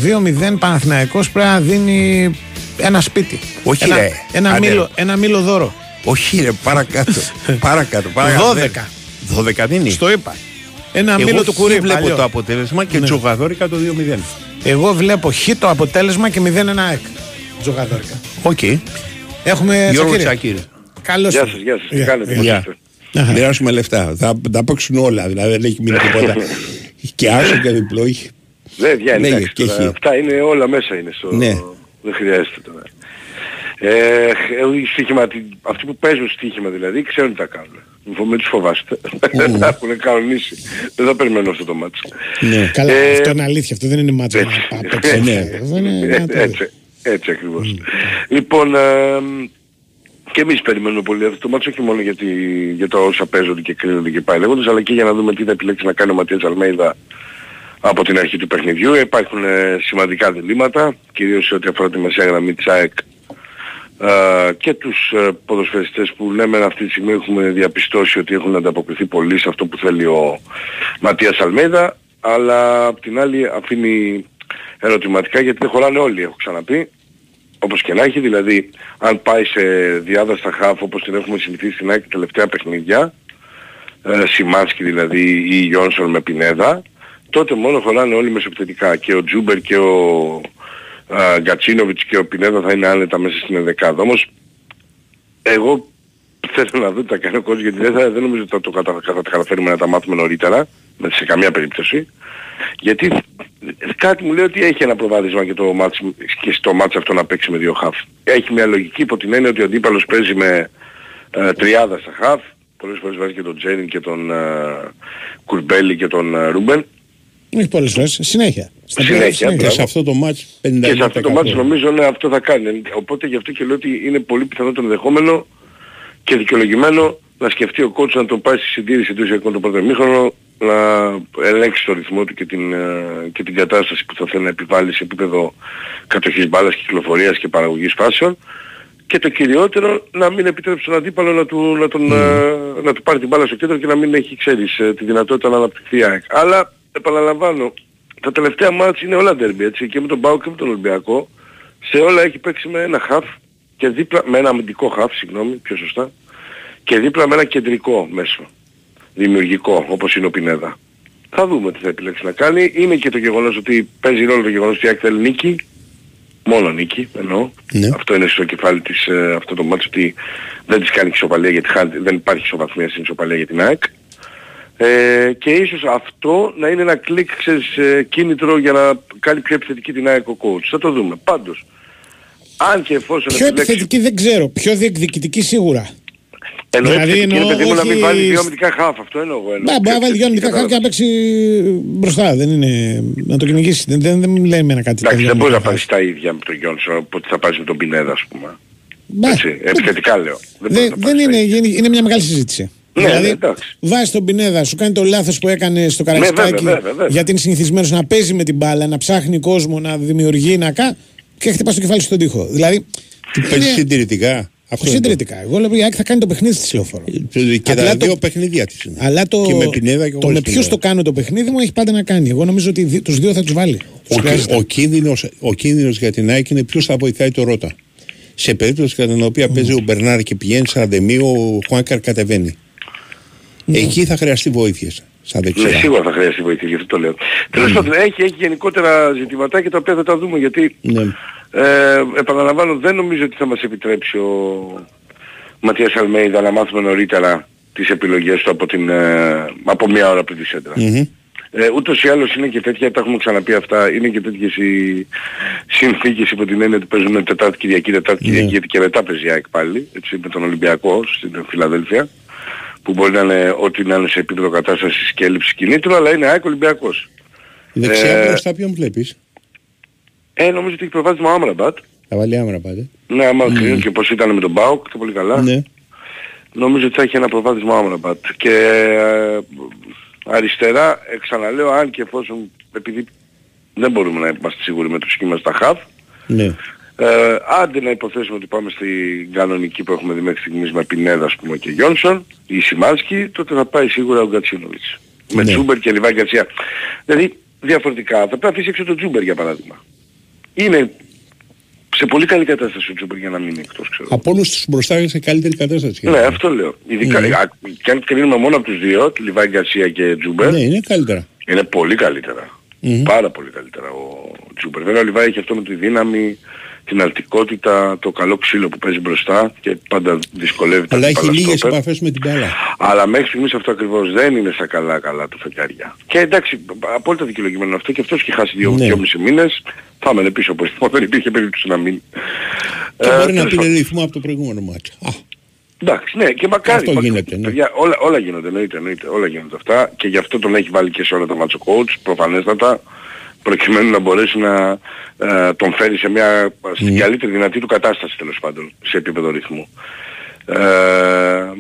2-0 Παναθηναϊκός πρέπει να δίνει ένα σπίτι. Όχι, ένα, ρε. Ένα, Άντε, μήλο, ρε. ένα μήλο δώρο. Όχι ρε, παρακάτω. παρακάτω. παρακάτω. 12. 12 δίνει. Στο είπα. Ένα Εγώ μήλο του χ κουρί. βλέπω παλιό. το αποτέλεσμα και Ναι. τζογαδόρικα το 2-0. Εγώ βλέπω χ το αποτέλεσμα και 0-1 εκ. Τζογαδόρικα. Οκ. Έχουμε Γιώργο Τσακίρη. Τσακύρη. Καλώς Γεια ήρθατε. σας, γεια σας. Τι Γεια, κάνετε, πώς Γεια. είστε. Αχα. Μοιράσουμε λεφτά. Θα τα παίξουν όλα. Δηλαδή δεν έχει μείνει τίποτα. και άσο και διπλό έχει. Δεν βγαίνει, Λέγε, εντάξει, και τώρα. χ. Αυτά είναι όλα μέσα είναι στο... Ναι. Δεν χρειάζεται τώρα. Ε, οι στοίχημα, αυτοί που παίζουν στοίχημα δηλαδή ξέρουν τι θα κάνουν. Μην μην τους φοβάστε. Τα έχουν κανονίσει. Δεν θα περιμένω αυτό το μάτσο. Ναι. Καλά, Ε, αυτό είναι αλήθεια. Αυτό δεν είναι μάτσα να έτσι. πά- παίξει. Ναι. Αυτό είναι ένα το- έτσι, έτσι ακριβώς. Λοιπόν, ε, και εμείς περιμένουμε πολύ αυτό το μάτσο, όχι μόνο γιατί, για το όσα παίζονται και κρίνονται και πάει λέγοντας, αλλά και για να δούμε τι θα επιλέξεις να κάνει ο Ματίας Αλμέιδα από την αρχή του παιχνιδιού. Υπάρχουν ε, σημαντικά διλήμματα, κυρίως σε ό,τι αφορά τη μεσαία γραμμή της ΑΕΚ ε, και τους ε, ποδοσφαιριστές που ναι μεν αυτή τη στιγμή έχουμε διαπιστώσει ότι έχουν ανταποκριθεί πολύ σε αυτό που θέλει ο Ματίας Αλμέιδα αλλά απ' την άλλη αφήνει ερωτηματικά γιατί δεν χωράνε όλοι έχω ξαναπεί όπως και να έχει δηλαδή αν πάει σε διάδραστα χάφ όπως την έχουμε συνηθίσει στην ΑΕΚ τα τελευταία παιχνίδια ε, Σιμάνσκι δηλαδή ή Γιόνσον με Πινέδα τότε μόνο χωράνε όλοι μεσοπιθετικά και ο Τζούμπερ και ο ε, Γκατσίνοβιτς και ο Πινέδα θα είναι άνετα μέσα στην ενδεκάδα όμως εγώ θέλω να δω τι θα κάνει ο coach γιατί δεν, θα, δεν νομίζω ότι θα το κατα, θα τα καταφέρουμε να τα μάθουμε νωρίτερα σε καμία περίπτωση. Γιατί κάτι μου λέει ότι έχει ένα προβάδισμα και, το μάτς, και στο μάτς αυτό να παίξει με δύο χαφ. Έχει μια λογική υπό την έννοια ότι ο αντίπαλος παίζει με ε, τριάδα στα χαφ. Πολλές φορές βάζει και τον Τζέριν και τον ε, Κουρμπέλη και τον ε, Ρούμπεν. Όχι πολλές φορές, συνέχεια. Στα Συνέχεια, πλέον, Και σε αυτό το μάτς 50%. Και σε αυτό το μάτι νομίζω ναι, αυτό θα κάνει. Οπότε γι' αυτό και λέω ότι είναι πολύ πιθανό το ενδεχόμενο και δικαιολογημένο να σκεφτεί ο κότσος να τον πάει στη συντήρηση του εισαγωγικών το πρώτο ημίχρονο, να ελέγξει το ρυθμό του και την, ε, και την κατάσταση που θα θέλει να επιβάλλει σε επίπεδο κατοχής μπάλας, κυκλοφορίας και παραγωγής φάσεων και το κυριότερο να μην επιτρέψει τον αντίπαλο να του, να τον, ε, να του πάρει την μπάλα στο κέντρο και να μην έχει, ξέρεις, ε, τη δυνατότητα να αναπτυχθεί η ΑΕΚ. Αλλά, επαναλαμβάνω, τα τελευταία μάτς είναι όλα derby, έτσι, και με τον Πάο και με τον Ολυμπιακό. Σε όλα έχει παίξει με ένα χαφ και δίπλα, με ένα αμυντικό χαφ, συγγνώμη, πιο σωστά, και δίπλα με ένα κεντρικό μέσο, δημιουργικό, όπως είναι ο Πινέδα. Θα δούμε τι θα επιλέξει να κάνει. Είναι και το γεγονός ότι παίζει ρόλο το γεγονός ότι η ΑΕΚ θέλει νίκη. Μόνο νίκη εννοώ. Αυτό είναι στο κεφάλι της ε, αυτό το μάτσο ότι δεν της κάνει ισοπαλία γιατί χάνει- δεν υπάρχει ισοβαθμία στην ισοπαλία για την ΑΕΚ. Ε, και ίσως αυτό να είναι ένα κλικ ξέρεις, ε, κίνητρο για να κάνει πιο επιθετική την ΑΕΚ ο coach. Θα το δούμε. Πάντως, αν και εφόσον Πιο επιλέξει... επιθετική δεν ξέρω, πιο διεκδικητική σίγουρα. Εννοώ δηλαδή επιθετική, ρε εννοώ, παιδί μου, να μην όχι- βάλει δύο αμυντικά χάφ. Αυτό εννοώ εγώ. εννοώ. Μπα, μπορεί να βάλει δυο αμυντικά χάρη και να παίξει μπροστά. Δεν είναι. να το κυνηγήσει. Δεν, δεν, δεν λέμε ένα κάτι Εντάξει, τέτοιο. δεν μπορείς να πάρεις τα ίδια με τον Γιόνσον από ότι θα πάρεις με τον Πινέδα, ας πούμε. Μπα, Έτσι, επιθετικά λέω. Δεν μπορείς Δεν, δεν είναι, είναι, είναι μια μεγάλη συζήτηση. Ναι, δηλαδή, ναι, εντάξει. βάζει τον Πινέδα, σου κάνει το λάθος που έκανε στο Ναι, Καραϊσκάκι. βέβαια, βέβαια, βέβαια. γιατί είναι συνηθισμένο να παίζει με την μπάλα, να ψάχνει κόσμο, να δημιουργεί, να κα. και χτυπάς το κεφάλι σου στον τοίχο. Δηλαδή. Τι παίζει συντηρητικά. Αυτό είναι το- συντηρητικά. Εγώ λέω η ΑΕΚ θα κάνει το παιχνίδι τη λεωφόρο. Και Απλά τα το- δύο παιχνίδια της είναι. Αλλά το, Και με Πινέδα και το χωρίς με ποιου Πινέδα. το κάνω το παιχνίδι μου έχει πάντα να κάνει. Εγώ νομίζω ότι τους δύο θα τους βάλει. Τους Ο, χρειάζεται. ο, κίνδυνος, ο κίνδυνος για την ΑΕΚ είναι ποιος θα βοηθάει το Ρότα. Σε περίπτωση κατά την οποία παίζει ο Μπερνάρ και πηγαίνει σαν ραντεμί, ο Χουάνκαρ κατεβαίνει. Εκεί θα χρειαστεί βοήθειες. Σαν Ναι, δεξιά. σίγουρα θα χρειαστεί βοήθεια, γι' αυτό το λέω. Τέλος πάντων, έχει, έχει γενικότερα ζητηματάκια τα οποία θα τα δούμε γιατί Ναι. ε, επαναλαμβάνω δεν νομίζω ότι θα μας επιτρέψει ο Ματίας Αλμέιδα να μάθουμε νωρίτερα τις επιλογές του από, την, ε, από μια ώρα πριν τη σέντρα. Μμμ. Ε, ούτως ή άλλως είναι και τέτοια, τα έχουμε ξαναπεί αυτά, είναι και τέτοιες οι συνθήκες υπό την έννοια ότι παίζουν Τετάρτη Κυριακή, Τετάρτη Ναι. Κυριακή γιατί και μετά παίζει η ΑΕΚ πάλι, έτσι με τον Ολυμπιακό στην Φιλαδέλφια, που μπορεί να είναι ό,τι να είναι σε επίπεδο κατάστασης και έλλειψης κινήτρου, αλλά είναι ΑΕΚ Ολυμπιακός. Δεξιά Ε, μπροστά ποιον βλέπεις; Ε, νομίζω ότι έχει προβάδισμα ο Άμραμπατ. Θα βάλει Άμραμπατ. Ναι, άμα Μμμ. κρίνουν και πως ήταν με τον ΠΑΟΚ και πολύ καλά. Ναι. Νομίζω ότι θα έχει ένα προβάδισμα ο Άμραμπατ. Και ε, αριστερά, ε, ξαναλέω, αν και εφόσον, επειδή δεν μπορούμε να είμαστε σίγουροι με το σχήμα στα χαφ, Ναι. Ε, άντε να υποθέσουμε ότι πάμε στην κανονική που έχουμε δει μέχρι στιγμής με Πινέδα ας πούμε και Γιόνσον ή Σιμάνσκι, τότε θα πάει σίγουρα ο Γκατσίνοβιτς. Με Ναι. Τζούμπερ και Λιβάι Γκαρσία. Δηλαδή διαφορετικά θα πρέπει να αφήσει έξω τον Τζούμπερ για παράδειγμα. Είναι σε πολύ καλή κατάσταση ο Τζούμπερ για να μείνει εκτός ξέρω. Από όλους τους μπροστά είναι σε καλύτερη κατάσταση. Ναι, αυτό λέω. Ειδικά, Ναι. α, και αν κρίνουμε μόνο από τους δύο, τη Λιβάι Γκαρσία και Τζούμπερ, Ναι, είναι καλύτερα. είναι πολύ καλύτερα. Μμμ. Πάρα πολύ καλύτερα ο Τζούμπερ. Βέβαια ο Λιβάι έχει αυτό με τη δύναμη, την αλτικότητα, το καλό ξύλο που παίζει μπροστά και πάντα δυσκολεύει τα Αλλά έχει αντίπαλα λίγες στόπερ. επαφές με την μπάλα. Αλλά μέχρι στιγμής αυτό ακριβώς δεν είναι στα καλά καλά του φεγγάρια. Και εντάξει, απόλυτα δικαιολογημένο αυτό και αυτός έχει χάσει δύο, Ναι. δυόμιση μήνες. Θα έμενε πίσω από ρυθμό, δεν υπήρχε περίπτωση να μείνει. Και Ε, μπορεί να τέλος πήρε πάντων. ρυθμό από το προηγούμενο μάτσο. Α, Εντάξει, ναι, και μακάρι. Αυτό μακάρι. γίνεται, ναι. Παιδιά, όλα, όλα γίνονται, εννοείται, εννοείται, όλα γίνονται αυτά και γι' αυτό τον έχει βάλει και σε όλα τα μάτσο coach, προφανέστατα, προκειμένου να μπορέσει να ε, τον φέρει σε μια, στην καλύτερη δυνατή του κατάσταση τέλος πάντων, σε επίπεδο ρυθμού. Ε,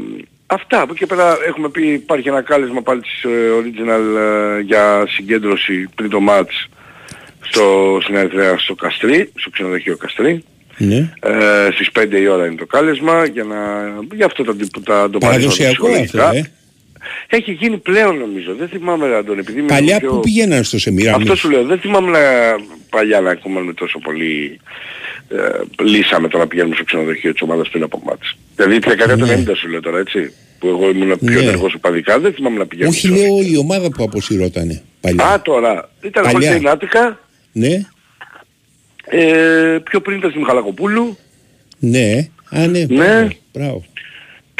αυτά, από εκεί και πέρα έχουμε πει υπάρχει ένα κάλεσμα πάλι της ε, Original ε, για συγκέντρωση πριν το μάτς στο, στην Ερυθρέα στο Καστρί, στο ξενοδοχείο Καστρί. ναι. Ε, στις 5 η ώρα είναι το κάλεσμα για, να, για αυτό το, το, το, το Παραδοσιακό αυτό, ε. Έχει γίνει πλέον νομίζω. Δεν θυμάμαι Αντών, επειδή είμαι Παλιά πιο... που πηγαίναν στο Σεμιράμις. Αυτό σου λέω. Δεν θυμάμαι να... παλιά να ακούμε τόσο πολύ ε, λύσαμε το να πηγαίνουμε στο ξενοδοχείο της ομάδας πριν από μάτς. Δηλαδή τη δεκαετία του Ναι. 90 σου λέω τώρα έτσι. Που εγώ ήμουν πιο Ναι. ενεργός οπαδικά. Δεν θυμάμαι να πηγαίνουμε. Όχι λέω η ομάδα που αποσυρώτανε παλιά. Α, τώρα. Ήταν Παλιά. παλιά. στην Άτικα. Ναι, Ε, πιο πριν ήταν στη Μιχαλακοπούλου. ναι. Α, ναι. Ναι. μπράβο, Μπράβο.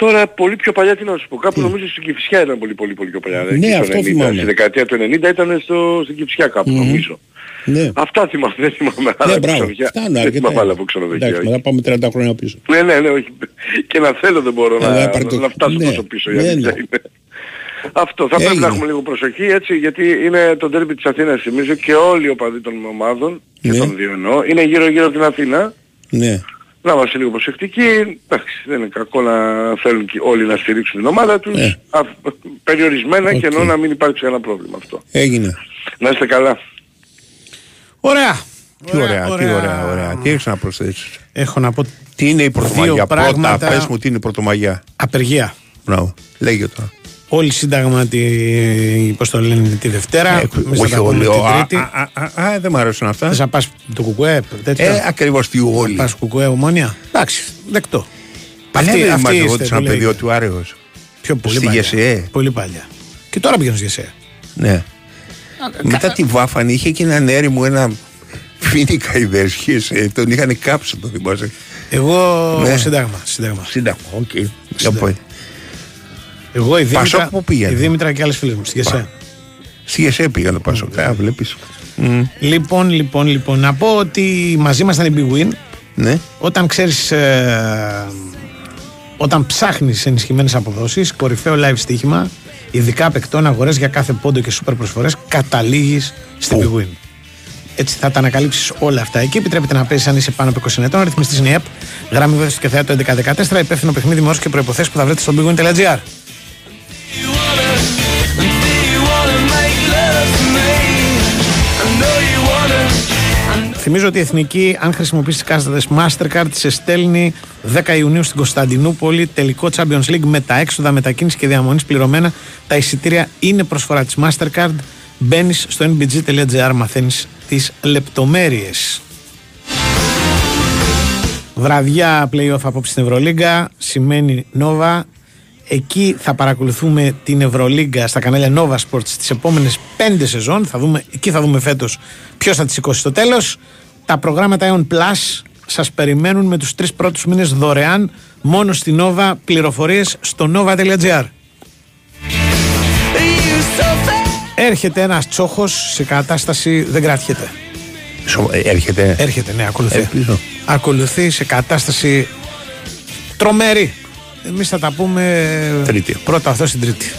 Τώρα πολύ πιο παλιά τι να σου πω. Κάπου νομίζω στην Κηφισιά ήταν πολύ πολύ πολύ πιο παλιά. Ναι, εκεί στο αυτό 90. θυμάμαι. Στη δεκαετία του 90 ήταν στο, στην Κηφισιά κάπου νομίζω. Ναι. Αυτά θυμάμαι, δεν θυμάμαι άλλα Ναι, από μπράβο. ξενοδοχεία. Φτάνουν Δεν θυμάμαι άλλα αρκετά. από ξενοδοχεία. Εντάξει, όχι. μετά πάμε 30 χρόνια πίσω. Ναι, ναι, ναι, όχι. Και να θέλω δεν μπορώ Ε, να, δεν πάρει το- να φτάσω ναι, τόσο πίσω. η ναι, αλήθεια ναι. είναι. Αυτό, θα πρέπει Έγινε. να έχουμε λίγο προσοχή έτσι, γιατί είναι το ντέρμπι της Αθήνας θυμίζω και όλοι οι οπαδοί των ομάδων, και Ναι. των δύο εννοώ, είναι γύρω γύρω από την Αθήνα. Ναι. Να είμαστε λίγο προσεκτικοί. Εντάξει, δεν είναι κακό να θέλουν και όλοι να στηρίξουν την ομάδα τους. Ναι. Α, περιορισμένα και Οκ. ενώ να μην υπάρξει κανένα πρόβλημα αυτό. Έγινε. Να είστε καλά. Ωραία. Τι ωραία, τι ωραία, ωραία. Τι έχεις να προσθέσεις; Έχω να πω Τι είναι η Πρωτομαγιά. Δύο Πρώτα, πράγματα. πες μου τι είναι η Πρωτομαγιά. απεργία. Μπράβο. Λέγε τώρα. Όλοι σύνταγμα τη, πώς το λένε, τη Δευτέρα. Ε, Εμείς θα όχι τα πούμε όλοι. την Α, Τρίτη. α, α, α, Δεν μου αρέσουν αυτά. Θες να πας το κουκουέ, τέτοιο. Ε, ακριβώς τι όλοι. Πας κουκουέ, ομόνια. Εντάξει, δεκτό. Αυτή, αυτή αυτή είστε, εγώ σαν το λέει. παιδί του Άρεος. Πιο πολύ Στη παλιά. ΓΕΣΕ. Πολύ παλιά. Και τώρα πηγαίνω στη ΓΕΣΕ. Ναι. Μετά τη Βάφανη είχε και έναν έρημο, ένα φίνικα ιδέες. ε, Τον είχαν κάψει το θυμάσαι. Εγώ Ναι. σύνταγμα. σύνταγμα. Σύνταγμα, οκ. Για πω. Εγώ η Πασόκ Δήμητρα, που πήγαινε; η Δήμητρα και άλλες φίλες μου στη ΓΕΣΕ. Στη ΓΕΣΕ πήγαν το Πασόκ. Α, βλέπεις. Μμ. Λοιπόν, λοιπόν, λοιπόν, να πω ότι μαζί μας ήταν η Big Win. Ναι. Όταν ξέρεις, ε, όταν ψάχνεις ενισχυμένες αποδόσεις, κορυφαίο live στοίχημα, ειδικά παικτών αγορές για κάθε πόντο και σούπερ προσφορές, καταλήγεις στην Big Win. Έτσι θα τα ανακαλύψεις όλα αυτά. Εκεί επιτρέπεται να παίζει αν είσαι πάνω από 20 ετών. Αριθμιστής είναι η ΕΠ. Γράμμη βέβαια και θεάτο 1114. Υπεύθυνο παιχνίδι με όρους και προποθέσει που θα βρείτε στο bigwin.gr. Θυμίζω ότι η Εθνική, αν χρησιμοποιήσεις τι κάρτε Mastercard, σε στέλνει 10 Ιουνίου στην Κωνσταντινούπολη τελικό Champions League με τα έξοδα μετακίνηση και διαμονής πληρωμένα. Τα εισιτήρια είναι προσφορά της Mastercard. Μπαίνεις στο nbg.gr, μαθαίνεις τις λεπτομέρειες. Βραδιά playoff απόψε στην Ευρωλίγκα, σημαίνει Nova. Εκεί θα παρακολουθούμε την Ευρωλίγκα στα κανάλια Nova Sports τις επόμενες πέντε σεζόν. Θα δούμε, εκεί θα δούμε φέτος ποιος θα τις σηκώσει στο τέλος. Τα προγράμματα Eon Plus σας περιμένουν με τους τρεις πρώτους μήνες δωρεάν μόνο στη Nova πληροφορίες στο nova.gr. Έρχεται ένας τσόχος σε κατάσταση δεν κρατιέται. Σο- ε, Έρχεται. Έρχεται, ναι, ακολουθεί. Ελπίζω. Ακολουθεί σε κατάσταση τρομερή. Εμείς θα τα πούμε Τρίτη. πρώτα αυτό στην Τρίτη.